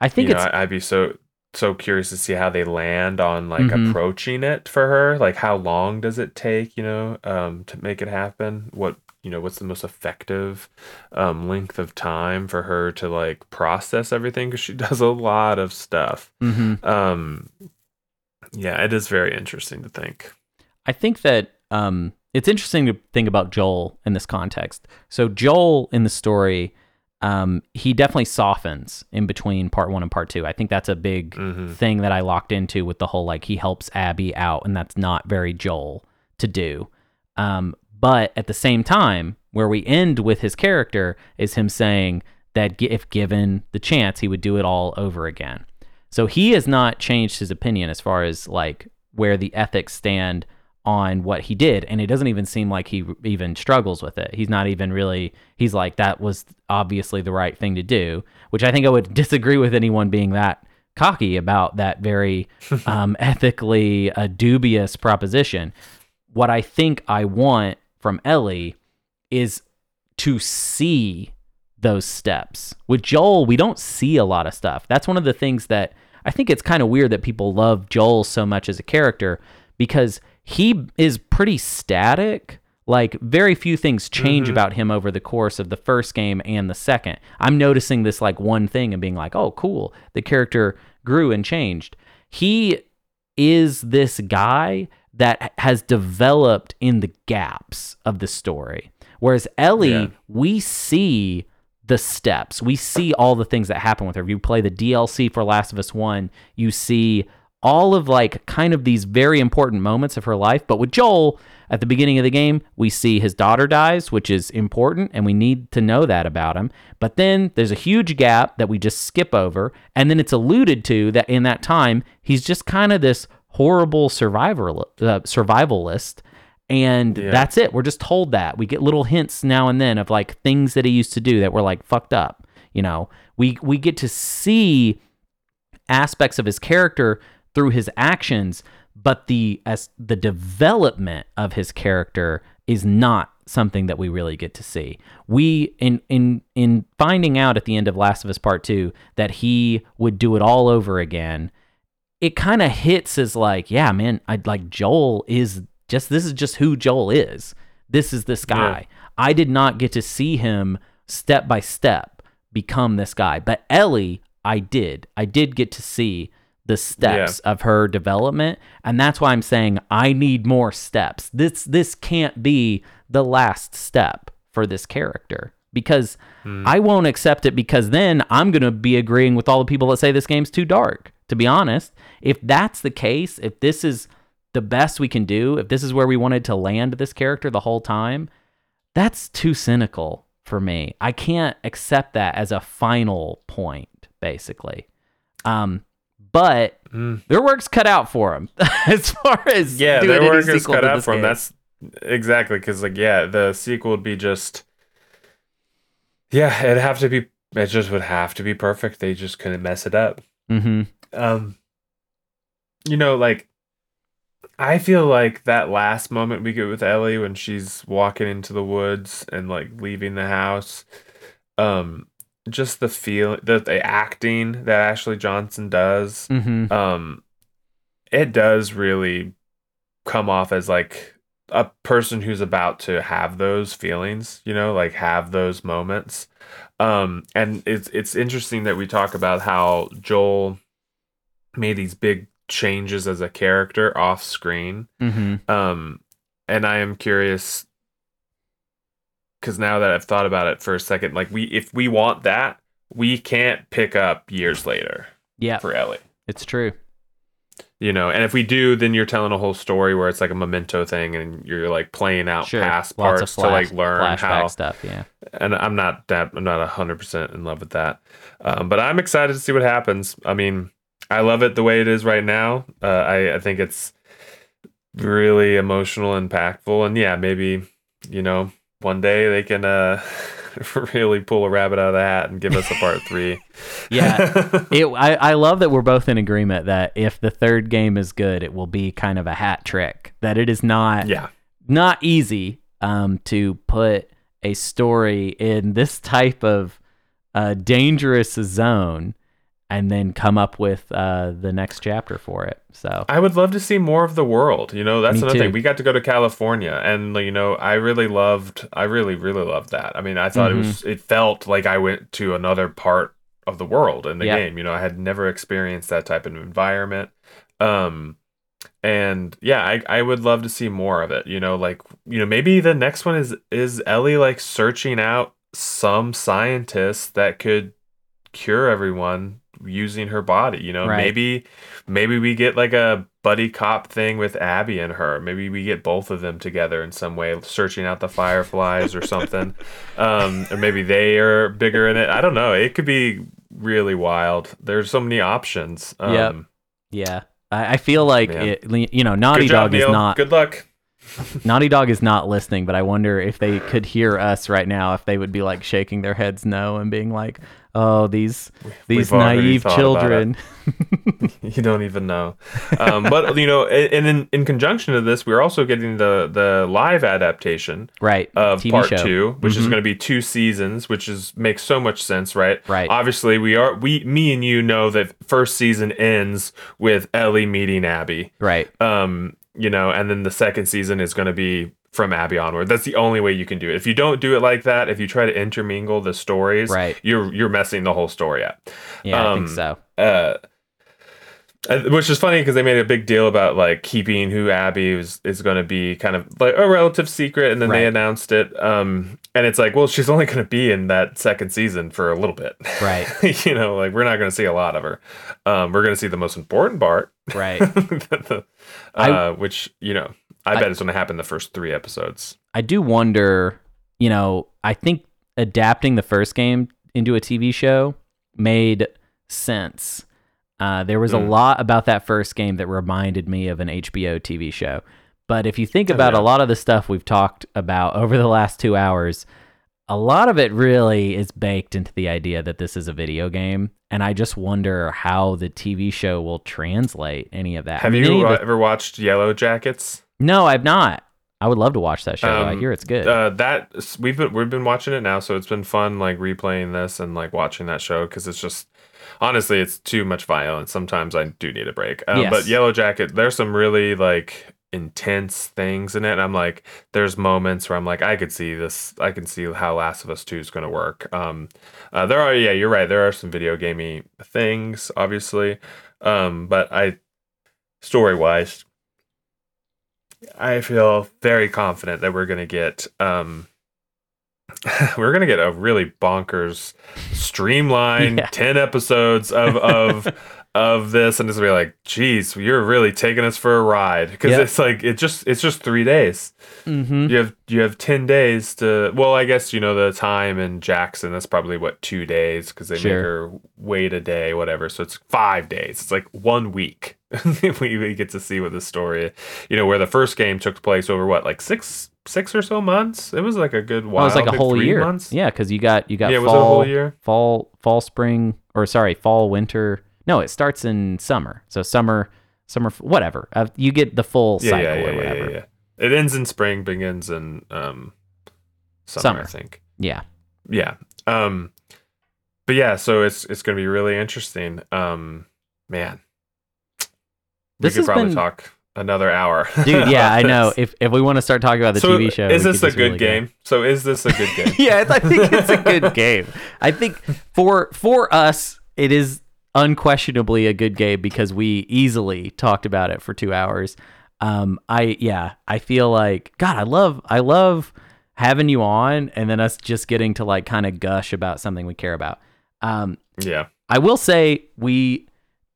I think
you know, I'd be so so curious to see how they land on like
Mhm.
approaching it for her. Like how long does it take, you know, um, to make it happen? What you know, what's the most effective um, length of time for her to like process everything? Because she [LAUGHS] does a lot of stuff.
mhm.
Um, yeah, it is very interesting to think.
I think that um, it's interesting to think about Joel in this context. So Joel in the story, um, he definitely softens in between part one and part two. I think that's a big
Mhm.
thing that I locked into with the whole like he helps Abby out, and that's not very Joel to do. Um, but at the same time, where we end with his character is him saying that if given the chance, he would do it all over again. So he has not changed his opinion as far as like where the ethics stand on what he did and it doesn't even seem like he even struggles with it. He's not even really he's like that was obviously the right thing to do, which I think I would [LAUGHS] disagree with anyone being that cocky about that very [LAUGHS] um, ethically uh, dubious proposition. What I think I want from Ellie is to see those steps. With Joel, we don't see a lot of stuff. That's one of the things that I think it's kind of weird that people love Joel so much as a character because he is pretty static. Like very few things change mm-hmm. about him over the course of the first game and the second. I'm noticing this like one thing and being like, "Oh, cool. The character grew and changed." He is this guy that has developed in the gaps of the story. Whereas Ellie,
Yeah.
we see the steps. We see all the things that happen with her. If you play the DLC for Last of Us 1, you see all of like kind of these very important moments of her life. But with Joel, at the beginning of the game, we see his daughter dies, which is important, and we need to know that about him. But then there's a huge gap that we just skip over, and then it's alluded to that in that time, he's just kind of this horrible survival uh, survivalist and
Yeah.
that's it. We're just told that. We get little hints now and then of like things that he used to do that were like fucked up. You know, we we get to see aspects of his character through his actions, but the as the development of his character is not something that we really get to see. We in in in finding out at the end of Last of Us Part 2 that he would do it all over again it kind of hits as like, yeah, man, I like Joel is just this is just who Joel is. This is this guy. I did not get to see him step by step become this guy, but Ellie, I did. I did get to see the steps of her development, and that's why I'm saying I need more steps. This this can't be the last step for this character because I won't accept it because then I'm going to be agreeing with all the people that say this game's too dark. To be honest, if that's the case, if this is the best we can do, if this is where we wanted to land this character the whole time, that's too cynical for me. I can't accept that as a final point, basically. Um, but
Mm.
their work's cut out for them [LAUGHS] as far as
Yeah, their work is cut out for them. That's exactly because, like, yeah, the sequel would be just, yeah, it'd have to be. It just would have to be perfect. They just couldn't mess it up.
hmm
Um, you know, like, I feel like that last moment we get with Ellie when she's walking into the woods and like leaving the house, um, just the feel, the, the acting that Ashley Johnson does,
hmm
um it does really come off as like a person who's about to have those feelings you know like have those moments. Um and it's it's interesting that we talk about how Joel made these big changes as a character off screen.
Hmm
um and I am curious cuz now that I've thought about it for a second like we if we want that we can't pick up years later
Yeah,
for Ellie.
It's true.
you know and if we do then you're telling a whole story where it's like a memento thing and you're like playing out
Sure,
past
lots
parts
flash,
to like learn how
stuff. Yeah,
and i'm not that i'm not 100% in love with that. Um, but i'm excited to see what happens. I mean i love it the way it is right now. Uh, I, I think it's really emotional impactful and yeah maybe you know one day they can uh [LAUGHS] really pull a rabbit out of the hat and give us a part three [LAUGHS]
yeah. it. I, I love that we're both in agreement that if the third game is good, it will be kind of a hat trick. That it is not
yeah
not easy um, to put a story in this type of uh, dangerous zone and then come up with uh, the next chapter for it. So
I would love to see more of the world. You know, that's
Me
another
too.
thing. We got to go to California, and you know, I really loved. I really, really loved that. I mean, I thought
Mm-hmm.
it was. It felt like I went to another part of the world in the
Yeah.
game. You know, I had never experienced that type of environment. Um, and yeah, I I would love to see more of it. You know, like you know, maybe the next one is is Ellie like searching out some scientist that could cure everyone using her body you know
Right.
maybe maybe we get like a buddy cop thing with abby and her maybe we get both of them together in some way searching out the fireflies or something [LAUGHS] um or maybe they are bigger in it i don't know it could be really wild there's so many options um
Yep. yeah, I, I feel like
Yeah.
it. You know, Naughty
good job
Dog is
Neil.
not
good luck [LAUGHS]
Naughty Dog is not listening, but I wonder if they could hear us right now, if they would be like shaking their heads no and being like, "Oh, these these
we've
naive
thought about it.
children." [LAUGHS] [LAUGHS]
you don't even know um but you know and in in conjunction to this we're also getting the the live adaptation
right.
of
TV
part
show.
two, which is
Mhm.
going to be two seasons, which is makes so much sense, right?
Right.
Obviously, we are we me and you know that first season ends with Ellie meeting Abby,
Right.
um, you know, and then the second season is going to be from Abby onward. That's the only way you can do it. If you don't do it like that, if you try to intermingle the stories,
Right.
you're you're messing the whole story up.
Yeah, I think
um,
so.
Uh, which is funny because they made a big deal about like keeping who Abby is is going to be kind of like a relative secret, and then they announced it. Um, and it's like, well, she's only going to be in that second season for a little bit,
Right. [LAUGHS]
you know, like we're not going to see a lot of her. Um, we're going to see the most important part,
Right. [LAUGHS]
uh,
I-
which you know, I,
I-
bet it's going to happen the first three episodes.
I do wonder, you know, I think adapting the first game into a TV show made sense. Uh, there was a
Mm.
lot about that first game that reminded me of an HBO TV show. But if you think
Oh,
about
yeah.
a lot of the stuff we've talked about over the last two hours, a lot of it really is baked into the idea that this is a video game. And I just wonder how the TV show will translate any of that. I
Have
mean,
you uh,
the-
ever watched Yellow Jackets?
No, I've not. I would love to watch that show. I
Um,
hear it's good.
Uh, that we've been we've been watching it now, so it's been fun like replaying this and like watching that show because it's just honestly it's too much violence. Sometimes I do need a break. Um,
Yes.
But Yellow Jacket, there's some really like intense things in it. And I'm like, there's moments where I'm like, I could see this. I can see how Last of Us Two is going to work. Um, uh, there are yeah, you're right. There are some video gamey things, obviously. Um, but I story wise I feel very confident that we're gonna get um [LAUGHS] we're gonna get a really bonkers streamlined
Yeah.
10 episodes of of [LAUGHS] of this and gonna be like, geez, you're really taking us for a ride. Because
Yep.
it's like it just it's just three days.
Mm-hmm.
You have you have ten days to well, I guess you know the time in Jackson, that's probably what, two days, because they
Sure.
make her wait a day, whatever. So it's five days. It's like one week. [LAUGHS] we, we get to see what the story you know, where the first game took place over what, like six six or so months? It was like a good while.
it was like a whole year.
Months?
Yeah, because you got you got
Yeah,
fall,
was it a whole year?
fall, fall, spring, or sorry, fall, winter. No, it starts in summer. So summer, summer, whatever. Uh, you get the full
yeah,
cycle
yeah, yeah,
or whatever.
yeah. It ends in spring, begins in um summer,
Summer.
I think.
Yeah.
Yeah. Um but yeah, so it's it's gonna be really interesting. Um man.
This
we could probably
been-
talk another hour. [LAUGHS]
Dude, yeah, I know. If if we want to start talking about the
so
TV show,
is this a good
really go.
game? So is this a good [LAUGHS] game?
yeah, I think it's a good [LAUGHS] game. I think for for us, it is unquestionably a good game because we easily talked about it for two hours. Um, I yeah, I feel like God, I love I love having you on, and then us just getting to like kind of gush about something we care about. Um,
yeah.
I will say we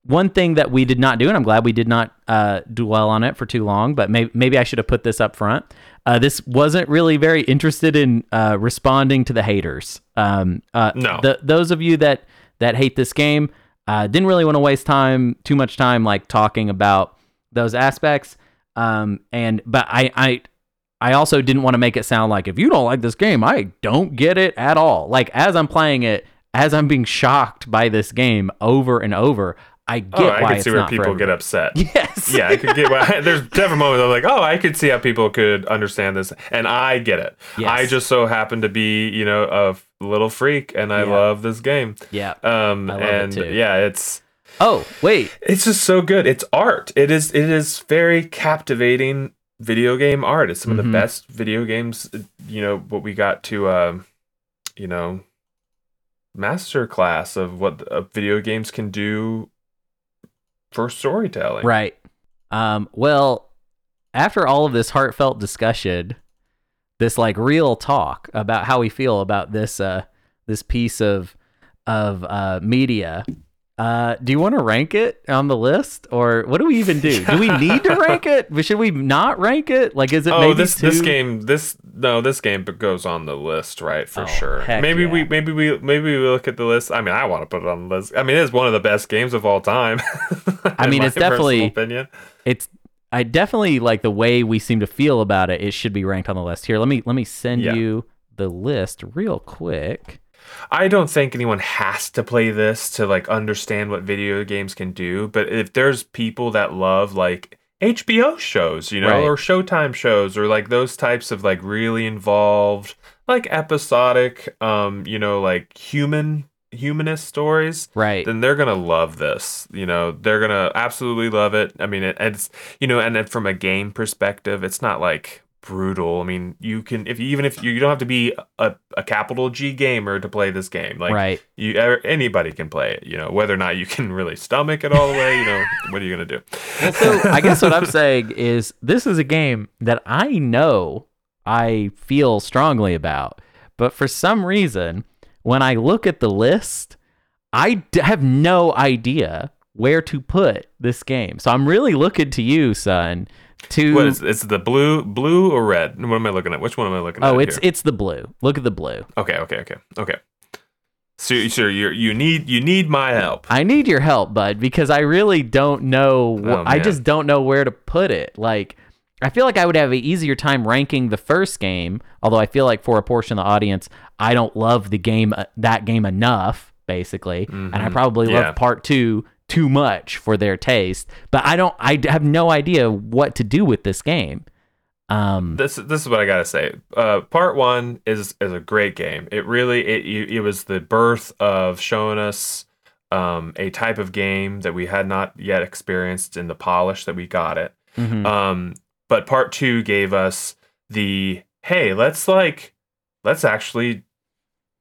one thing that we did not do, and I'm glad we did not uh, dwell on it for too long. But maybe maybe I should have put this up front. Uh, this wasn't really very interested in uh, responding to the haters. Um, uh,
No.
the, those of you that that hate this game uh, didn't really want to waste time, too much time, like talking about those aspects. Um, and but I I I also didn't want to make it sound like if you don't like this game, I don't get it at all. Like as I'm playing it, as I'm being shocked by this game over and over, I get
Oh, I could
it's
see where people get upset. [LAUGHS]
Yes.
yeah, I could get. Why, [LAUGHS] there's different moments. I'm like, oh, I could see how people could understand this, and I get it.
Yes.
I just so happen to be, you know, a f- little freak, and I
Yeah.
love this game.
Yeah.
Um,
it
and
too.
yeah, it's
Oh wait.
it's just so good. It's art. It is it is very captivating video game art. It's some of
Mhm.
the best video games. You know what we got to, um, you know, master class of what uh, video games can do for storytelling.
Right. Um, well, after all of this heartfelt discussion, this like real talk about how we feel about this uh this piece of of uh media. Uh, do you want to rank it on the list, or what do we even do? Do we need to [LAUGHS] rank it? Should we not rank it? Like, is it
Oh, this this game this no this game goes on the list right for
Oh,
sure. Maybe
yeah.
we maybe we maybe we look at the list. I mean, I want to put it on the list. I mean, it's one of the best games of all time. [LAUGHS]
I mean, it's definitely-
opinion.
it's I definitely like the way we seem to feel about it. It should be ranked on the list. Here, let me let me send
Yeah.
you the list real quick.
I don't think anyone has to play this to like understand what video games can do, but if there's people that love like HBO shows, you know,
Right.
or Showtime shows or like those types of like really involved like episodic um, you know, like human humanist stories,
Right.
then they're gonna love this. You know, they're gonna absolutely love it. I mean, it, it's you know, and then from a game perspective, it's not like brutal. I mean, you can if even if you, you don't have to be a, a capital G gamer to play this game. Like
right.
you, er, anybody can play it. You know, whether or not you can really stomach it all the way. You know, [LAUGHS] what are you gonna do?
Well, so I guess what I'm saying is this is a game that I know I feel strongly about, but for some reason, when I look at the list, I d- have no idea where to put this game. So I'm really looking to you, Sun, to
What is it's the blue, blue or red? What am I looking at? Which one am I looking oh, at?
Oh, it's
here?
it's the blue. Look at the blue.
okay, okay, okay, okay. So, so you you need you need my help.
I need your help, bud, because I really don't know. wh-
Oh,
I just don't know where to put it. Like, I feel like I would have an easier time ranking the first game. Although I feel like for a portion of the audience, I don't love the game uh, that game enough, basically, and I
Mhm.
probably
Yeah.
love part two too much for their taste. But I don't. I have no idea what to do with this game. Um,
this this is what I gotta say. Uh, part one is is a great game. It really it it was the birth of showing us um, a type of game that we had not yet experienced in the polish that we got it.
mhm.
Um, but part two gave us the hey, let's like let's actually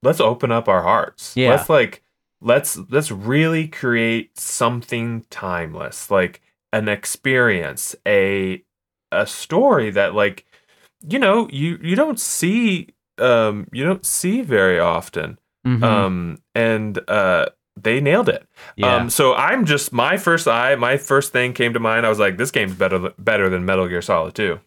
let's open up our hearts.
Yeah.
Let's like let's let's really create something timeless, like an experience, a a story that like you know you you don't see um you don't see very often
Mhm.
um and uh they nailed it.
Yeah.
Um, so I'm just my first eye, my first thing came to mind. I was like, this game's better better than Metal Gear Solid 2.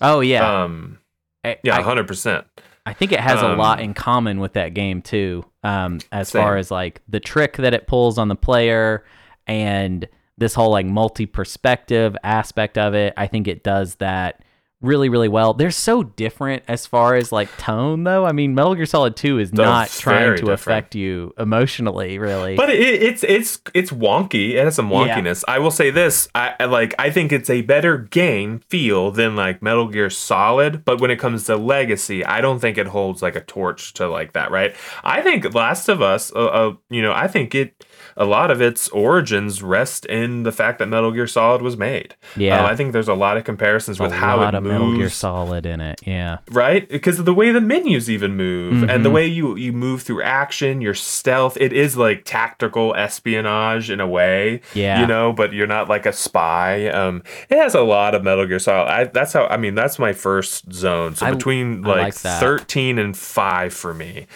Oh yeah.
Um,
I-
yeah, hundred percent.
I think it has a lot
Um,
in common with that game too. Um, as
Same.
far as like the trick that it pulls on the player and this whole like multi-perspective aspect of it, I think it does that really really well. They're so different as far as like tone though. I mean, Metal Gear Solid 2 is not trying to
different.
affect you emotionally, really.
But it, it's it's it's wonky. It has some
Yeah.
wonkiness. I will say this. I, I like. I think it's a better game feel than like Metal Gear Solid. But when it comes to legacy, I don't think it holds like a torch to like that. Right. I think Last of Us. Uh, uh, you know, I think it. A lot of its origins rest in the fact that Metal Gear Solid was made.
Yeah.
Uh, I think there's a lot of comparisons with
a
how
lot
it
of
moves
Metal Gear Solid in it. Yeah.
right because of the way the menus even move and
Mm-hmm.
the way you you move through action your stealth it is like tactical espionage in a way
Yeah.
you know but you're not like a spy um it has a lot of metal gear solid I, that's how i mean that's my first zone so between
I
like,
like. Mm-hmm.
13 and 5 for me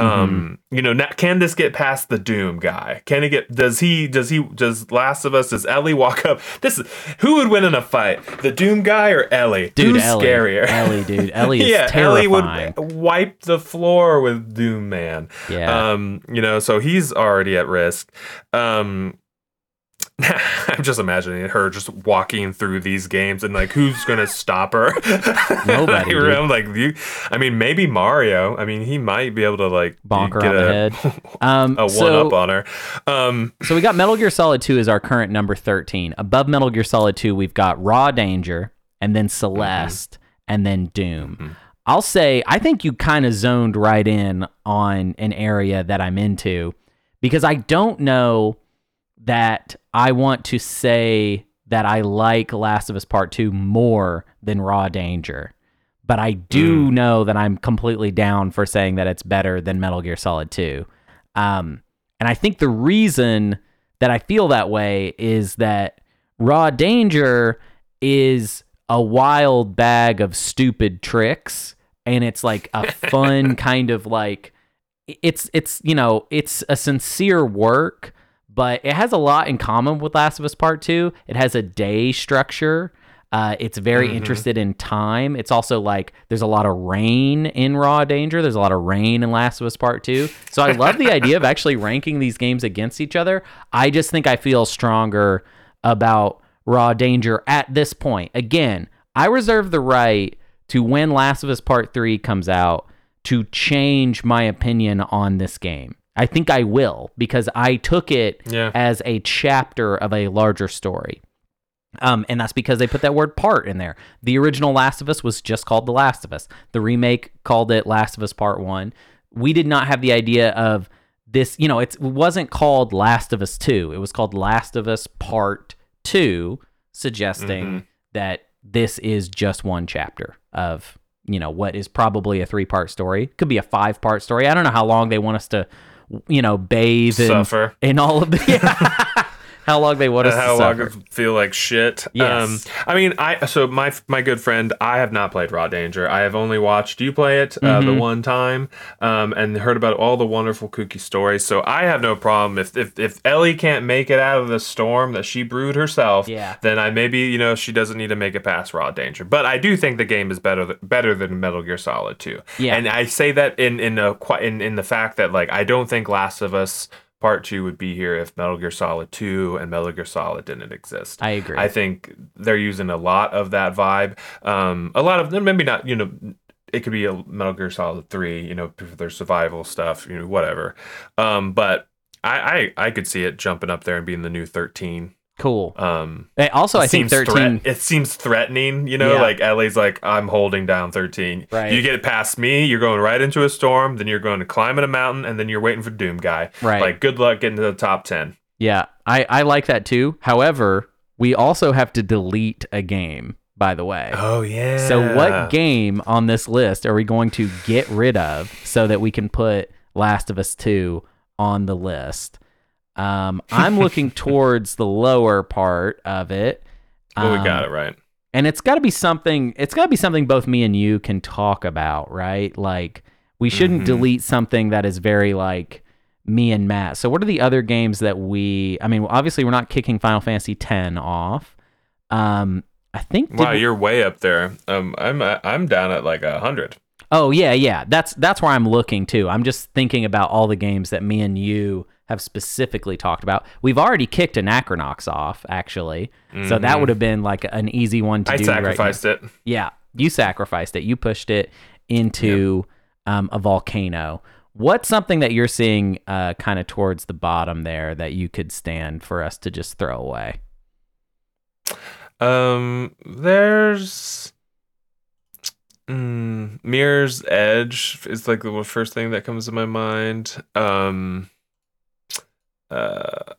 um you know now, can this get past the doom guy can it get does he does he does last of us does ellie walk up this is who would win in a fight the doom guy or ellie
Dude,
who's
Ellie.
scarier
Ellie, dude. [LAUGHS] Ellie is
yeah,
terrifying.
Ellie would wipe the floor with Doom Man.
Yeah.
Um, you know, so he's already at risk. Um [LAUGHS] I'm just imagining her just walking through these games and like who's gonna stop her? [LAUGHS]
Nobody, [LAUGHS]
I'm like you I mean maybe Mario. I mean he might be able to like
Bonk her
get
on the
a,
head. Um,
a one
so-
up on her. Um
So we got Metal Gear Solid 2 as our current number 13. Above Metal Gear Solid 2, we've got Raw Danger and then Celeste and then Doom. I'll say I think you kind of zoned right in on an area that I'm into because I don't know that I want to say that I like Last of Us Part 2 more than Raw Danger. But I do know that I'm completely down for saying that it's better than Metal Gear Solid 2. Um, and I think the reason that I feel that way is that Raw Danger is a wild bag of stupid tricks and it's like a [LAUGHS] fun kind of like it's it's you know it's a sincere work but it has a lot in common with Last of Us Part 2 it has a day structure uh, it's very interested in time. It's also like there's a lot of rain in Raw Danger. There's a lot of rain in Last of Us Part 2. So I love the [LAUGHS] idea of actually ranking these games against each other. I just think I feel stronger about Raw Danger at this point. Again, I reserve the right to when Last of Us Part 3 comes out to change my opinion on this game. I think I will because I took it
Yeah.
as a chapter of a larger story. Um, and that's because they put that word part in there. The original Last of Us was just called The Last of Us. The remake called it Last of Us Part 1. We did not have the idea of this, you know, it's, it wasn't called Last of Us 2. It was called Last of Us Part 2, suggesting that this is just one chapter of, you know, what is probably a three part story. Could be a five part story. I don't know how long they want us to, you know, bathe and,
Suffer.
in all of the. [LAUGHS] how long they want us
how
to
long
suffer.
feel like shit.
Yes.
Um, I mean, I so my my good friend, I have not played Raw Danger. I have only watched you play it uh,
Mm-hmm.
the one time, um, and heard about all the wonderful kooky stories. So I have no problem if if if Ellie can't make it out of the storm that she brewed herself.
Yeah.
Then I maybe you know she doesn't need to make it past Raw Danger. But I do think the game is better th- better than Metal Gear Solid 2.
Yeah.
And I say that in in a in in the fact that like I don't think Last of Us Part Two would be here if Metal Gear Solid Two and Metal Gear Solid didn't exist.
I agree.
I think they're using a lot of that vibe. Um, a lot of them, maybe not. You know, it could be a Metal Gear Solid Three. You know, for their survival stuff. You know, whatever. Um, but I, I I could see it jumping up there and being the new Thirteen.
Cool.
Um,
Hey, also, I think 13.
threat- it seems threatening, you know,
Yeah.
like Ellie's like, I'm holding down 13.
Right.
You get past me, you're going right into a storm, then you're going to climb in a mountain, and then you're waiting for Doom Guy.
Right.
Like, good luck getting to the top 10.
Yeah, I, I like that too. However, we also have to delete a game, by the way.
Oh, yeah.
So, what game on this list are we going to get rid of so that we can put Last of Us 2 on the list? Um, I'm looking [LAUGHS] towards the lower part of it.
Well, we
Um,
got it right.
and it's got to be something it's got to be something both me and you can talk about right like we shouldn't
Mhm.
delete something that is very like me and Matt. So what are the other games that we? I mean, obviously we're not kicking Final Fantasy X off. Um, I think.
Wow,
did-
you're way up there. Um, I'm I'm down at like a hundred.
Oh yeah, yeah. That's that's where I'm looking too. I'm just thinking about all the games that me and you have specifically talked about. We've already kicked Anachronox off, actually, so that would have been like an easy one to
Mm-hmm. I
do. right now.
sacrificed it.
Yeah, you sacrificed it. You pushed it into um, a volcano. What's something that you're seeing uh, kind of towards the bottom there that you could stand for us to just throw away?
Um, there's mm, Mirror's Edge is like the first thing that comes to my mind. Um, uh,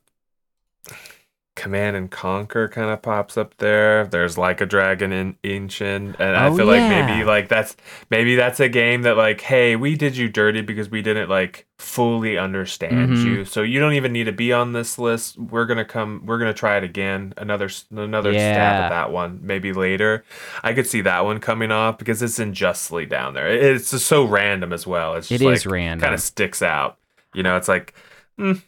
Command and Conquer kind of pops up there. There's like a Dragon Ishin, and I
Oh,
feel like maybe like that's maybe that's a game that like, hey, we did you dirty because we didn't like fully understand
Mhm.
you, so you don't even need to be on this list. We're gonna come. We're gonna try it again. Another another stab at that one. Maybe later. I could see that one coming off because it's unjustly down there. It's just so random as well. It's
It
just
is
like,
random.
Kind of sticks out. You know, it's like. mm,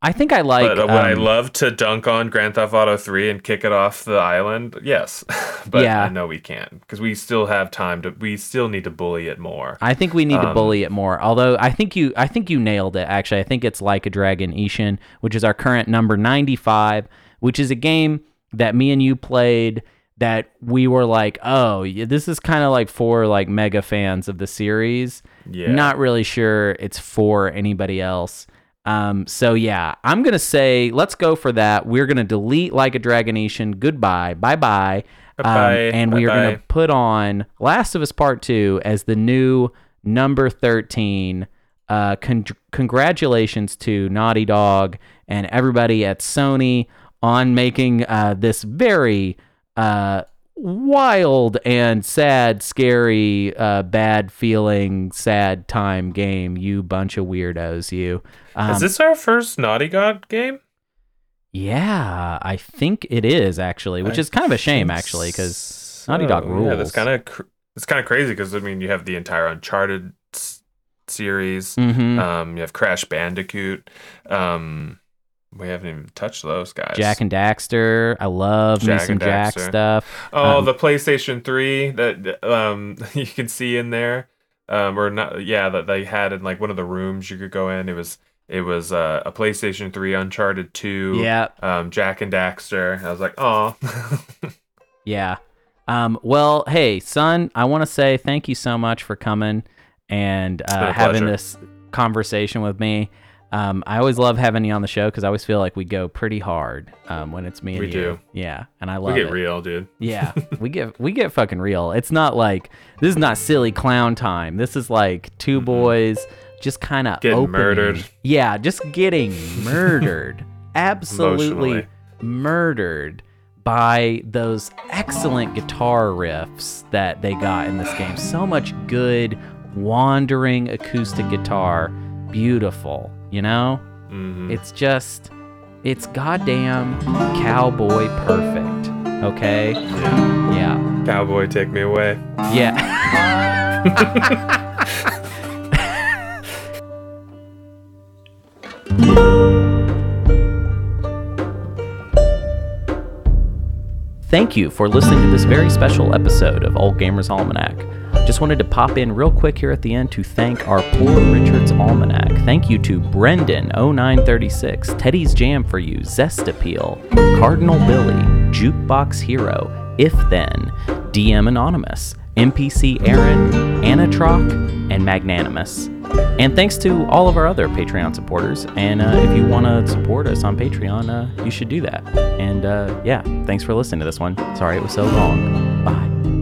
I think I like.
but uh, would I
um,
love to dunk on Grand Theft Auto 3 and kick it off the island? Yes. [LAUGHS] but
Yeah.
I know we can't because we still have time to, we still need to bully it more.
I think we need to
Um,
bully it more. Although I think you, I think you nailed it. Actually, I think it's like a Dragon Ishin, which is our current number ninety-five, which is a game that me and you played. That we were like, oh, this is kind of like for like mega fans of the series.
Yeah.
Not really sure it's for anybody else. Um, so yeah, I'm gonna say let's go for that. We're gonna delete like a Dragon Ishin. Goodbye, bye bye. Um,
Bye-bye,
and we are gonna put on Last of Us Part Two as the new number thirteen. Uh, con- congratulations to Naughty Dog and everybody at Sony on making uh, this very uh, wild and sad, scary, uh, bad feeling, sad time game. You bunch of weirdos, you. Um,
is this our first Naughty Dog game?
yeah, I think it is actually, which
I
is kind of a shame actually, because
so.
Naughty Dog
Yeah, that's kind of cr- it's kind of crazy because I mean you have the entire Uncharted s- series.
hmm
Um, you have Crash Bandicoot. Um, we haven't even touched those guys.
Jak and Daxter. I love me
Jack
some
and
Jack
Daxter.
stuff.
Oh,
Um,
the PlayStation 3 that um [LAUGHS] you can see in there. Um or not yeah, that they had in like one of the rooms you could go in. It was it was uh, a PlayStation 3 Uncharted 2.
Yeah,
Um Jak and Daxter. I was like, "Oh." [LAUGHS]
yeah. Um, well, hey, Sun, I want to say thank you so much for coming and uh, having
pleasure.
this conversation with me. Um, I always love having you on the show because I always feel like we go pretty hard um, when it's me and
We
you.
do.
Yeah, and I love we
get
it.
real, dude.
Yeah, [LAUGHS] we get we get fucking real. It's not like this is not silly clown time. This is like 2 boys just kind of
Getting murdered.
Yeah, just getting murdered. [LAUGHS] Absolutely murdered by those excellent guitar riffs that they got in this game. So much good wandering acoustic guitar. Beautiful, you know?
Mhm.
It's just, it's goddamn cowboy perfect. Okay?
Yeah.
Yeah.
Cowboy, take me away.
Yeah. [LAUGHS] Thank you for listening to this very special episode of Old Gamers Almanac. Just wanted to pop in real quick here at the end to thank our poor Richard's Almanac. Thank you to Brendan0936, Teddy's Jam for You, Zest Appeal, Cardinal Billy, Jukebox Hero, If Then, DM Anonymous, NPC Aaron, Anatroc, and Magnanimous. And thanks to all of our other Patreon supporters. And uh, if you want to support us on Patreon, uh, you should do that. And uh, yeah, thanks for listening to this one. Sorry it was so long. Bye.